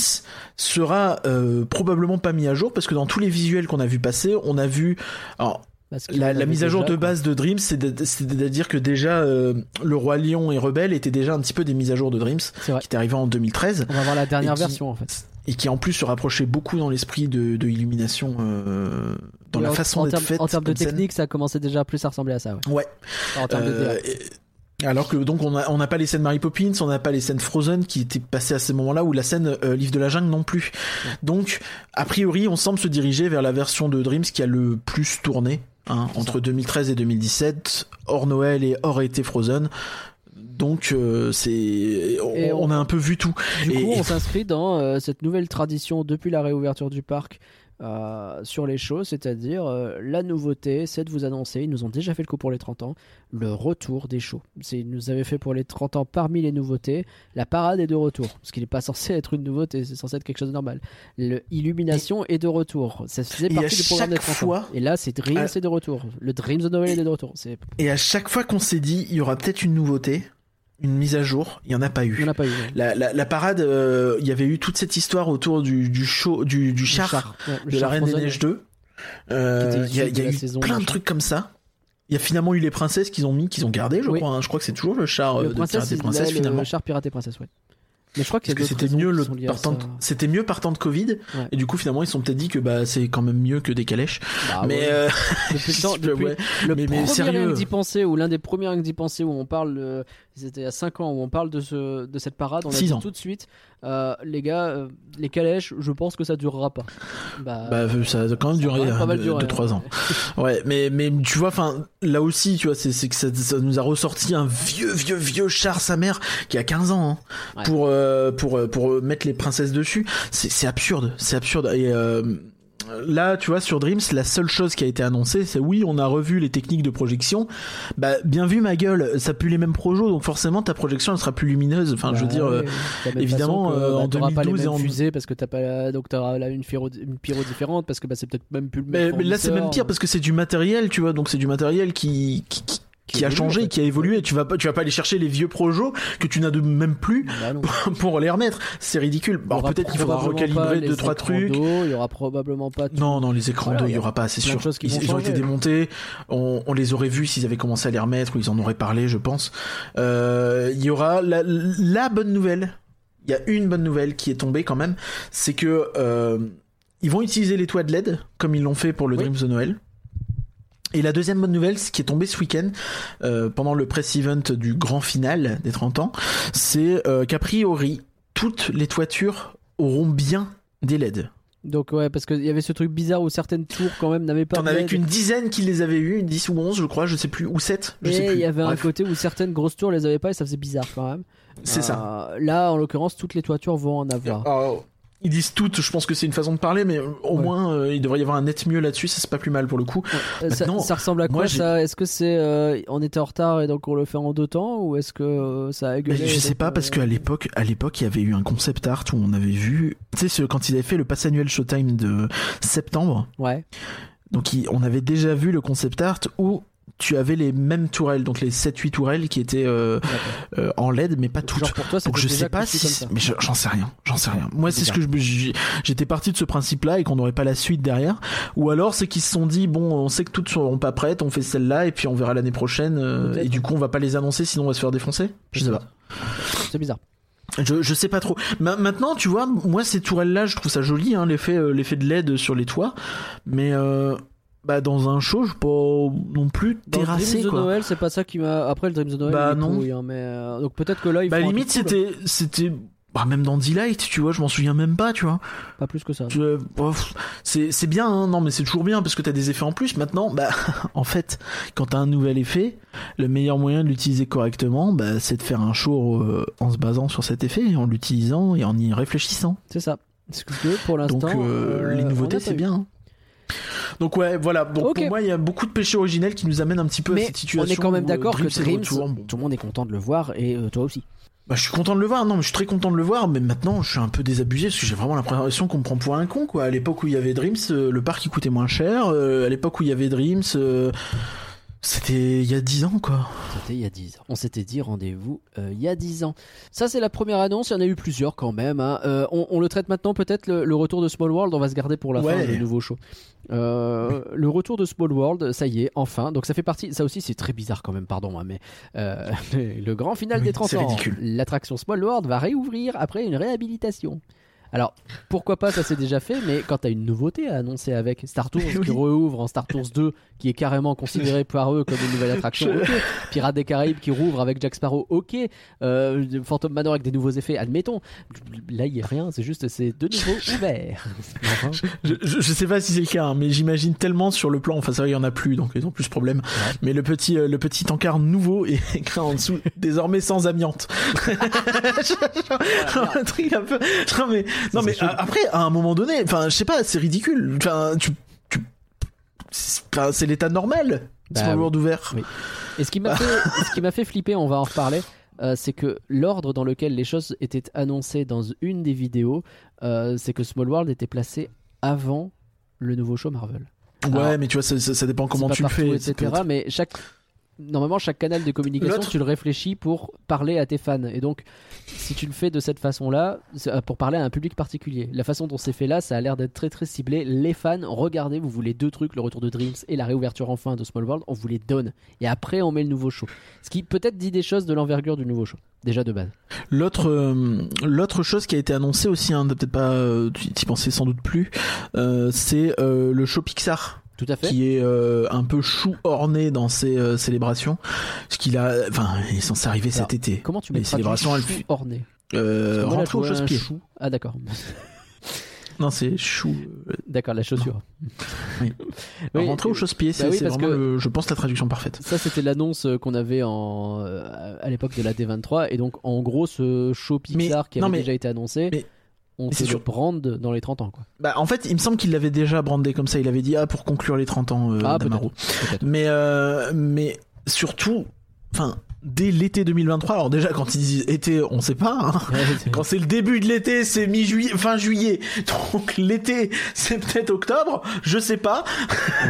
sera euh, probablement pas mis à jour parce que dans tous les visuels qu'on a vu passer, on a vu alors la, mise à jour déjà, de quoi. base de Dreams, c'est-à-dire que déjà euh, le roi lion et rebelle étaient déjà un petit peu des mises à jour de Dreams qui est arrivé en 2013 On va voir la dernière qui- version en fait. et qui en plus se rapprochait beaucoup dans l'esprit de, de Illumination euh, dans Et la en- façon d'être termes- faite En termes de comme scène. technique, ça commençait déjà plus à ressembler à ça. Ouais. Ouais. Enfin, en termes de Euh, alors que donc on a on n'a pas les scènes Mary Poppins, on n'a pas les scènes Frozen qui étaient passées à ces moments-là ou la scène euh, Livre de la jungle non plus. Donc a priori on semble se diriger vers la version de Dreams qui a le plus tourné hein, entre ça. 2013 et 2017, hors Noël et hors été Frozen. Donc euh, c'est on, Et on- on a un peu vu tout. Du et- coup, on s'inscrit dans euh, cette nouvelle tradition depuis la réouverture du parc euh, sur les shows, c'est-à-dire euh, la nouveauté, c'est de vous annoncer, ils nous ont déjà fait le coup pour les 30 ans, le retour des shows. C'est- Ils nous avaient fait pour les 30 ans parmi les nouveautés, la parade est de retour, parce qu'il n'est pas [laughs] censé être une nouveauté, c'est censé être quelque chose de normal. Le Illumination est de retour, ça faisait partie du programme des chaque 30 fois- ans. Et là, c'est Dreams à- est de retour, le Dreams de Noël est de retour. Et à chaque fois qu'on s'est dit il y aura peut-être une nouveauté, une mise à jour, il y en a pas eu. Il n'y en a pas eu. ouais. La, la, la parade, euh, il y avait eu toute cette histoire autour du, du show, du, du char, ouais, de la Reine des Neiges 2. Euh, Il y a, y a eu saison plein de trucs comme ça. Il y a finalement eu les princesses qu'ils ont mis, qu'ils ont gardé, je Oui. crois. hein. Je crois que c'est toujours le char euh, Le de princesse, Pirates et a Princesses le finalement. char pirate et princesse, ouais. Mais je crois que c'était mieux le à partant, de- c'était mieux partant de Covid. Ouais. Et du coup finalement ils se sont peut-être dit que bah c'est quand même mieux que des calèches. Bah, mais ouais. euh, depuis le temps, [laughs] je peux- depuis ouais. le mais- mais premier sérieux. d'y penser ou l'un des premiers d'y penser où on parle, c'était il y a 5 ans où on parle de ce de cette parade, on a dit ans. tout de suite, euh, les gars, euh, les calèches, je pense que ça durera pas. Bah, Bah, ça a quand même ça duré va pas mal 2 durer, trois hein. ans. [laughs] Ouais, mais mais tu vois, enfin là aussi, tu vois, c'est que ça, ça nous a ressorti un vieux vieux vieux char sa mère qui a 15 ans hein, Ouais. pour euh, pour euh, pour euh, mettre les princesses dessus. C'est absurde, c'est absurde. Et euh, là, tu vois, sur Dreams, la seule chose qui a été annoncée, c'est oui, on a revu les techniques de projection. Bah, bien vu ma gueule, ça pue les mêmes projets, donc forcément ta projection elle sera plus lumineuse. Enfin, je veux Bah dire. euh, évidemment, que, euh, bah, en t'auras pas les 2012 et en- fusées parce que t'as pas la- donc t'auras là une pyro une pyro différente parce que bah, c'est peut-être même plus le Mais, même mais là c'est même pire parce que c'est du matériel, tu vois, donc c'est du matériel qui qui, qui- qui a changé, en fait. qui a évolué. Tu vas pas, tu vas pas aller chercher les vieux projets que tu n'as de même plus Bah pour les remettre. C'est ridicule. Alors peut-être qu'il faudra recalibrer deux trois trucs. d'eau, Il y aura probablement pas. tout- Non, non, les écrans d'eau, il y aura pas, c'est sûr. choses qui Ils, ils ont été démontés. On, on les aurait vus s'ils avaient commencé à les remettre ou ils en auraient parlé, je pense. Euh, il y aura la, la bonne nouvelle. Il y a une bonne nouvelle qui est tombée quand même, c'est que euh, ils vont utiliser les toits de LED comme ils l'ont fait pour le Oui. Dreams de Noël. Et la deuxième bonne nouvelle, ce qui est tombée ce week-end, euh, pendant le press event du grand final des 30 ans, c'est euh, qu'a priori, toutes les toitures auront bien des LED. Donc ouais, parce qu'il y avait ce truc bizarre où certaines tours quand même n'avaient pas. T'en avais qu'une dizaine qui les avait eu, 10 ou 11 je crois, je sais plus, ou 7, je sais plus. il y avait un côté où certaines grosses tours les avaient pas et ça faisait bizarre quand même. C'est ça. Euh, Là, en l'occurrence, toutes les toitures vont en avoir. Alors, ils disent toutes, je pense que c'est une façon de parler, mais au Ouais. moins euh, il devrait y avoir un net mieux là-dessus, ça c'est pas plus mal pour le coup. Euh, ça, ressemble à quoi ça? Est-ce que c'est euh, on était en retard et donc on le fait en deux temps ou est-ce que euh, ça a gueulé je sais pas parce qu'à l'époque, à l'époque, il y avait eu un concept art où on avait vu, tu sais, quand ils avaient fait le pass annuel Showtime de septembre, Ouais. donc on avait déjà vu le concept art où tu avais les mêmes tourelles, donc les 7-8 tourelles qui étaient euh, euh, en LED, mais pas toutes. Genre pour toi, Donc je sais pas si, mais je- j'en sais rien, j'en sais rien. Moi c'est ce que j'étais parti de ce principe-là et qu'on n'aurait pas la suite derrière. Ou alors c'est qu'ils se sont dit bon, on sait que toutes seront pas prêtes, on fait celle-là et puis on verra l'année prochaine. euh, et du coup on va pas les annoncer sinon on va se faire défoncer. Je sais pas. C'est bizarre. Je, je sais pas trop. Ma- maintenant, tu vois, moi ces tourelles-là, je trouve ça joli, hein, l'effet, l'effet de LED sur les toits. Mais euh, bah dans un show, je suis pas non plus Dans le terrassé Dreams de quoi. Noël, c'est pas ça qui m'a. Après le Dreams de Noël, Bah, non. hein, mais euh, donc peut-être que là, il Bah limite c'était, c'était, bah même dans Delight, tu vois, je m'en souviens même pas, tu vois. pas plus que ça. Euh, c'est c'est bien, hein, non mais c'est toujours bien parce que t'as des effets en plus. Maintenant, bah [laughs] en fait, quand t'as un nouvel effet, le meilleur moyen de l'utiliser correctement, bah, c'est de faire un show euh, en se basant sur cet effet, en l'utilisant et en y réfléchissant. C'est ça. Que pour l'instant. Donc les nouveautés c'est bien. hein. Donc ouais, voilà. Donc pour moi, il y a beaucoup de péchés originels qui nous amènent un petit peu à cette on situation. est quand même euh, d'accord que Dreams. Bon. tout le monde est content de le voir et euh, toi aussi. Bah, je suis content de le voir. Non, mais je suis très content de le voir. Mais maintenant, je suis un peu désabusé parce que j'ai vraiment l'impression qu'on me prend pour un con. Quoi. À l'époque où il y avait Dreams, euh, le parc il coûtait moins cher. À l'époque où il y avait Dreams, euh, c'était il y a 10 ans quoi. C'était il y a 10 ans. On s'était dit rendez-vous euh, il y a 10 ans. Ça, c'est la première annonce. Il y en a eu plusieurs quand même. hein. Euh, on, on le traite maintenant, peut-être, le, le retour de Small World. On va se garder pour la Ouais. fin, le nouveau show. Euh, [laughs] le retour de Small World, ça y est, enfin. Donc, ça fait partie. Ça aussi, c'est très bizarre quand même, pardon. hein, mais [laughs] le grand final Oui, des 30 c'est ans. ridicule. L'attraction Small World va réouvrir après une réhabilitation. Alors, pourquoi pas, ça s'est déjà fait, mais quand t'as une nouveauté à annoncer avec Star Tours [laughs] qui rouvre en Star Tours 2, qui est carrément considéré [laughs] par eux comme une nouvelle attraction, Je- ok. Pirates des Caraïbes qui rouvre avec Jack Sparrow, ok. Euh, Phantom Manor avec des nouveaux effets, admettons. Là, il y a rien, c'est juste, c'est de nouveau [laughs] ouvert. Enfin, Je, je, je sais pas si c'est le cas, hein, mais j'imagine tellement sur le plan. Enfin, ça il y en a plus, donc ils ont plus ce problème. Mais le petit, euh, le petit encart nouveau est écrit en dessous, désormais sans amiante. Genre, un truc un peu. Non mais, non mais c'est a- après, à un moment donné, enfin, je sais pas, c'est ridicule. Enfin, tu, tu, c'est c'est l'état normal. Bah Small oui. World ouvert. Oui. Et ce qui m'a fait, [laughs] ce qui m'a fait flipper, on va en reparler, euh, c'est que l'ordre dans lequel les choses étaient annoncées dans une des vidéos, euh, c'est que Small World était placé avant le nouveau show Marvel. Ouais, Alors, mais tu vois, ça, ça, ça dépend comment C'est tu le fais. etc. Mais chaque normalement chaque canal de communication tu le réfléchis pour parler à tes fans. Et donc si tu le fais de cette façon là pour parler à un public particulier. La façon dont c'est fait là ça a l'air d'être très très ciblé. Les fans regardez vous voulez deux trucs le retour de Dreams et la réouverture enfin de Small World on vous les donne. Et après on met le nouveau show. Ce qui peut-être dit des choses de l'envergure du nouveau show déjà de base. L'autre, euh, l'autre chose qui a été annoncée aussi, hein, peut-être pas, euh, tu t'y pensais sans doute plus, euh, c'est euh, le show Pixar. Tout à fait. qui est euh, un peu chou orné dans ses euh, célébrations ce qu'il a enfin il est censé arriver Alors, cet été. comment tu les mets célébrations, elles chou fu- orné euh, Parce rentrer au chausse-pied ah d'accord. [laughs] Non c'est chou euh, d'accord la chaussure. Oui. Oui, rentrer au chausse-pied c'est bah oui, parce vraiment que- le- je pense la traduction parfaite. Ça, c'était l'annonce qu'on avait en, à l'époque de la D23. Et donc, en gros, ce show Pixar Mais- qui avait mais- déjà été annoncé, mais- on c'est sûr. brande dans les 30 ans. Quoi. bah en fait il me semble qu'il l'avait déjà brandé comme ça il avait dit ah pour conclure les 30 ans euh, Ah, mais euh, mais surtout enfin dès l'été 2023 alors déjà quand ils disent été on sait pas hein. Ouais, Quand c'est le début de l'été, c'est mi-juillet, fin juillet. Donc l'été, c'est peut-être octobre, je sais pas.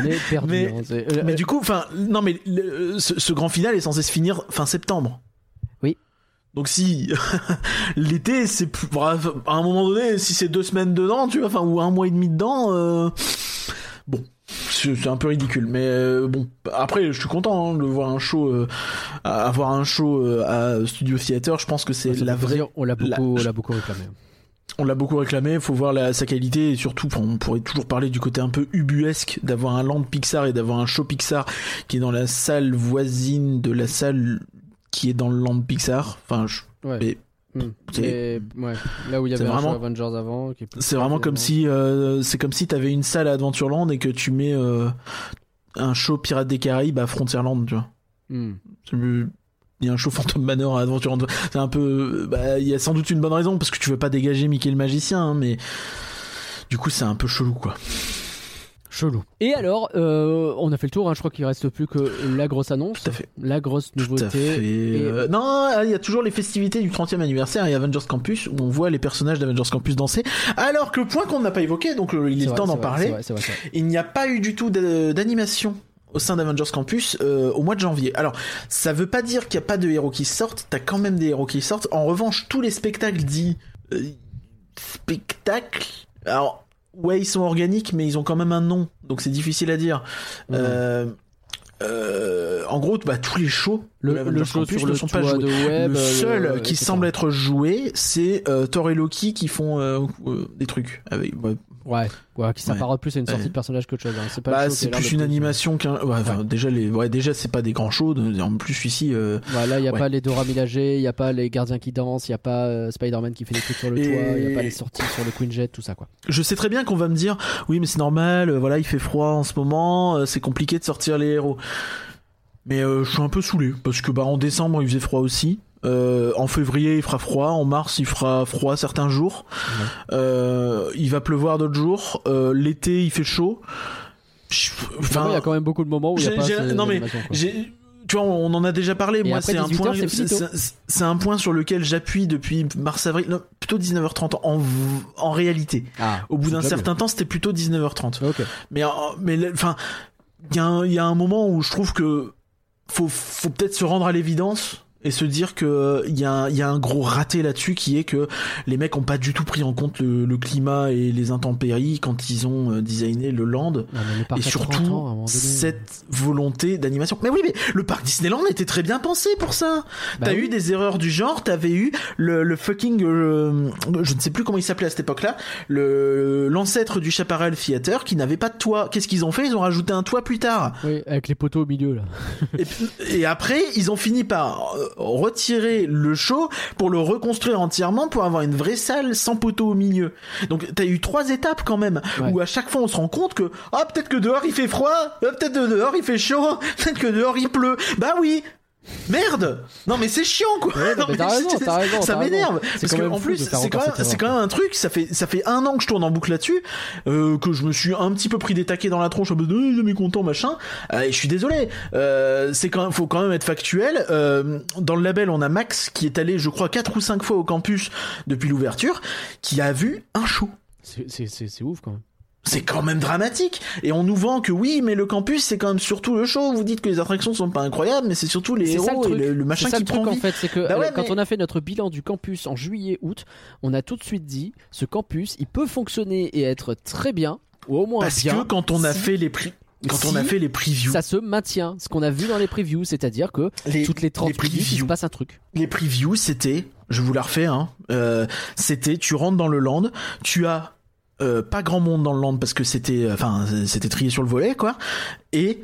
on est perdu. Mais- hein, euh, Mais euh, du coup, enfin, non, mais le- ce, ce grand final est censé se finir fin septembre. Donc si [laughs] l'été, c'est plus- bref, à un moment donné, si c'est deux semaines dedans, tu vois, enfin ou un mois et demi dedans, euh, bon, c'est un peu ridicule. Mais euh, bon, après, je suis content hein, de voir un show, euh, avoir un show euh, à Studio Theater. Je pense que c'est fait la vraie plaisir, On l'a la- beaucoup, on l'a beaucoup réclamé. on l'a beaucoup réclamé, il faut voir la, sa qualité et surtout, on pourrait toujours parler du côté un peu ubuesque d'avoir un land Pixar et d'avoir un show Pixar qui est dans la salle voisine de la salle qui est dans le land Pixar. Enfin, je- Ouais. Mais-. C'est- Mais, ouais, là où il y avait vraiment- Avengers avant. C'est vraiment comme si euh, c'est comme si t'avais une salle à Adventureland et que tu mets euh, un show Pirates des Caraïbes à Frontierland, tu vois. Hmm. Il y a un show Phantom Manor à Adventureland. C'est un peu, bah, il y a sans doute une bonne raison parce que tu veux pas dégager Mickey le magicien, hein, mais du coup c'est un peu chelou quoi. Chelou. Et alors, euh, on a fait le tour, hein, je crois qu'il reste plus que la grosse annonce, Tout à fait. la grosse Tout nouveauté. à fait. Et- Euh, non, il y a toujours les festivités du 30e anniversaire et Avengers Campus où on voit les personnages d'Avengers Campus danser. Alors que point qu'on n'a pas évoqué, donc euh, il est, le vrai, temps d'en parler. vrai, vrai. Il n'y a pas eu du tout d'animation au sein d'Avengers Campus euh, au mois de janvier. Alors, ça veut pas dire qu'il n'y a pas de héros qui sortent, t'as quand même des héros qui sortent. En revanche, tous les spectacles dits euh, spectacles, alors ouais, ils sont organiques, mais ils ont quand même un nom, donc c'est difficile à dire. Euh, euh, en gros, bah, tous les shows Le, show Campus sur ne le sont pas joués. de web. le euh, seul le- qui semble être joué, c'est euh, Thor et Loki qui font euh, des trucs. Avec, ouais, Ouais, ouais, qui s'apparente plus à une sortie Ouais. de personnage qu'autre chose. hein. C'est pas bah, c'est plus une animation qu'un. Ouais, enfin, Ouais. déjà les, ouais, déjà c'est pas des grands shows. En plus ici, euh, là, il n'y a pas les Dora Milaje, il n'y a pas les gardiens qui dansent, il n'y a pas euh, Spider-Man qui fait des trucs sur le Et- toit, il n'y a pas les sorties sur le Queen Jet, tout ça quoi. je sais très bien qu'on va me dire, oui, mais c'est normal. euh, voilà, il fait froid en ce moment. euh, c'est compliqué de sortir les héros. Mais euh, je suis un peu saoulé parce que bah en décembre il faisait froid aussi. Euh, en février il fera froid, en mars il fera froid certains jours. Euh, il va pleuvoir d'autres jours. Euh, L'été il fait chaud. Enfin, il y a quand même beaucoup de moments où il n'y a pas non, mais tu vois, on en a déjà parlé. Moi, c'est un 18 point, c'est un sur lequel j'appuie depuis mars-avril. Plutôt 19h30 en, en réalité. Ah, Au bout d'un certain temps, c'était plutôt 19h30. bien. Ok. Mais, enfin, il y, a un- il y a un moment où je trouve que faut, faut peut-être se rendre à l'évidence et se dire que euh, il y, a un- il y a un gros raté là-dessus qui est que les mecs ont pas du tout pris en compte le, le climat et les intempéries quand ils ont euh, designé le land Non, le et a 30 surtout ans, donné. cette volonté d'animation. Mais oui, mais le parc Disneyland était très bien pensé pour ça. Bah T'as oui. eu des erreurs du genre, t'avais eu le, le fucking, euh, je ne sais plus comment il s'appelait à cette époque-là, le l'ancêtre du Chaparral Theater qui n'avait pas de toit. Qu'est-ce qu'ils ont fait? Ils ont rajouté un toit plus tard. Oui, avec les poteaux au milieu là. Et, et après, ils ont fini par euh, retirer le show pour le reconstruire entièrement pour avoir une vraie salle sans poteau au milieu. Donc t'as eu trois étapes quand même Ouais. où à chaque fois on se rend compte que ah peut-être que dehors il fait froid, ah, peut-être que dehors il fait chaud, [laughs] peut-être que dehors il pleut. Bah oui. Merde! Non mais c'est chiant quoi! Ouais, non, mais raison, raison, Ça m'énerve. Parce que en plus de c'est quand, même- quand un truc, ça fait, ça fait un an que je tourne en boucle là-dessus, euh, que je me suis un petit peu pris des taquets dans la tronche en mode euh, jamais content machin, Euh, et je suis désolé, euh, c'est quand même, faut quand même être factuel, euh, dans le label on a Max qui est allé je crois 4 ou 5 fois au campus depuis l'ouverture, qui a vu un show. C'est ouf quand même. C'est quand même dramatique. Et on nous vend que oui, mais le campus, c'est quand même surtout le show. Vous dites que les attractions sont pas incroyables, mais c'est surtout les ça le héros et truc. le, le machin ça qui le truc prend en vie. fait, c'est que Bah ouais, euh, quand mais- on a fait notre bilan du campus en juillet-août, on a tout de suite dit ce campus, il peut fonctionner et être très bien, ou au moins Parce bien. que quand on a si fait les prix, quand on a fait les previews, ça se maintient, ce qu'on a vu dans les previews, c'est-à-dire que les, toutes les 30 les minutes, il se passe un truc. les previews, c'était, je vous la refais, hein, euh, c'était, tu rentres dans le land, tu as euh, pas grand monde dans le land parce que c'était, enfin, c'était trié sur le volet, quoi, et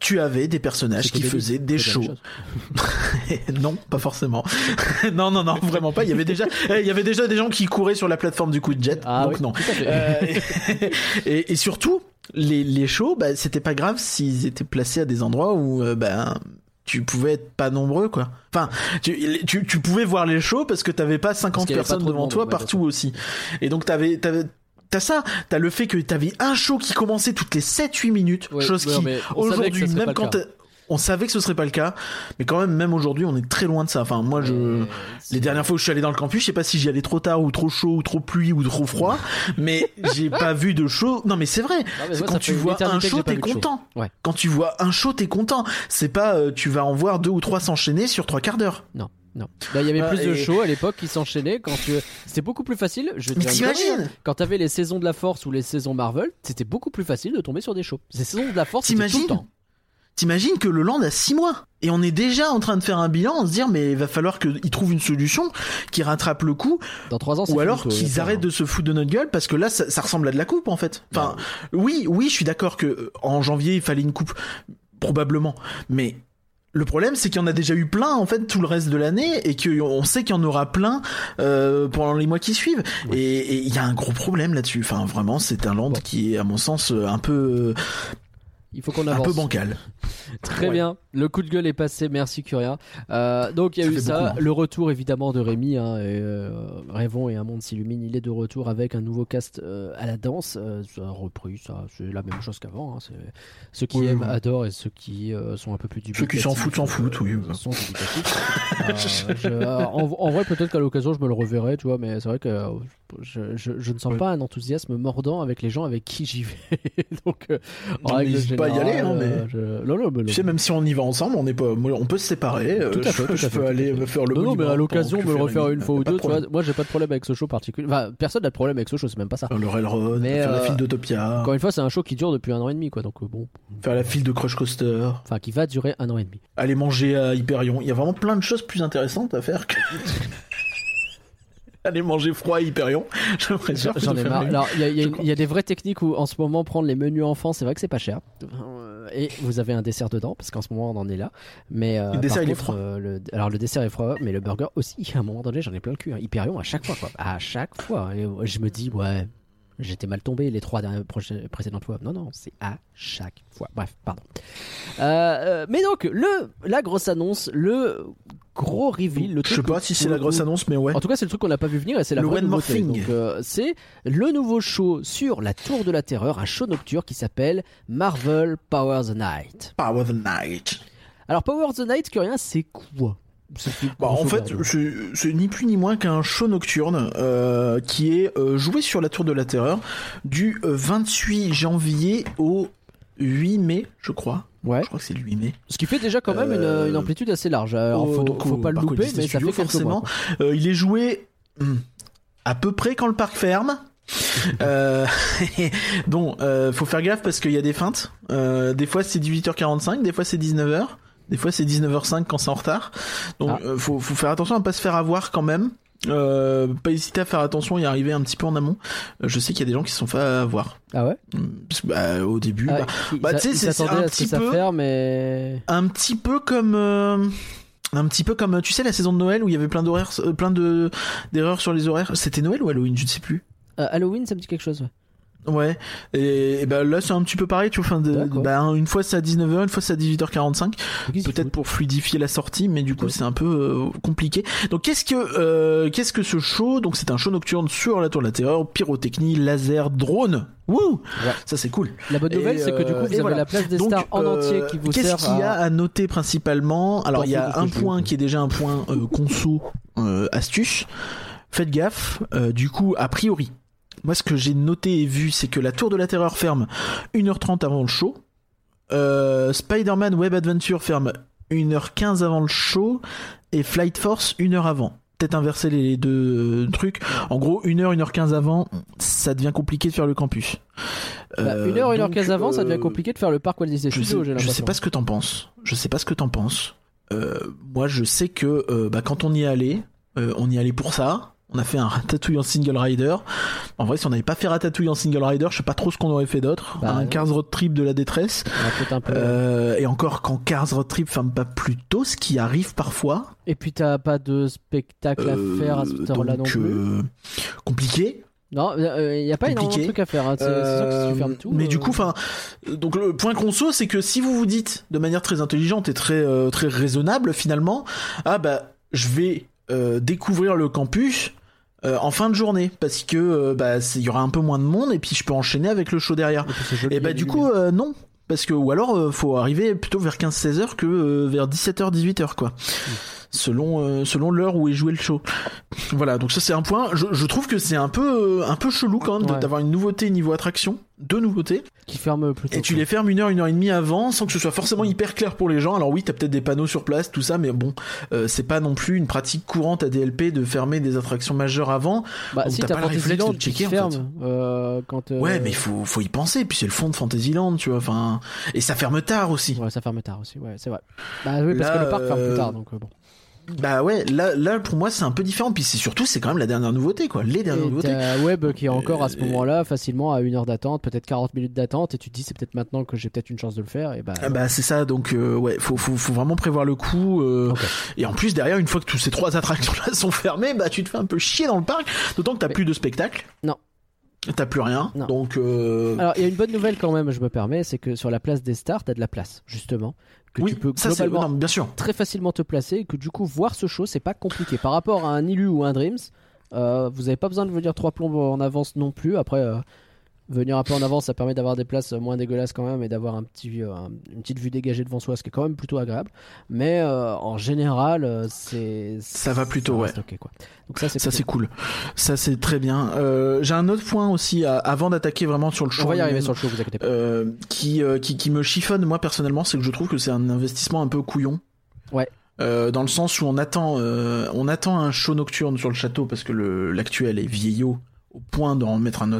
tu avais des personnages qui des faisaient des shows. [laughs] non, pas forcément. [laughs] non, non, non, vraiment pas. Il y avait déjà, [laughs] eh, il y avait déjà des gens qui couraient sur la plateforme du coup de jet. Ah donc oui, non. Euh, et, et surtout, les, les shows, bah, c'était pas grave s'ils étaient placés à des endroits où, euh, ben, tu pouvais être pas nombreux, quoi. Enfin, tu, tu, tu pouvais voir les shows parce que t'avais pas 50 qu'il y avait pas personnes devant monde, toi ouais, partout aussi. Et donc t'avais, t'avais, T'as ça, t'as le fait que t'avais un show qui commençait toutes les 7-8 minutes, Ouais, chose qui aujourd'hui, même quand on savait que ce serait pas le cas, mais quand même, même aujourd'hui, on est très loin de ça. Enfin, moi, je, les dernières fois où je suis allé dans le campus, je sais pas si j'y allais trop tard ou trop chaud ou trop pluie ou trop froid, [laughs] mais j'ai pas vu de show. Non, mais c'est vrai. Non, mais C'est moi, quand tu vois un show, t'es content. Ouais. Quand tu vois un show, t'es content. C'est pas, euh, tu vas en voir deux ou trois s'enchaîner sur trois quarts d'heure. Non, non. Bah, il y avait Ah, plus de shows à l'époque qui s'enchaînaient quand tu. C'était beaucoup plus facile. Je Mais t'imagines. Quand t'avais les saisons de la Force ou les saisons Marvel, c'était beaucoup plus facile de tomber sur des shows. Ces saisons de la Force, c'était tout le T'imagines temps. T'imagines que le land a six mois et on est déjà en train de faire un bilan, on se dire mais il va falloir qu'ils trouvent une solution qui rattrape le coup Dans 3 ans, c'est ou alors qu'ils arrêtent de se foutre de notre gueule parce que là ça, ça ressemble à de la coupe en fait. Enfin oui oui je suis d'accord que euh, en janvier il fallait une coupe probablement mais Le problème, c'est qu'il y en a déjà eu plein en fait tout le reste de l'année et qu'on sait qu'il y en aura plein euh, pendant les mois qui suivent. Et et il y a un gros problème là-dessus. Enfin, vraiment, c'est un land qui est, à mon sens, un peu, Il faut qu'on un avance. peu bancal. Très Ouais. bien, le coup de gueule est passé, merci Curia. Euh, donc il y a Ça eu ça, beaucoup, hein. le retour évidemment de Rémi, hein, et, euh, Rêvons et un monde s'illumine, il est de retour avec un nouveau cast euh, à la danse, euh, ça a repris, ça c'est la même chose qu'avant, hein, ceux qui Oui, aiment oui. adorent et ceux qui euh, sont un peu plus Ceux qui s'en foutent, s'en foutent, oui. euh, sont dubitatifs. Euh, je- en, en vrai peut-être qu'à l'occasion je me le reverrai, tu vois, mais c'est vrai que euh, je, je- je ne sens Ouais. pas un enthousiasme mordant avec les gens avec qui j'y vais, [laughs] donc euh, en règle pas à y aller, hein, mais- euh, je- non, non, mais Tu sais, même si on y va ensemble, on est pas, on peut se séparer. euh, Tout à fait, je, tout peux tout aller me faire le Non, non, mais à l'occasion, me le refaire une fois ou deux, tu vois. problème. Moi, j'ai pas de problème avec ce show particulier. Enfin, personne n'a de problème avec ce show, c'est même pas ça. Faire le railroad, Mais, faire la euh, file d'Utopia, Encore une fois, c'est un show qui dure depuis un an et demi, quoi. Donc, euh, bon. faire la file de Crush Coaster, Enfin, qui va durer un an et demi. aller manger à Hyperion. Il y a vraiment plein de choses plus intéressantes à faire que. [laughs] aller manger froid à Hyperion. [laughs] J'en ai marre. Alors, il y, a- y y des vraies techniques où, en ce moment, prendre les menus enfants, c'est vrai que c'est pas cher. Euh, Et vous avez un dessert dedans, parce qu'en ce moment, on en est là. Mais euh, Le dessert, il est froid. euh, le- alors, le dessert est froid, mais le burger aussi. À un moment donné, j'en ai plein le cul. hein. Hyperion à chaque fois, quoi. À chaque fois. Et je me dis, ouais. J'étais mal tombé les trois dernières précédentes fois. Non, non, c'est à chaque fois. Bref, pardon. Euh, euh, mais donc, le, la grosse annonce, le gros reveal, le Je sais truc pas si c'est la grosse annonce, mais ouais. en tout cas, c'est le truc qu'on n'a pas vu venir et c'est la Le vraie nouveauté. Donc, euh, c'est le nouveau show sur la Tour de la Terreur, un show nocturne qui s'appelle Marvel Power the Night. Power the Night. Alors, Power the Night, que rien, c'est quoi? Bah, en fait, c'est ni plus ni moins qu'un show nocturne euh, qui est euh, joué sur la Tour de la Terreur du euh, 28 janvier au 8 mai, je crois. ouais. Je crois que c'est le 8 mai. Ce qui fait déjà quand même une, Euh, une amplitude assez large. Alors, au- faut, donc faut au pas le louper, mais ça fait forcément. mois. Euh, il est joué hmm, à peu près quand le parc ferme. [laughs] euh, [laughs] donc, euh, faut faire gaffe parce qu'il y a des feintes. Euh, des fois c'est 18h45, des fois c'est 19h, des fois c'est 19h05 quand c'est en retard. Donc, Ah. euh, faut, faut faire attention à pas se faire avoir quand même. Euh, pas hésiter à faire attention et arriver un petit peu en amont. Euh, je sais qu'il y a des gens qui se sont fait avoir. Ah ouais? Que, bah, au début, Ah, bah, bah, tu sais, c'est- un petit peu- ferme, un petit peu comme euh, un petit peu comme tu sais la saison de Noël où il y avait plein d'horaires plein de d'erreurs sur les horaires c'était Noël ou Halloween je ne sais plus Euh, Halloween, ça me dit quelque chose. ouais. Ouais et, et ben là c'est un petit peu pareil tu vois de- D'accord. bah, une fois c'est à 19h une fois c'est à 18h45 Mais qu'est-ce qu'il peut-être pour fluidifier la sortie mais du coup Ouais. c'est un peu euh, compliqué donc qu'est-ce que euh, qu'est-ce que ce show donc c'est un show nocturne sur la tour de la terreur pyrotechnie laser drone Wouh Ouais. ça c'est cool La bonne nouvelle, c'est que du coup, euh, vous et avez voilà. la place des Donc, stars en euh, entier qui vous Qu'est-ce qu'il y a à... à noter principalement? Alors, il y a un point qui est déjà un point conso euh, astuce. Faites gaffe. euh, du coup, a priori, moi, ce que j'ai noté et vu, c'est que la Tour de la Terreur ferme 1h30 avant le show. Euh, Spider-Man Web Adventure ferme 1h15 avant le show. Et Flight Force 1h avant. Peut-être inverser les deux euh, trucs. En gros, 1h, 1h15 avant, ça devient compliqué de faire le campus. Bah, Euh, une heure, une heure donc, quinze avant, ça devient euh, compliqué de faire le parc Walt Disney Studios, j'ai je sais pas ce que t'en penses. Je sais pas ce que t'en penses. Euh, moi, je sais que euh, bah, quand on y est allé, euh, on y est allé pour ça. On a fait un ratatouille en single rider. En vrai, si on n'avait pas fait ratatouille en single rider, je sais pas trop ce qu'on aurait fait d'autre. Bah, un non. Cars Road Trip de la détresse. Un peu... Euh, et encore, quand Cars Road Trip ferme pas plus tôt, ce qui arrive parfois. Et puis t'as pas de spectacle à euh, faire à cette heure-là non plus? euh, compliqué. Non, il n'y a pas énormément de compliqué. trucs à faire. hein. C'est c'est sûr que si Euh, tu fermes tout. mais du euh, coup, enfin, donc le point conso, c'est que si vous vous dites de manière très intelligente et très euh, très raisonnable finalement, ah bah je vais euh, découvrir le campus euh, en fin de journée parce que euh, bah il y aura un peu moins de monde et puis je peux enchaîner avec le show derrière. et Et bah du coup euh, non. Parce que, ou alors, euh, faut arriver plutôt vers 15-16 heures que euh, vers 17h, 18h, quoi. Selon, euh, selon l'heure où est joué le show. Voilà, donc ça c'est un point. Je, je trouve que c'est un peu, euh, un peu chelou quand même Ouais. d'avoir une nouveauté niveau attraction. Deux nouveautés. qui ferme plutôt. Et tu les fermes une heure, une heure et demie avant, sans que ce soit forcément hyper clair pour les gens. Alors oui, t'as peut-être des panneaux sur place, tout ça, mais bon, euh, c'est pas non plus une pratique courante à DLP de fermer des attractions majeures avant. Bah donc si t'as pas le réflexe de checker, en ferme euh, quand. euh, Ouais, mais il faut, faut y penser. Puis c'est le fond de Fantasyland, tu vois. Enfin, et ça ferme tard aussi. Ouais, ça ferme tard aussi. Ouais, c'est vrai. Bah oui, parce Là, que le parc ferme plus tard, donc bon. Bah ouais, là, là pour moi c'est un peu différent. Puis c'est surtout, c'est quand même la dernière nouveauté, quoi. Les dernières Et nouveautés. Web qui est encore à ce Euh, moment-là facilement à une heure d'attente, peut-être 40 minutes d'attente, et tu te dis c'est peut-être maintenant que j'ai peut-être une chance de le faire. Et bah, Ah bah c'est ça, donc euh, ouais, faut, faut, faut vraiment prévoir le coup. euh. Et en plus derrière, une fois que tous ces trois attractions-là [laughs] sont fermées, bah tu te fais un peu chier dans le parc. D'autant que t'as Mais- plus de spectacle. Non. T'as plus rien. Non. Donc euh, Alors, il y a une bonne nouvelle quand même, je me permets, c'est que sur la place des stars, t'as de la place, justement. Que oui, tu peux ça globalement non, bien sûr. très facilement te placer et que du coup, voir ce show, c'est pas compliqué. Par rapport à un Ilu ou un Dreams, euh, vous avez pas besoin de venir trois plombes en avance non plus. Après, euh, venir un peu en avance, ça permet d'avoir des places moins dégueulasses quand même et d'avoir un petit, euh, un- une petite vue dégagée devant soi, ce qui est quand même plutôt agréable. Mais euh, en général, euh, c'est. Ça va plutôt, ouais. ok, quoi. Donc ça, c'est Ça plutôt c'est cool. Ça c'est très bien. Euh, J'ai un autre point aussi à- avant d'attaquer vraiment sur le show. On va y arriver sur le show, vous inquiétez pas. euh, qui, euh, qui qui me chiffonne moi personnellement, c'est que je trouve que c'est un investissement un peu couillon. Ouais. Euh, dans le sens où on attend, euh, on attend un show nocturne sur le château parce que l'actuel est vieillot au point d'en mettre un. Ouais,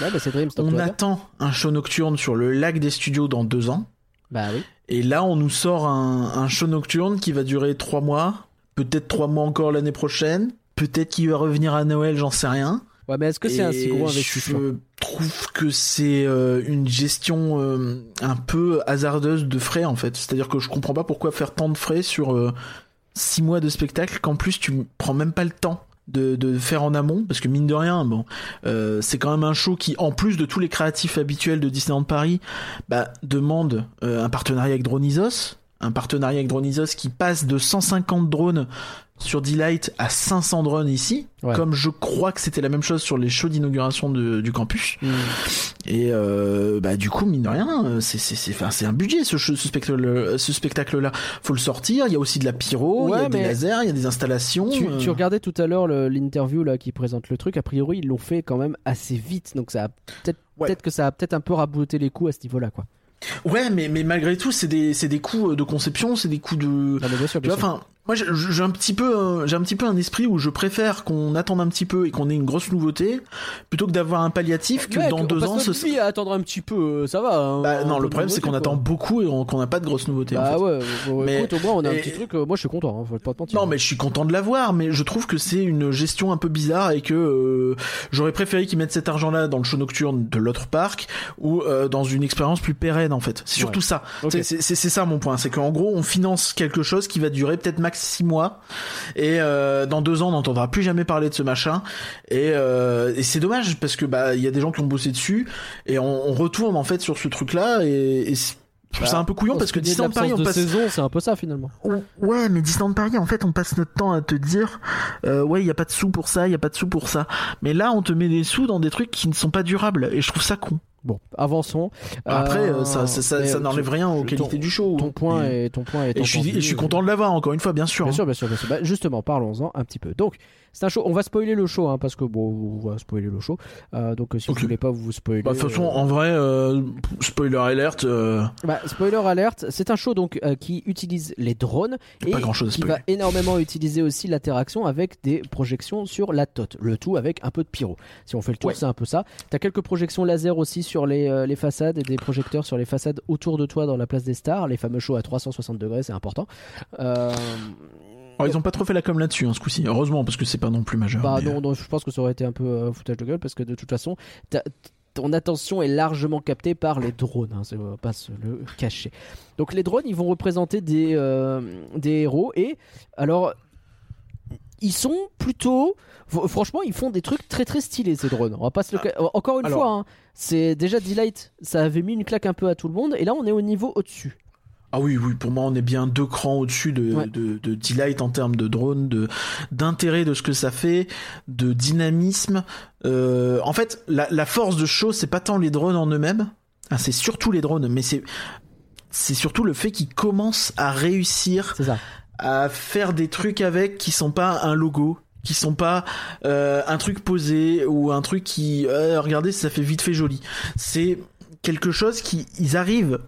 bah, On bien. attend un show nocturne sur le lac des studios dans deux ans. Bah oui. Et là, on nous sort un, un show nocturne qui va durer trois mois, peut-être trois mois encore l'année prochaine, peut-être qu'il va revenir à Noël, j'en sais rien. Ouais, mais est-ce que c'est un si gros investissement? Je trouve que c'est euh, une gestion euh, un peu hasardeuse de frais en fait. C'est-à-dire que je comprends pas pourquoi faire tant de frais sur euh, six mois de spectacle qu'en plus tu prends même pas le temps. De, faire en amont parce que mine de rien bon euh, c'est quand même un show qui en plus de tous les créatifs habituels de Disneyland Paris bah, demande euh, un partenariat avec Dronisos un partenariat avec Dronisos qui passe de 150 drones sur Delight à 500 drones ici Ouais. comme je crois que c'était la même chose sur les shows d'inauguration du campus Hmm. et euh, bah du coup mine de rien euh, c'est c'est un budget ce, ce spectacle ce spectacle là faut le sortir il y a aussi de la pyro il y a des lasers il y a des installations Tu, euh, tu regardais tout à l'heure l'interview là qui présente le truc. A priori, ils l'ont fait quand même assez vite, donc ça a peut-être Ouais. peut-être que ça a peut-être un peu raboté les coûts à ce niveau-là, quoi. Ouais mais mais malgré tout c'est des c'est des coûts de conception c'est des coûts de Non, mais bien sûr, Tu bien vois, moi j'ai un petit peu, j'ai un petit peu un esprit où je préfère qu'on attende un petit peu et qu'on ait une grosse nouveauté plutôt que d'avoir un palliatif que dans deux ans. Ce... à attendre un petit peu, euh, ça va. hein, Bah, non, le problème c'est qu'on attend beaucoup et on- qu'on n'a pas de grosse nouveauté. en Bah fait. ouais, bon, Mais- écoute, au moins on a un et- petit truc. euh, moi, je suis content. Hein, faut pas te mentir. Non, mais je suis content de l'avoir, mais je trouve que c'est une gestion un peu bizarre et que euh, j'aurais préféré qu'ils mettent cet argent-là dans le show nocturne de l'autre parc ou euh, dans une expérience plus pérenne en fait. C'est surtout Ouais. ça. C'est ça mon point, c'est qu'en gros on finance quelque chose qui va durer peut-être max 6 mois et euh, dans deux ans on n'entendra plus jamais parler de ce machin et, euh, et c'est dommage parce que bah il y a des gens qui ont bossé dessus et on, on retourne en fait sur ce truc-là et, et c'est je trouve Bah, ça un peu couillon On parce que plaignait de Disneyland Paris on passe saison, c'est un peu ça finalement. Ouais, mais Disneyland Paris, en fait, on passe notre temps à te dire, euh, ouais, il y a pas de sous pour ça, il y a pas de sous pour ça. Mais là, on te met des sous dans des trucs qui ne sont pas durables, et je trouve ça con. Bon, avançons. Après, Euh, ça, ça, ça, mais, ça euh, n'enlève rien aux ton- qualités du show. Ton point Et- est ton point est Et je suis, entendu, et je suis euh, content de l'avoir, encore une fois, bien sûr. Bien hein. sûr, bien sûr, bien sûr. Bah, justement, parlons-en un petit peu. Donc, c'est un show. On va spoiler le show, hein, parce que bon, on va spoiler le show. Euh, donc, euh, si Ok. vous voulez pas vous spoiler. Bah, de toute façon, euh, en vrai, euh, spoiler alert, euh, bah, spoiler alert. C'est un show donc euh, qui utilise les drones et pas grand chose à qui spoiler. va énormément utiliser aussi l'interaction avec des projections sur la tote. Le tout avec un peu de pyro. Si on fait le tour, Ouais. c'est un peu ça. T'as quelques projections laser aussi sur les, euh, les façades et des projecteurs sur les façades autour de toi dans la place des stars. Les fameux shows à 360 degrés, c'est important. Euh, Alors, ils ont pas trop fait la com là-dessus, hein, ce coup-ci. Heureusement, parce que c'est pas non plus majeur. Bah mais, euh, non, non, je pense que ça aurait été un peu euh, foutage de gueule parce que de toute façon, ta- ton attention est largement captée par les drones, hein, on va pas se le cacher. Donc les drones, ils vont représenter des, euh, des héros et alors ils sont plutôt fr- franchement ils font des trucs très très stylés ces drones on va pas se le ca- encore une alors- fois hein, c'est déjà Delight ça avait mis une claque un peu à tout le monde et là on est au niveau au-dessus Ah oui, oui, pour moi, on est bien deux crans au-dessus de, Ouais. de, de Delight en termes de drone, de d'intérêt de ce que ça fait, de dynamisme. Euh, en fait, la, la force de show, c'est pas tant les drones en eux-mêmes, hein, c'est surtout les drones, mais c'est c'est surtout le fait qu'ils commencent à réussir à faire des trucs avec qui sont pas un logo qui sont pas euh, un truc posé ou un truc qui euh, regardez ça fait vite fait joli c'est quelque chose qui ils arrivent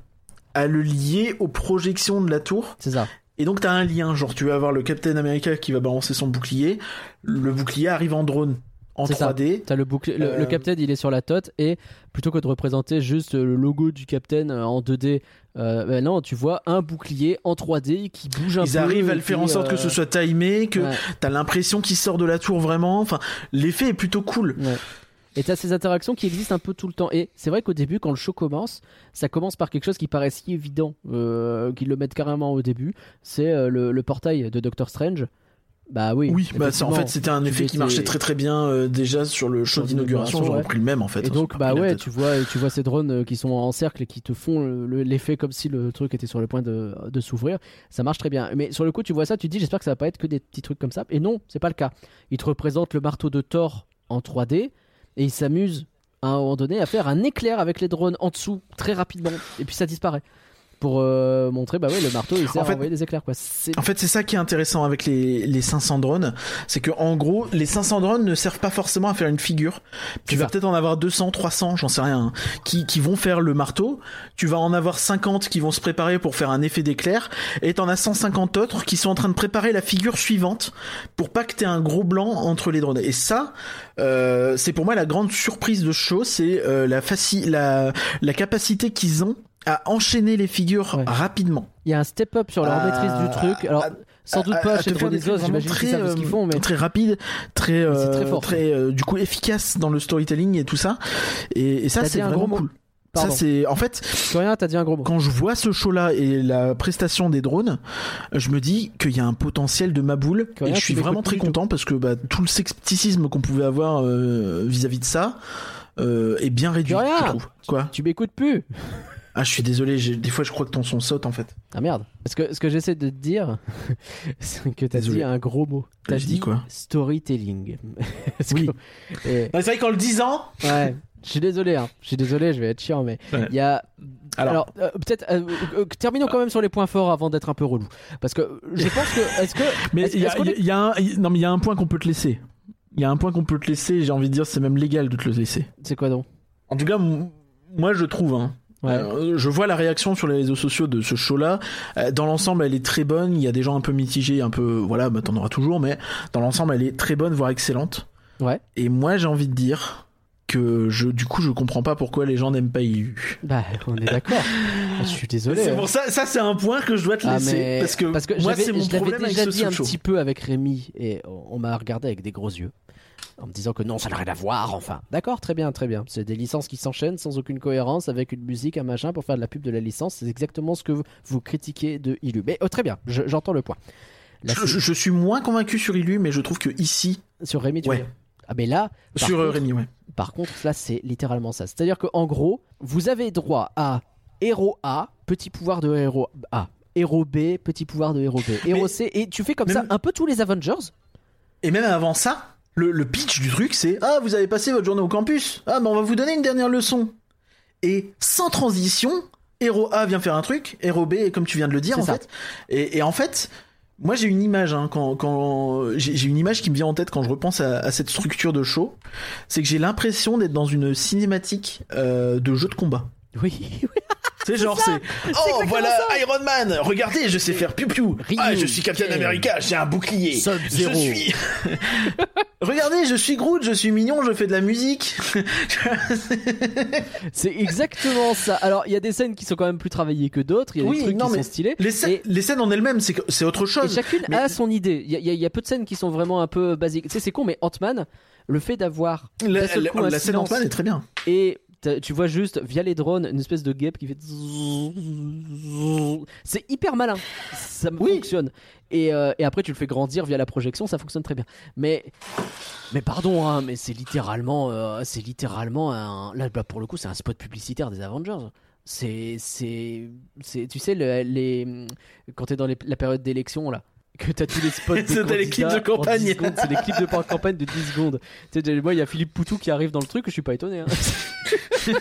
à le lier aux projections de la tour c'est ça et donc t'as un lien genre tu vas avoir le Captain America qui va balancer son bouclier le bouclier arrive en drone en C'est ça. 3D. T'as le bouclier, le, Euh, le Captain il est sur la tote et plutôt que de représenter juste le logo du Captain euh, en 2D, euh, ben non, tu vois un bouclier en 3D qui bouge un peu. Ils arrivent à le faire en sorte que euh, ce soit timé, que ouais, t'as l'impression qu'il sort de la tour vraiment. Enfin, l'effet est plutôt cool. ouais. Et t'as ces interactions qui existent un peu tout le temps. Et c'est vrai qu'au début, quand le show commence, ça commence par quelque chose qui paraît si évident euh, qu'ils le mettent carrément au début. C'est euh, le, le portail de Doctor Strange. Bah oui. Oui, bah en fait c'était un tu effet qui marchait très très bien euh, déjà sur le show d'inauguration. l'inauguration, J'aurais ouais. pris le même en fait. Et hein, donc, c'est bah ouais, tu vois, tu vois ces drones euh, qui sont en cercle et qui te font le- le- l'effet comme si le truc était sur le point de, de s'ouvrir. Ça marche très bien. Mais sur le coup, tu vois ça, tu te dis, j'espère que ça va pas être que des petits trucs comme ça. Et non, c'est pas le cas. Ils te représentent le marteau de Thor en 3D et ils s'amusent à un moment donné à faire un éclair avec les drones en dessous très rapidement. Et puis ça disparaît. Pour euh, montrer, bah ouais, le marteau il sert En fait- à envoyer des éclairs quoi. C'est En fait, c'est ça qui est intéressant avec les, les 500 drones, c'est que en gros, les 500 drones ne servent pas forcément à faire une figure. Tu vas peut-être en avoir 200, 300, j'en sais rien, hein, qui, qui vont faire le marteau. Tu vas en avoir 50 qui vont se préparer pour faire un effet d'éclair, et t'en as 150 autres qui sont en train de préparer la figure suivante pour pas que t'aies un gros blanc entre les drones. Et ça, euh, c'est pour moi la grande surprise de ce show, c'est euh, la, la, la capacité qu'ils ont à enchaîner les figures Ouais. rapidement. Il y a un step up sur leur Ah, maîtrise du truc. Alors, ah, sans doute à- pas à chez trucs j'imagine vraiment qu'ils ce qu'ils euh, font, mais très rapide, très, euh, très fort, très, euh, du coup efficace dans le storytelling et tout ça. Et, et ça c'est vraiment cool. Pardon. Ça c'est en fait t'as dit un gros mot. quand je vois ce show là et la prestation des drones, je me dis qu'il y a un potentiel de ma boule Que rien, et je suis vraiment très tout. content parce que bah, tout le scepticisme qu'on pouvait avoir euh, vis-à-vis de ça euh, est bien réduit. Je trouve. Quoi? Tu m'écoutes plus. Ah je suis désolé, des fois je crois que ton son saute en fait. Ah merde. Parce que ce que j'essaie de te dire, [laughs] c'est que t'as dit un gros mot. T'as dit dit quoi? storytelling. [laughs] Oui. que- et- C'est vrai qu'en le disant. ouais. Je suis désolé, hein. je suis désolé, je vais être chiant, mais il Ouais. y a. Alors, Alors, euh, peut-être euh, euh, terminons quand même sur les points forts avant d'être un peu relou, parce que je pense que est-ce que [laughs] Mais il y, a- est- y un, non mais il y a un point qu'on peut te laisser. Il y a un point qu'on peut te laisser. J'ai envie de dire c'est même légal de te le laisser. c'est quoi donc? En tout cas, moi je trouve. Hein, Ouais. euh, je vois la réaction sur les réseaux sociaux de ce show-là. Euh, dans l'ensemble, elle est très bonne. Il y a des gens un peu mitigés, un peu voilà, bah, t'en auras toujours, mais dans l'ensemble, elle est très bonne, voire excellente. Ouais. Et moi, j'ai envie de dire que je, du coup, je comprends pas pourquoi les gens n'aiment pas Illu. Bah, on est d'accord. [laughs] Ah, je suis désolé. C'est hein. pour ça, ça c'est un point que je dois te Ah, laisser mais- parce que, moi c'est mon je problème avec déjà ce dit un show. petit peu avec Rémi et on on m'a regardé avec des gros yeux en me disant que non ça n'a rien à voir enfin d'accord très bien très bien c'est des licences qui s'enchaînent sans aucune cohérence avec une musique un machin pour faire de la pub de la licence c'est exactement ce que vous, vous critiquez de Illu mais oh, très bien je- j'entends le point Je, je- je suis moins convaincu sur Illu, mais je trouve que ici, sur Rémi tu Ouais. veux ah mais là sur euh, contre- Rémi, ouais. Par contre, là, c'est littéralement ça. C'est-à-dire qu'en gros, vous avez droit à héros A, petit pouvoir de héros A. Héros B, petit pouvoir de héros B. Héros Mais- C, et tu fais comme même- ça un peu tous les Avengers? Et même avant ça, le, le pitch du truc, c'est Ah, vous avez passé votre journée au campus. Ah, mais on va vous donner une dernière leçon. Et sans transition, héros A vient faire un truc, héros B, comme tu viens de le dire, en ça. fait. Et, et en fait, moi j'ai une image, hein, quand, quand j'ai une image qui me vient en tête quand je repense à, à cette structure de show. C'est que j'ai l'impression d'être dans une cinématique euh, de jeu de combat. Oui, [laughs] C'est genre, c'est Oh, voilà. Iron Man Regardez, je sais faire piou-piou Ah, je suis Captain America, j'ai un bouclier Je suis... [laughs] Regardez, je suis Groot, je suis mignon, je fais de la musique [laughs] c'est exactement ça. Alors, il y a des scènes qui sont quand même plus travaillées que d'autres. Il y a Oui, des trucs non, qui mais sont stylés. les, Et- les scènes en elles-mêmes, c'est autre Et chose. chacune Mais- a son idée. Il y, a- y y peu de scènes qui sont vraiment un peu basiques. Tu sais, c'est con, mais Ant-Man, le fait d'avoir La, scène Ant-Man est très bien. et tu vois juste via les drones une espèce de guêpe qui fait c'est hyper malin. Ça Oui. fonctionne. Et, euh, et après tu le fais grandir via la projection ça fonctionne très bien. Mais mais pardon hein, mais c'est littéralement euh, c'est littéralement un là bah, pour le coup c'est un spot publicitaire des Avengers. C'est c'est c'est tu sais le- les quand t'es dans les- la période d'élection là que t'as tous les spots des C'est les clips de candidats en 10 campagne. c'est les clips de campagne de 10 secondes tu sais, moi, il y a Philippe Poutou qui arrive dans le truc, je suis pas étonné. hein. [laughs]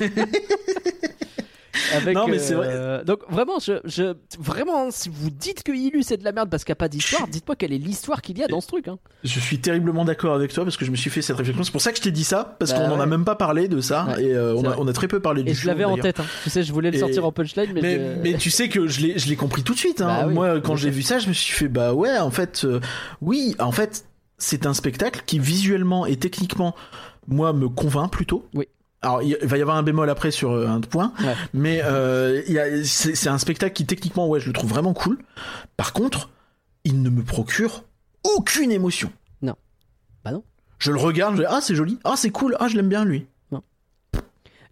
Avec, Non, mais c'est euh, Donc vraiment, je, je, vraiment, si vous dites que Illu c'est de la merde parce qu'il n'y a pas d'histoire, dites-moi quelle est l'histoire qu'il y a dans ce truc. Hein. Je suis terriblement d'accord avec toi parce que je me suis fait cette réflexion. C'est pour ça que je t'ai dit ça, parce Bah qu'on en a même pas parlé de ça, Ouais, et euh, on, a, vrai. on a très peu parlé du Et je l'avais en tête. hein. Tu sais, je voulais le Et- sortir en punchline, mais, Mais, je- mais tu sais que je l'ai, je l'ai compris tout de suite. Hein. Bah oui, Moi, quand j'ai vu ça, je me suis fait bah ouais, en fait, euh, oui, en fait, c'est un spectacle qui visuellement et techniquement, moi, me convainc plutôt. Oui. Alors, il va y avoir un bémol après sur euh, un point, Ouais. mais euh, c'est un spectacle qui techniquement, ouais, je le trouve vraiment cool. Par contre, il ne me procure aucune émotion. Non. Bah non. Je le regarde, je dis, ah c'est joli, ah c'est cool, ah je l'aime bien lui.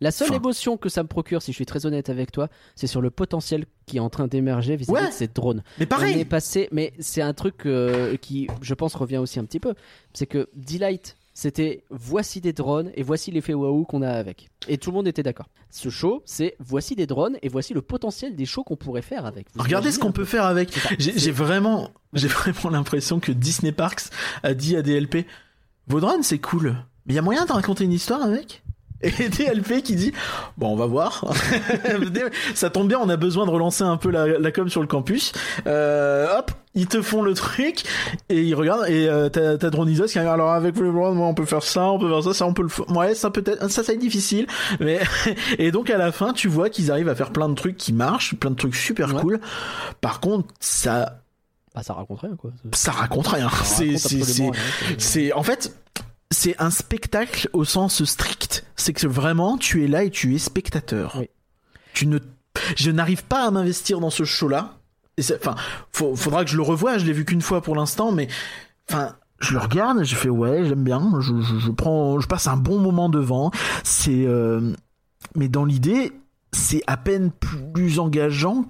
La seule Enfin. émotion que ça me procure, si je suis très honnête avec toi, c'est sur le potentiel qui est en train d'émerger vis-à-vis Ouais. de ces drones. Mais On est pareil. passé, mais c'est un truc euh, qui, je pense, revient aussi un petit peu. C'est que Delight, c'était voici des drones et voici l'effet waouh qu'on a avec. Et tout le monde était d'accord. Ce show, c'est voici des drones et voici le potentiel des shows qu'on pourrait faire avec. Vous Regardez ce qu'on peut peu faire avec. Vraiment, j'ai vraiment l'impression que Disney Parks a dit à DLP, vos drones c'est cool, mais il y a moyen de raconter une histoire avec? Et [laughs] DLP qui dit, bon on va voir. [laughs] Ça tombe bien, on a besoin de relancer un peu la, la com sur le campus. Euh, hop, ils te font le truc et ils regardent et euh, t'as t'as Dronisos qui arrive. Alors avec les drones, moi on peut faire ça, on peut faire ça, ça on peut le faire. Ouais, ça peut être, ça ça être difficile. Mais [laughs] et donc à la fin, tu vois qu'ils arrivent à faire plein de trucs qui marchent, plein de trucs super Ouais. cool. Par contre, ça, Bah, ça raconte rien, quoi. ça raconte rien. C'est, c'est, c'est, en fait, c'est un spectacle au sens strict. C'est que vraiment, tu es là et tu es spectateur. Oui. Tu ne, je n'arrive pas à m'investir dans ce show-là. Et Enfin, faudra que je le revoie. Je l'ai vu qu'une fois pour l'instant, mais enfin, je le regarde, je fais ouais, j'aime bien. Je, je, je prends, je passe un bon moment devant. C'est, euh, mais dans l'idée, c'est à peine plus engageant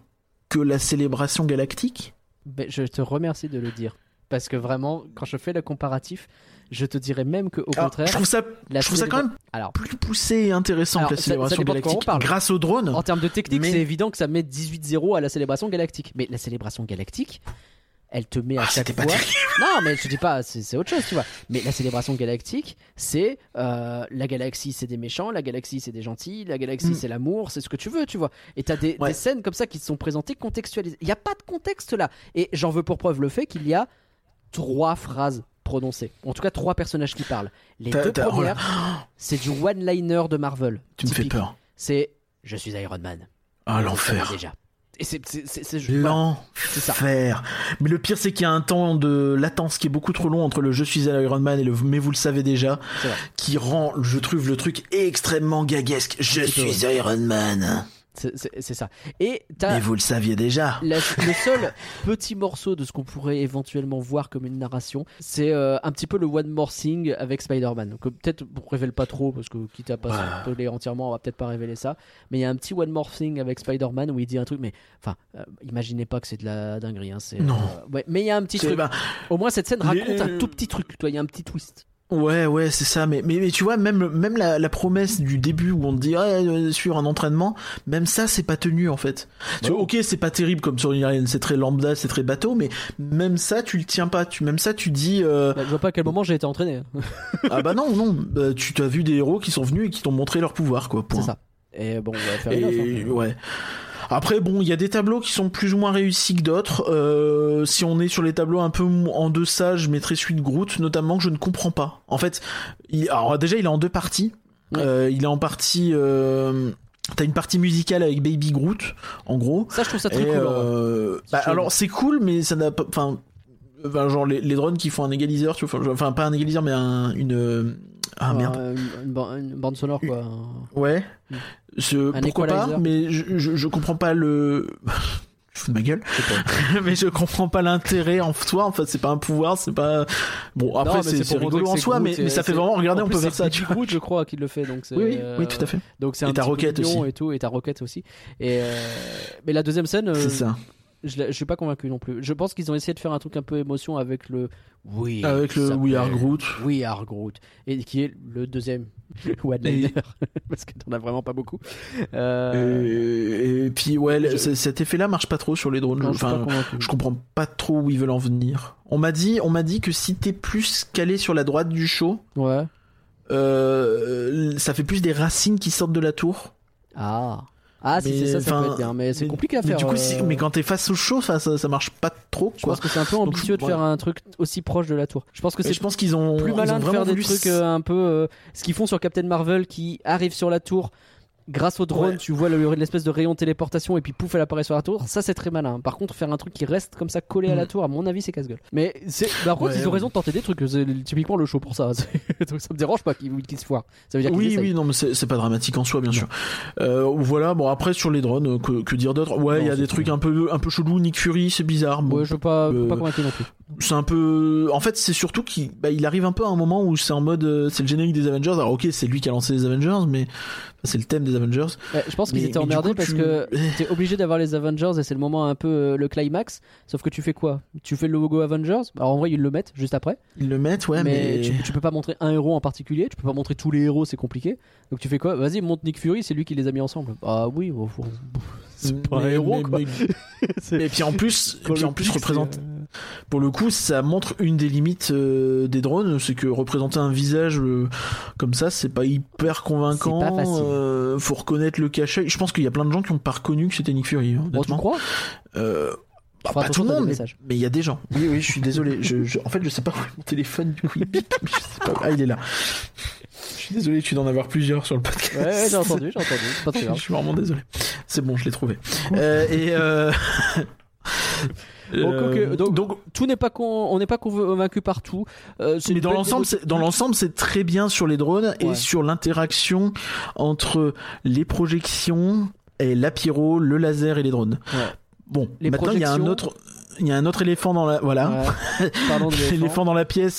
que la célébration galactique. Ben, je te remercie de le dire. Parce que vraiment, quand je fais le comparatif, je te dirais même que au contraire, je trouve ça, la je trouve ça quand même Alors, plus poussé et intéressant Alors, que la célébration galactique grâce au drone. en termes de technique, Mais- c'est évident que ça met 18-0 à la célébration galactique. Mais la célébration galactique, elle te met à Ah, chaque fois. [laughs] Non, mais je dis pas, c'est c'est autre chose, tu vois. Mais la célébration galactique, c'est euh, la galaxie, c'est des méchants, la galaxie, c'est des gentils, la galaxie, Mm. c'est l'amour, c'est ce que tu veux, tu vois. Et t'as des, Ouais. des scènes comme ça qui te sont présentées contextualisées. Il n'y a pas de contexte là. Et j'en veux pour preuve le fait qu'il y a trois phrases prononcées. En tout cas, trois personnages qui parlent. Les deux t'as- oh premières, c'est du one-liner de Marvel. Tu me fais peur. C'est Je suis Iron Man. Ah, l'enfer. déjà. Et c'est. L'enfer. Mais le pire, c'est qu'il y a un temps de latence qui est beaucoup trop long entre le je suis Iron Man et le mais vous le savez déjà, qui rend, je trouve, le truc extrêmement gaguesque. Je suis Iron Man. C'est- ça. Et t'as. Mais vous le saviez déjà. La- [laughs] le seul petit morceau de ce qu'on pourrait éventuellement voir comme une narration, c'est euh, un petit peu le One More Thing avec Spider-Man. Que peut-être on révèle pas trop parce que quitte à pas Ouais. spoiler entièrement, on va peut-être pas révéler ça. Mais il y a un petit One More Thing avec Spider-Man où il dit un truc, mais enfin, euh, imaginez pas que c'est de la dinguerie. Hein, Non. euh, ouais, mais il y a un petit truc. bah, Au moins cette scène Les- raconte un tout petit truc. Toi, il y a un petit twist. Ouais, ouais, c'est ça. Mais, mais, mais tu vois, même, même la, la promesse du début où on te dit, ah, euh, sur un entraînement, même ça, c'est pas tenu, en fait. Tu vois, ok, c'est pas terrible comme sur une arène, c'est très lambda, c'est très bateau, mais même ça, tu le tiens pas. Tu, même ça, tu dis, euh, Bah, je vois pas à quel moment j'ai été entraîné. ah bah non, non, bah, tu t'as vu des héros qui sont venus et qui t'ont montré leur pouvoir, quoi. Point. C'est ça. Et bon, on va faire une Et hein. ouais. Après, bon, il y a des tableaux qui sont plus ou moins réussis que d'autres. Euh, si on est sur les tableaux un peu en deçà, je mettrais celui de Groot, notamment que je ne comprends pas. En fait, il, alors déjà, il est en deux parties. Ouais. Euh, il est en partie. Euh, T'as une partie musicale avec Baby Groot, en gros. Ça, je trouve ça très Et, cool. euh, bah, alors c'est cool, mais ça n'a pas. Enfin, enfin, genre les, les drones qui font un égaliseur, tu vois. enfin, Enfin, pas un égaliseur, mais un, une. Euh, Ah merde. Euh, une, une ban- une bande sonore, quoi. Ouais. Mm. Je, Un pourquoi pas, mais je, je, je comprends pas le. [laughs] je fous de ma gueule. [laughs] Mais je comprends pas l'intérêt en soi. En fait, c'est pas un pouvoir, c'est pas. Bon, après, c'est c'est c'est rigolo en c'est soi, mais, c'est- mais ça fait c'est- vraiment regarder, En on plus, peut faire c'est ça. Vois. Groot, je crois, qui le fait. Donc c'est, Oui, oui, euh, oui, tout à fait. Donc c'est un Et ta mignon aussi. et tout, et ta roquette aussi. Et euh, mais la deuxième scène, euh, C'est ça. Je, je suis pas convaincu non plus. Je pense qu'ils ont essayé de faire un truc un peu émotion avec le oui, Avec le We Are Groot. We Are Groot, et qui est le deuxième [laughs] one-liner [laughs] parce que t'en as vraiment pas beaucoup. Euh, Et, et puis, ouais, je- cet effet-là marche pas trop sur les drones. non, je Enfin, pas je comprends pas trop où ils veulent en venir. On m'a dit, on m'a dit que si t'es plus calé sur la droite du show, Ouais. euh, ça fait plus des racines qui sortent de la tour. Ah. Ah, si Mais, c'est ça, ça peut être bien, mais c'est mais- compliqué à Mais faire. du coup, si- euh, mais quand t'es face au show, ça, ça, marche pas trop. je Quoi. pense que c'est un peu Donc, ambitieux de ouais. faire un truc aussi proche de la tour. Je pense que c'est je pense qu'ils ont plus malin ont de faire des trucs euh, un peu euh, ce qu'ils font sur Captain Marvel qui arrive sur la tour grâce au drone, Ouais. tu vois le- l'espèce de rayon de téléportation et puis pouf, elle apparaît sur la tour. Ça, c'est très malin. Par contre, faire un truc qui reste comme ça collé à la Mm. tour, à mon avis, c'est casse-gueule. Mais c'est, par contre, Ouais, ils ont ouais. raison de tenter des trucs. C'est typiquement le show pour ça. [laughs] Donc ça me dérange pas qu'ils qu'ils se foirent. Ça veut dire Oui, oui, non, mais c'est pas dramatique en soi, bien sûr. Euh, voilà, bon, après, sur les drones, que, que dire d'autre? Ouais, il y a des trucs un peu, un peu chelous. Nick Fury, c'est bizarre. Bon, Ouais, je veux pas, Euh, pas convaincu non plus. c'est un peu. En fait, c'est surtout qu'il bah, il arrive un peu à un moment où c'est en mode. euh, c'est le générique des Avengers. Alors, ok, c'est lui qui a lancé les Avengers, mais c'est le thème des Avengers. Ouais, je pense qu'ils étaient emmerdés coup, parce tu- que [laughs] t'es obligé d'avoir les Avengers et c'est le moment un peu euh, le climax. Sauf que tu fais quoi? Tu fais le logo Avengers? Alors en vrai, ils le mettent juste après. Ils le mettent, ouais, mais mais. tu, tu peux pas montrer un héros en particulier. Tu peux pas montrer tous les héros, c'est compliqué. Donc tu fais quoi? Vas-y, montre Nick Fury, c'est lui qui les a mis ensemble. Ah oui, bon, faut- c'est pas un héros [laughs] mais- quoi. mais- Et puis en plus, et puis en plus représente. Pour le coup, ça montre une des limites euh, des drones, c'est que représenter un visage euh, comme ça, c'est pas hyper convaincant. Pas facile. euh, faut reconnaître le cachet. Je pense qu'il y a plein de gens qui ont pas reconnu que c'était Nick Fury. hein, tu crois? Euh, bah, Feras pas tout le monde, mais il y a des gens. Oui, oui, je suis désolé. Je, je- en fait, je sais pas où est mon téléphone, du coup, il bip, mais je sais pas. Ah, il est là. Je suis désolé, tu dois en avoir plusieurs sur le podcast. Ouais, ouais, j'ai entendu, j'ai entendu. Pas très [laughs] Je grave. suis vraiment désolé. C'est bon, je l'ai trouvé. Euh, et euh... [laughs] Donc, euh, donc- donc, Tout n'est pas con- on n'est pas convaincu partout. Euh, mais dans l'ensemble, dans l'ensemble, c'est très bien sur les drones et sur l'interaction entre les projections et la pyro, le laser et les drones. Ouais. Bon, Les maintenant il y a un autre, il y a un autre éléphant dans la, voilà. Ouais. [laughs] L'éléphant. Dans la pièce,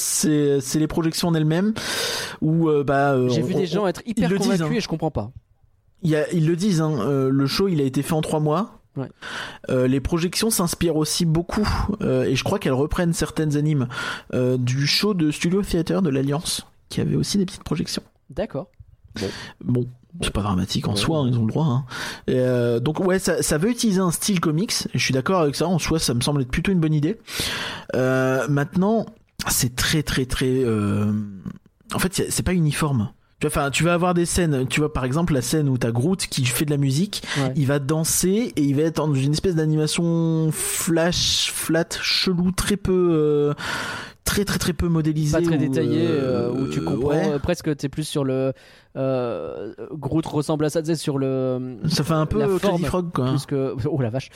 c'est les projections en elles-mêmes. Où euh, bah, euh, J'ai vu des gens être hyper le disent, convaincus hein. et je comprends pas. Il y a- ils le disent, hein, euh, le show il a été fait en trois mois. Ouais. Euh, les projections s'inspirent aussi beaucoup, euh, et je crois qu'elles reprennent certaines animes euh, du show de Studio Theater de l'Alliance, qui avait aussi des petites projections. D'accord. Bon, c'est pas dramatique en Ouais. soi, hein, ils ont le droit. hein. Et, euh, donc ouais, ça, ça veut utiliser un style comics, et je suis d'accord avec ça, en soi ça me semble être plutôt une bonne idée. Euh, maintenant, c'est très très très... euh, En fait, c'est c'est pas uniforme. Tu Enfin, tu vas avoir des scènes, tu vois par exemple la scène où t'as Groot qui fait de la musique, Ouais. il va danser et il va être dans une espèce d'animation flash, flat, chelou, très peu... euh, Très très très peu modélisé. Pas très ou, détaillé, euh, où tu comprends ouais. euh, presque, t'es plus sur le. Euh, Groot ressemble à ça, tu sais, sur le. Ça fait un peu la forme, Frog quoi. Plus que. [laughs] Oh la vache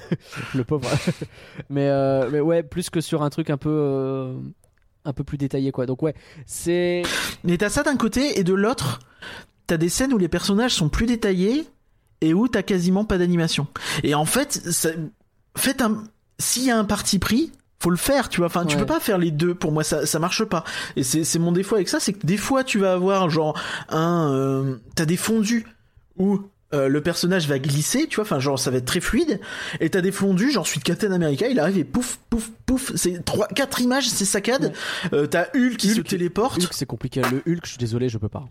[laughs] Le pauvre. [laughs] mais, euh, mais ouais, plus que sur un truc un peu. Un peu plus détaillé, quoi. Donc ouais, c'est. Mais t'as ça d'un côté et de l'autre, t'as des scènes où les personnages sont plus détaillés et où t'as quasiment pas d'animation. Et en fait, ça, faites un, s'il y a un parti pris, faut le faire, tu vois. Enfin, tu peux pas faire les deux. Pour moi, ça, ça marche pas. Et c'est, c'est mon défaut avec ça, c'est que des fois, tu vas avoir genre un, euh, t'as des fondus où euh, le personnage va glisser, tu vois, enfin genre ça va être très fluide, et t'as des fondus, genre celui de Captain America, il arrive et pouf, pouf, pouf, c'est trois, quatre images, c'est saccade. Euh, t'as Hulk qui se téléporte. Hulk, c'est compliqué. Le Hulk, je suis désolé, je peux pas.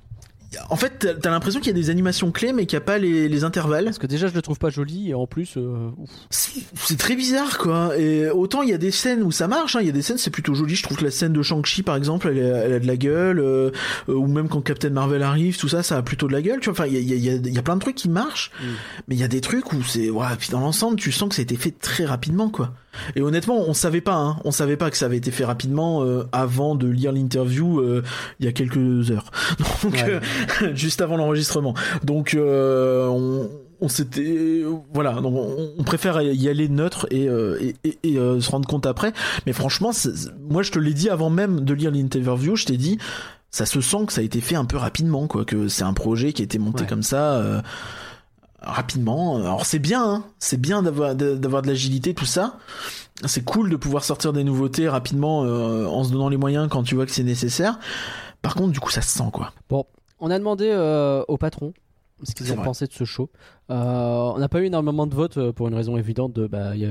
En fait, t'as- l'impression qu'il y a des animations clés, mais qu'il n'y a pas les, les intervalles. Parce que déjà, je le trouve pas joli et en plus. euh. C'est très bizarre, quoi. Et autant il y a des scènes où ça marche, hein, il y a des scènes c'est plutôt joli. Je trouve que la scène de Shang-Chi, par exemple, elle, a- elle a de la gueule. euh, euh, ou même quand Captain Marvel arrive, tout ça, ça a plutôt de la gueule. Tu vois, enfin, il y a, il y, a, il y a- il y a plein de trucs qui marchent, Mm. mais il y a des trucs où c'est. Ouais, puis dans l'ensemble, tu sens que ça a été fait très rapidement, quoi. Et honnêtement, on savait pas, hein, on savait pas que ça avait été fait rapidement euh, avant de lire l'interview euh, il y a quelques heures. [laughs] Donc, Ouais. euh, [laughs] juste avant l'enregistrement. Donc, euh, on, on s'était, voilà, donc on, préfère y aller neutre et, euh, et, et- et, euh, se rendre compte après. Mais franchement, moi, je te l'ai dit avant même de lire l'interview, je t'ai dit. Ça se sent que ça a été fait un peu rapidement, quoi. Que c'est un projet qui a été monté Ouais. comme ça. euh, rapidement. Alors c'est bien, hein. c'est bien d'avoir de- d'avoir de l'agilité, tout ça. C'est cool de pouvoir sortir des nouveautés rapidement euh, en se donnant les moyens quand tu vois que c'est nécessaire. Par contre, du coup, ça se sent quoi. On a demandé euh, au patron ce qu'ils ont vrai. pensé de ce show. Euh, on n'a pas eu énormément de votes euh, pour une raison évidente. De, bah, il y a-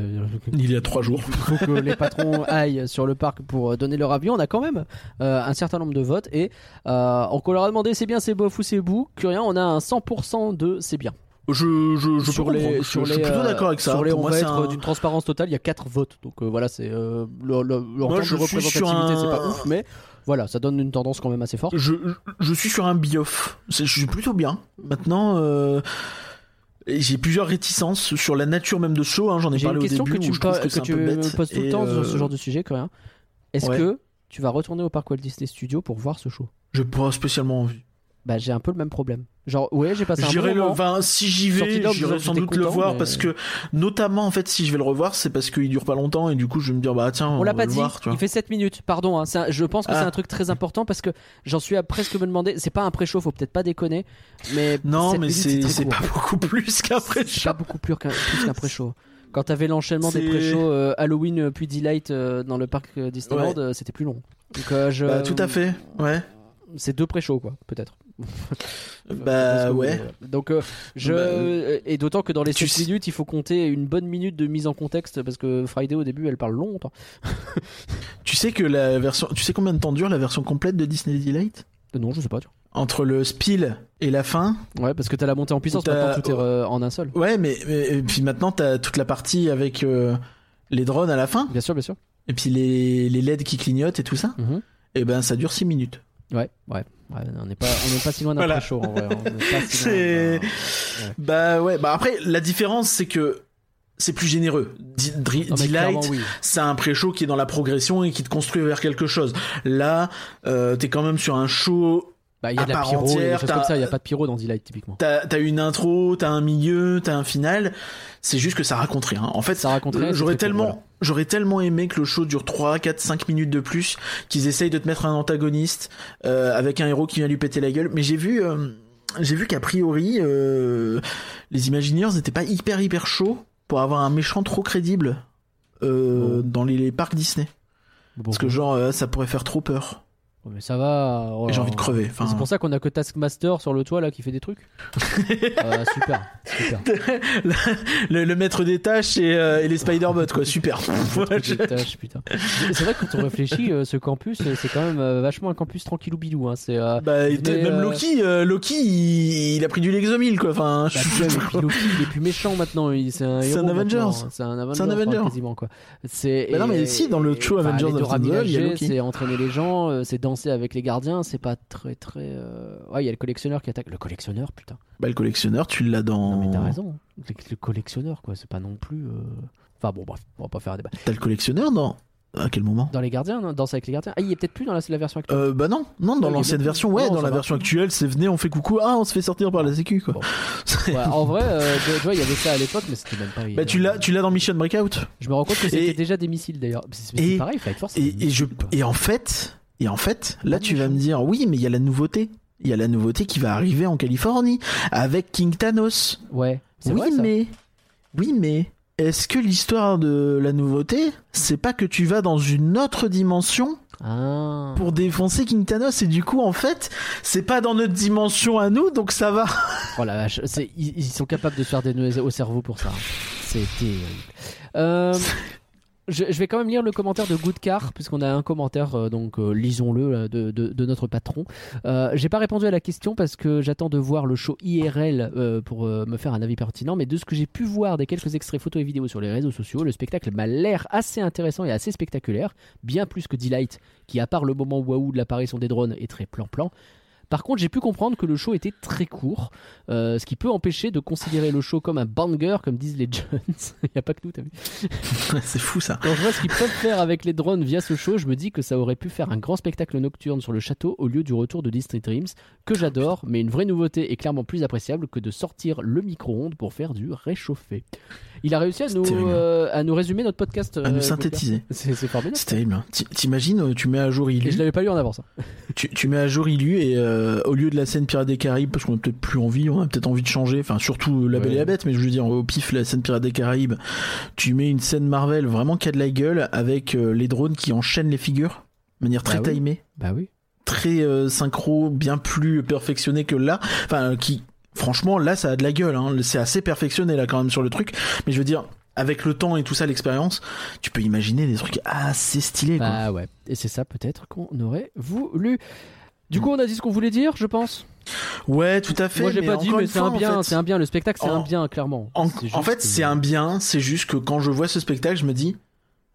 Il y a trois jours. Il faut que les patrons [laughs] aillent sur le parc pour donner leur avis. On a quand même euh, un certain nombre de votes et euh, on leur a demandé c'est bien, c'est bof ou c'est bout. Que rien, on a un 100% de c'est bien. Je, je, je peux sur comprendre. les, Je- sur je, suis plutôt euh, d'accord avec ça. Sur les, on moi, va être un- d'une transparence totale. Il y a 4 votes, donc euh, voilà, c'est euh, le, le, le- Moi, je de représentativité, un- c'est pas ouf, mais voilà, ça donne une tendance quand même assez forte. je, je suis sur un bioff. Je suis plutôt bien. Maintenant, euh, j'ai plusieurs réticences sur la nature même de ce show. hein, J'en ai, une parlé au début que tu, où je trouve que, que tu me poses tout le temps sur euh, ce genre de sujet, que rien. Est-ce ouais. que tu vas retourner au parc Walt Disney Studios pour voir ce show? J'ai pas spécialement envie. Bah j'ai un peu le même problème. Genre, ouais, j'ai passé un J'irai le. 20, si j'y vais, j'irai sans doute le voir mais- parce que, notamment, en fait, si je vais le revoir, c'est parce qu'il dure pas longtemps et du coup, je vais me dire, bah tiens, On l'a va pas le dit, voir, tu vois. il fait 7 minutes, pardon. hein, un- je pense que Ah. c'est un truc très important parce que j'en suis à presque me demander. C'est pas un pré-show, faut peut-être pas déconner. Mais Non, 7 mais [laughs] c'est pas beaucoup plus qu'après C'est pas beaucoup plus qu'un qu'un pré-show. Quand t'avais l'enchaînement des pré-shows euh, Halloween euh, puis Delight euh, dans le parc Disneyland, Ouais. euh, c'était plus long. Donc, je... Bah, tout à fait, ouais. C'est deux pré-shows, quoi, peut-être. Bah, ouais. Donc, euh, je. Bah, euh, Et d'autant que dans les tu 7 sais- minutes, il faut compter une bonne minute de mise en contexte parce que Friday au début, elle parle longtemps. [laughs] Tu sais que la version, tu sais combien de temps dure la version complète de Disney Delight? Euh, Non, je sais pas. tu Entre le spiel et la fin? Ouais, parce que t'as la montée en puissance, maintenant tout est euh, en un seul. Ouais, mais, mais- et puis maintenant, t'as toute la partie avec euh, les drones à la fin. Bien sûr, bien sûr. Et puis les, les LED qui clignotent et tout ça. Mhm. Et ben, ça dure 6 minutes. Ouais, ouais. Ouais, on n'est pas, on n'est pas si loin d'un Voilà. pré-show en vrai. hein. Si C'est. Bah ouais, bah après, la différence, c'est que c'est plus généreux. D- Non, Delight, oui. c'est un pré-show qui est dans la progression et qui te construit vers quelque chose. Là, euh, t'es quand même sur un show. Bah, il y a à de la pyro, il y a des choses comme ça. Il y a pas de pyro dans Delight typiquement. T'as as une intro, t'as un milieu, t'as un final. C'est juste que ça raconte rien. En fait, Ça raconte rien, euh, j'aurais tellement, voilà. j'aurais tellement aimé que le show dure 3, 4, 5 minutes de plus, qu'ils essayent de te mettre un antagoniste euh, avec un héros qui vient lui péter la gueule. Mais j'ai vu, euh, j'ai vu qu'a priori, euh, les Imagineers n'étaient pas hyper hyper chauds pour avoir un méchant trop crédible euh, dans les, les parcs Disney. Bon, Parce que genre, ça pourrait faire trop peur. Mais ça va. oh Et j'ai envie de crever. Enfin, C'est pour ça qu'on a que Taskmaster sur le toit là qui fait des trucs. Euh, [laughs] super, super. [laughs] le, le maître des tâches et, euh, et les Spider-Bots, quoi. Super. [laughs] C'est vrai que quand on réfléchit, euh, ce campus, euh, c'est quand même vachement un campus tranquillou bilou. Hein. C'est Bah, et même Loki, Loki, il, il a pris du Lexomil, quoi. Enfin, bah, je- puis Loki, il est plus méchant maintenant. il- C'est un C'est héros un Avengers. hein. C'est un Avenger. C'est un Avenger. enfin, quasiment quoi. C'est. Bah non, mais et- si, dans le Avengers of Dora the World, il y a Loki. C'est entraîner les gens, c'est danser avec les gardiens. C'est pas très très. euh, Ouais, il y a le collectionneur qui attaque. Le collectionneur, putain. Bah, le collectionneur, tu l'as dans. Non mais t'as raison. Le, le collectionneur quoi. C'est pas non plus. euh, Enfin bon bref, on va pas faire un débat. T'as le collectionneur dans. À quel moment? Dans les gardiens, non Danse avec les gardiens. Ah, il est peut-être plus dans la, la version actuelle. euh, bah non, non, Non, dans l'ancienne version, ouais, non, dans la version actuelle, c'est venez, on fait coucou, ah, on se fait sortir par la sécu, quoi. Bon. [laughs] Ouais, en vrai, euh, tu vois, il y avait ça à l'époque, mais c'était même pas. Bah, tu l'as, tu l'as dans Mission Breakout. Je me rends compte que c'était Et- déjà des missiles d'ailleurs. C'est et- pareil, Flight Force. Et, et je, missiles, et en fait, et en fait, là, Pas tu vas me dire, oui, mais il y a la nouveauté. Il y a la nouveauté qui va arriver en Californie avec King Thanos. Ouais, Oui, vrai ça. mais, oui, mais, est-ce que l'histoire de la nouveauté, c'est pas que tu vas dans une autre dimension Ah. pour défoncer King Thanos et du coup, en fait, c'est pas dans notre dimension à nous, donc ça va. [laughs] Oh la vache, ils, ils sont capables de se faire des nœuds au cerveau pour ça. C'est terrible. Euh, [laughs] je, vais quand même lire le commentaire de Goodcar, puisqu'on a un commentaire, euh, donc euh, lisons-le, euh, de, notre patron. J'ai pas répondu à la question parce que j'attends de voir le show IRL pour me faire un avis pertinent, mais de ce que j'ai pu voir des quelques extraits photos et vidéos sur les réseaux sociaux, le spectacle m'a l'air assez intéressant et assez spectaculaire, bien plus que Delight, qui à part le moment waouh de l'apparition des drones est très plan-plan. Par contre, j'ai pu comprendre que le show était très court, euh, ce qui peut empêcher de considérer le show comme un banger, comme disent les jeunes. Il [laughs] n'y a pas que nous, t'as vu [laughs] c'est fou ça. Quand je vois ce qu'ils peuvent faire avec les drones via ce show, je me dis que ça aurait pu faire un grand spectacle nocturne sur le château au lieu du retour de Disney Dreams, que j'adore, mais une vraie nouveauté est clairement plus appréciable que de sortir le micro-ondes pour faire du réchauffé. Il a réussi à nous, terrible. euh, à nous résumer notre podcast. À euh, nous synthétiser. C'est formidable. C'est terrible. hein. T'i- T'imagines, euh, tu mets à jour Et je Ilu, l'avais pas lu en avance. hein. [laughs] tu, tu mets à jour Ilu et euh, au lieu de la scène Pirates des Caraïbes, parce qu'on a peut-être plus envie, on a peut-être envie de changer, enfin surtout La Belle Ouais. et la Bête, mais je veux dire au pif la scène Pirates des Caraïbes, tu mets une scène Marvel vraiment qui a de la gueule avec euh, les drones qui enchaînent les figures de manière très Bah oui. timée, Bah oui. très euh, synchro, bien plus perfectionné que là, enfin euh, qui franchement là ça a de la gueule, hein. c'est assez perfectionné là quand même sur le truc, mais je veux dire avec le temps et tout ça, l'expérience, tu peux imaginer des trucs assez stylés. Quoi. Bah ouais. Et c'est ça peut-être qu'on aurait voulu. Du coup, on a dit ce qu'on voulait dire, je pense. Ouais, tout à fait. Moi, j'ai pas dit, mais c'est un en bien. fait, C'est un bien. Le spectacle, c'est un bien, clairement. En, fait, c'est un bien. C'est juste que quand je vois ce spectacle, je me dis,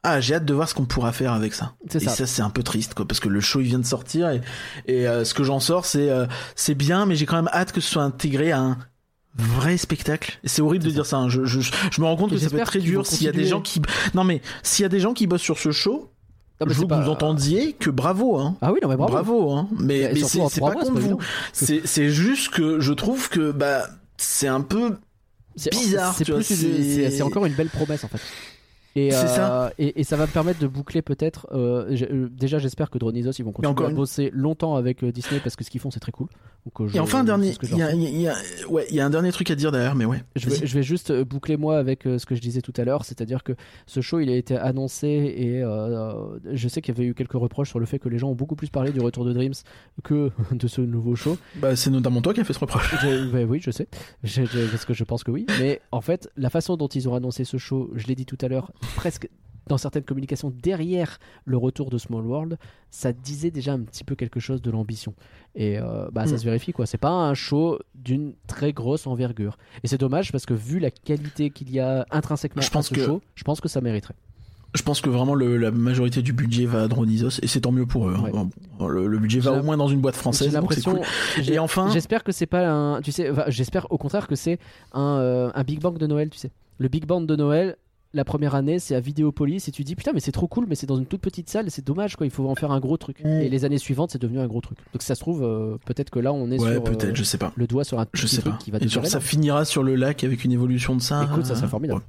ah, j'ai hâte de voir ce qu'on pourra faire avec ça. C'est Et ça. ça, c'est un peu triste, quoi, parce que le show il vient de sortir et, et euh, ce que j'en sors, c'est euh, c'est bien, mais j'ai quand même hâte que ce soit intégré à un vrai spectacle. C'est horrible de dire ça. hein. Je, je, je me rends compte que ça peut être très dur s'il y a des gens qui. Non mais s'il y a des gens qui bossent sur ce show. Non, mais je veux que vous entendiez que bravo, hein. Ah oui, non mais bravo. Bravo, hein. Mais, c'est pas mois, contre vous. C'est c'est juste que je trouve que bah c'est un peu C'est bizarre, c'est encore une belle promesse en fait. Et, C'est euh, ça. Et, et ça va me permettre de boucler peut-être. euh, euh, déjà, j'espère que Dronizos ils vont continuer encore à une- bosser longtemps avec Disney parce que ce qu'ils font c'est très cool. Donc, je- Et enfin un dernier, il y, a, souhaite. il y a- ouais, il y a un dernier truc à dire derrière, mais ouais. Je vais, Vas-y. je vais juste boucler moi avec ce que je disais tout à l'heure, c'est-à-dire que ce show il a été annoncé et euh, je sais qu'il y avait eu quelques reproches sur le fait que les gens ont beaucoup plus parlé du retour de Dreams que [laughs] de ce nouveau show. Bah c'est notamment toi qui as fait ce reproche. Bah oui, je sais, je- parce que je pense que oui. Mais en fait, la façon dont ils ont annoncé ce show, je l'ai dit tout à l'heure, presque dans certaines communications derrière le retour de Small World, ça disait déjà un petit peu quelque chose de l'ambition. Et euh, bah, ça Mm. se vérifie quoi. C'est pas un show d'une très grosse envergure. Et c'est dommage parce que vu la qualité qu'il y a intrinsèquement Je à pense ce que- show, je pense que ça mériterait. Je pense que vraiment le- la majorité du budget va à Dronizos et c'est tant mieux pour eux. hein. Ouais. Bon, le, le budget va au moins dans une boîte française. L'impression. cool. Et enfin, J'espère que c'est pas un. Tu sais, j'espère au contraire que c'est un, euh, un Big Bang de Noël, tu sais. Le Big Bang de Noël, la première année, c'est à Vidéopolis et tu dis putain, mais c'est trop cool, mais c'est dans une toute petite salle, c'est dommage quoi, il faut en faire un gros truc. Et les années suivantes, c'est devenu un gros truc. Donc ça se trouve, euh, peut-être que là, on est ouais, sur. euh, peut-être, je sais pas. le doigt sur un Je sais truc pas. qui va Et genre, ça finira sur le lac avec une évolution de ça. Écoute, ça serait Euh, formidable.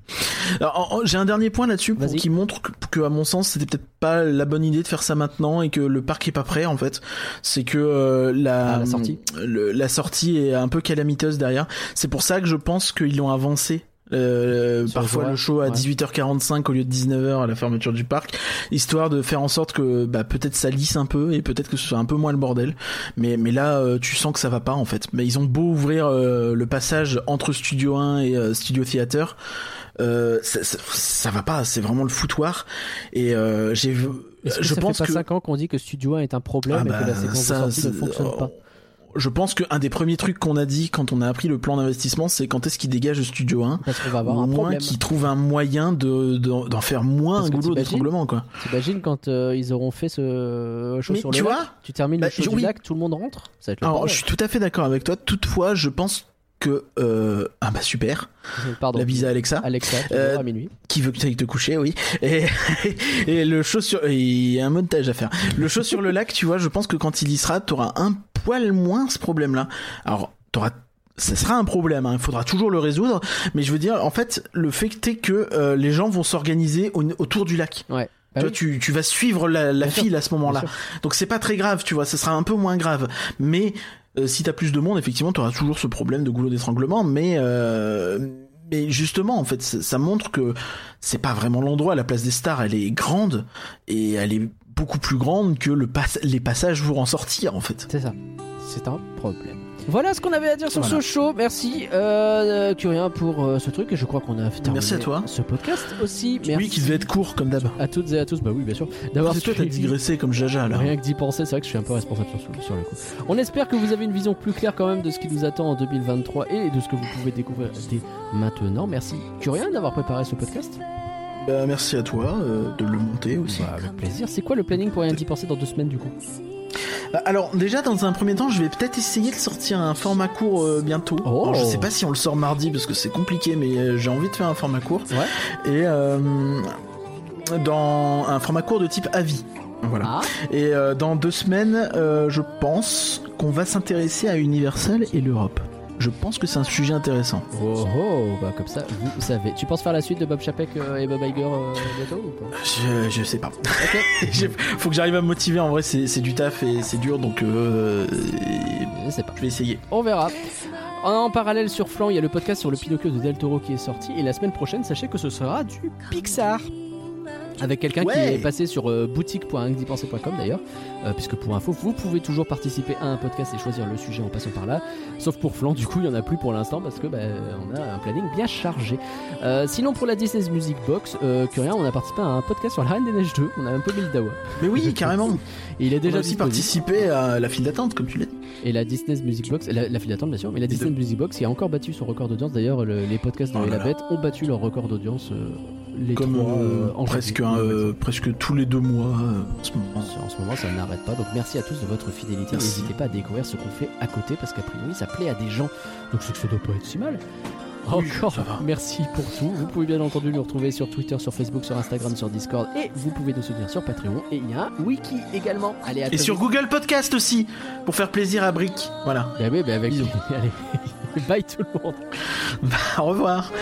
ouais. J'ai un dernier point là-dessus pour qui montre que, que, à mon sens, c'était peut-être pas la bonne idée de faire ça maintenant et que le parc est pas prêt en fait. C'est que euh, la, Ah, la sortie. le- la sortie est un peu calamiteuse derrière. C'est pour ça que je pense qu'ils l'ont avancé. Euh, parfois le show à ouais. 18h45 au lieu de 19h à la fermeture du parc histoire de faire en sorte que bah, peut-être ça lisse un peu et peut-être que ce soit un peu moins le bordel. Mais mais là euh, tu sens que ça va pas en fait. Mais ils ont beau ouvrir euh, le passage entre Studio 1 et euh, Studio Theater euh, ça, ça, ça va pas. C'est vraiment le foutoir. Et euh, j'ai je ça pense fait pas que 5 ans qu'on dit que Studio 1 est un problème Ah et bah, que la séquence ça, de sortie ne fonctionne pas? Je pense qu'un des premiers trucs qu'on a dit quand on a appris le plan d'investissement, c'est quand est-ce qu'il dégage le Studio 1 Parce qu'on va avoir un moins problème. qu'il trouve un moyen de de- d'en faire moins Parce un goulot d'étranglement quoi. T'imagines quand euh, ils auront fait ce show Mais sur tu le lac, vois tu termines Bah, le show oui. du lac, tout le monde rentre Ça va être le Alors, je suis tout à fait d'accord avec toi. Toutefois, je pense que euh, ah bah super, Pardon. la bise à Alexa. Alexa, tu Euh, à minuit. qui veut que tu ailles te coucher, oui. Et, [laughs] et le show sur, il y a un montage à faire. Le show sur le lac, tu vois, je pense que quand il y sera, t'auras un poil moins ce problème-là. Alors, t'auras, ça sera un problème, hein, il faudra toujours le résoudre, mais je veux dire, en fait, le fait que t'es que euh, les gens vont s'organiser au- autour du lac. Ouais. tu, Bah vois, oui. tu, tu vas suivre la, la sûr. file à ce moment-là. Donc c'est pas très grave, tu vois, ça sera un peu moins grave. Mais euh, si t'as plus de monde, effectivement, t'auras toujours ce problème de goulot d'étranglement. Mais euh, mais justement, en fait, ça, montre que c'est pas vraiment l'endroit. La place des stars, elle est grande et elle est beaucoup plus grande que le les passages pour en sortir, en fait. C'est ça. C'est un problème. Voilà ce qu'on avait à dire sur Voilà. ce show. Merci, euh, Curien, pour euh, ce truc. Et je crois qu'on a terminé Merci à toi. ce podcast aussi. Merci Oui, qui devait être court comme d'hab. à toutes et à tous. Bah oui, bien sûr. D'avoir C'est toi, t'as suivi. digressé comme Jaja là. Rien que d'y penser, c'est vrai que je suis un peu responsable sur, sur le coup. On espère que vous avez une vision plus claire quand même de ce qui nous attend en 2023 et de ce que vous pouvez découvrir dès maintenant. Merci Curien d'avoir préparé ce podcast. Bah, merci à toi euh, de le monter aussi. Bah, avec plaisir. C'est quoi le planning pour rien d'y penser dans deux semaines du coup? Euh, Alors déjà dans un premier temps je vais peut-être essayer de sortir un format court euh, bientôt. Oh. Alors, je sais pas si on le sort mardi parce que c'est compliqué mais euh, j'ai envie de faire un format court. Ouais. Et euh, dans un format court de type avis. Voilà. Ah, Et euh, dans deux semaines euh, je pense qu'on va s'intéresser à Universal et l'Europe. Je pense que c'est un sujet intéressant. oh, oh, bah comme ça, vous savez. Tu penses faire la suite de Bob Chapek euh, et Bob Iger euh, bientôt ou pas? Je, je sais pas. Ok. [laughs] J'ai- Faut que j'arrive à me motiver en vrai c'est du taf et c'est dur donc euh, Je sais pas. je vais essayer. On verra. En parallèle sur Flan, il y a le podcast sur le Pinocchio de Del Toro qui est sorti. Et la semaine prochaine, sachez que ce sera du Pixar. Avec quelqu'un qui est passé sur euh, boutique.ingdipenser.com d'ailleurs. Euh, puisque pour info, vous pouvez toujours participer à un podcast et choisir le sujet en passant par là. Sauf pour Flan, du coup, il n'y en a plus pour l'instant parce que bah, on a un planning bien chargé. Euh, sinon, pour la Disney's Music Box, euh, que rien, on a participé à un podcast sur la Reine des Neiges 2. On a un peu mis le dawa. Mais oui carrément. Et [laughs] il est Déjà déjà aussi disponible. participé à la file d'attente comme tu l'as dit. Et la Disney's Music Box, la, la file d'attente bien sûr, mais la Disney deux. Music Box qui a encore battu son record d'audience. D'ailleurs, le- les podcasts de Oh la. Bête ont battu leur record d'audience. euh, les comme trois, en presque un, presque tous les deux mois en ce moment. En ce moment, ça n'arrête pas. Donc, merci à tous de votre fidélité. Merci. N'hésitez pas à découvrir ce qu'on fait à côté parce qu'a priori, ça plaît à des gens. Donc, c'est que ça doit pas être si mal. Encore merci pour tout. Vous pouvez bien entendu nous retrouver sur Twitter, sur Facebook, sur Instagram, sur Discord et vous pouvez nous soutenir sur Patreon. Et il y a un wiki également. Allez, à Et sur vite. Google Podcast aussi, pour faire plaisir à Brick. Voilà. Bah oui, bah avec Bisous. [laughs] Allez, bye tout le monde. Au revoir.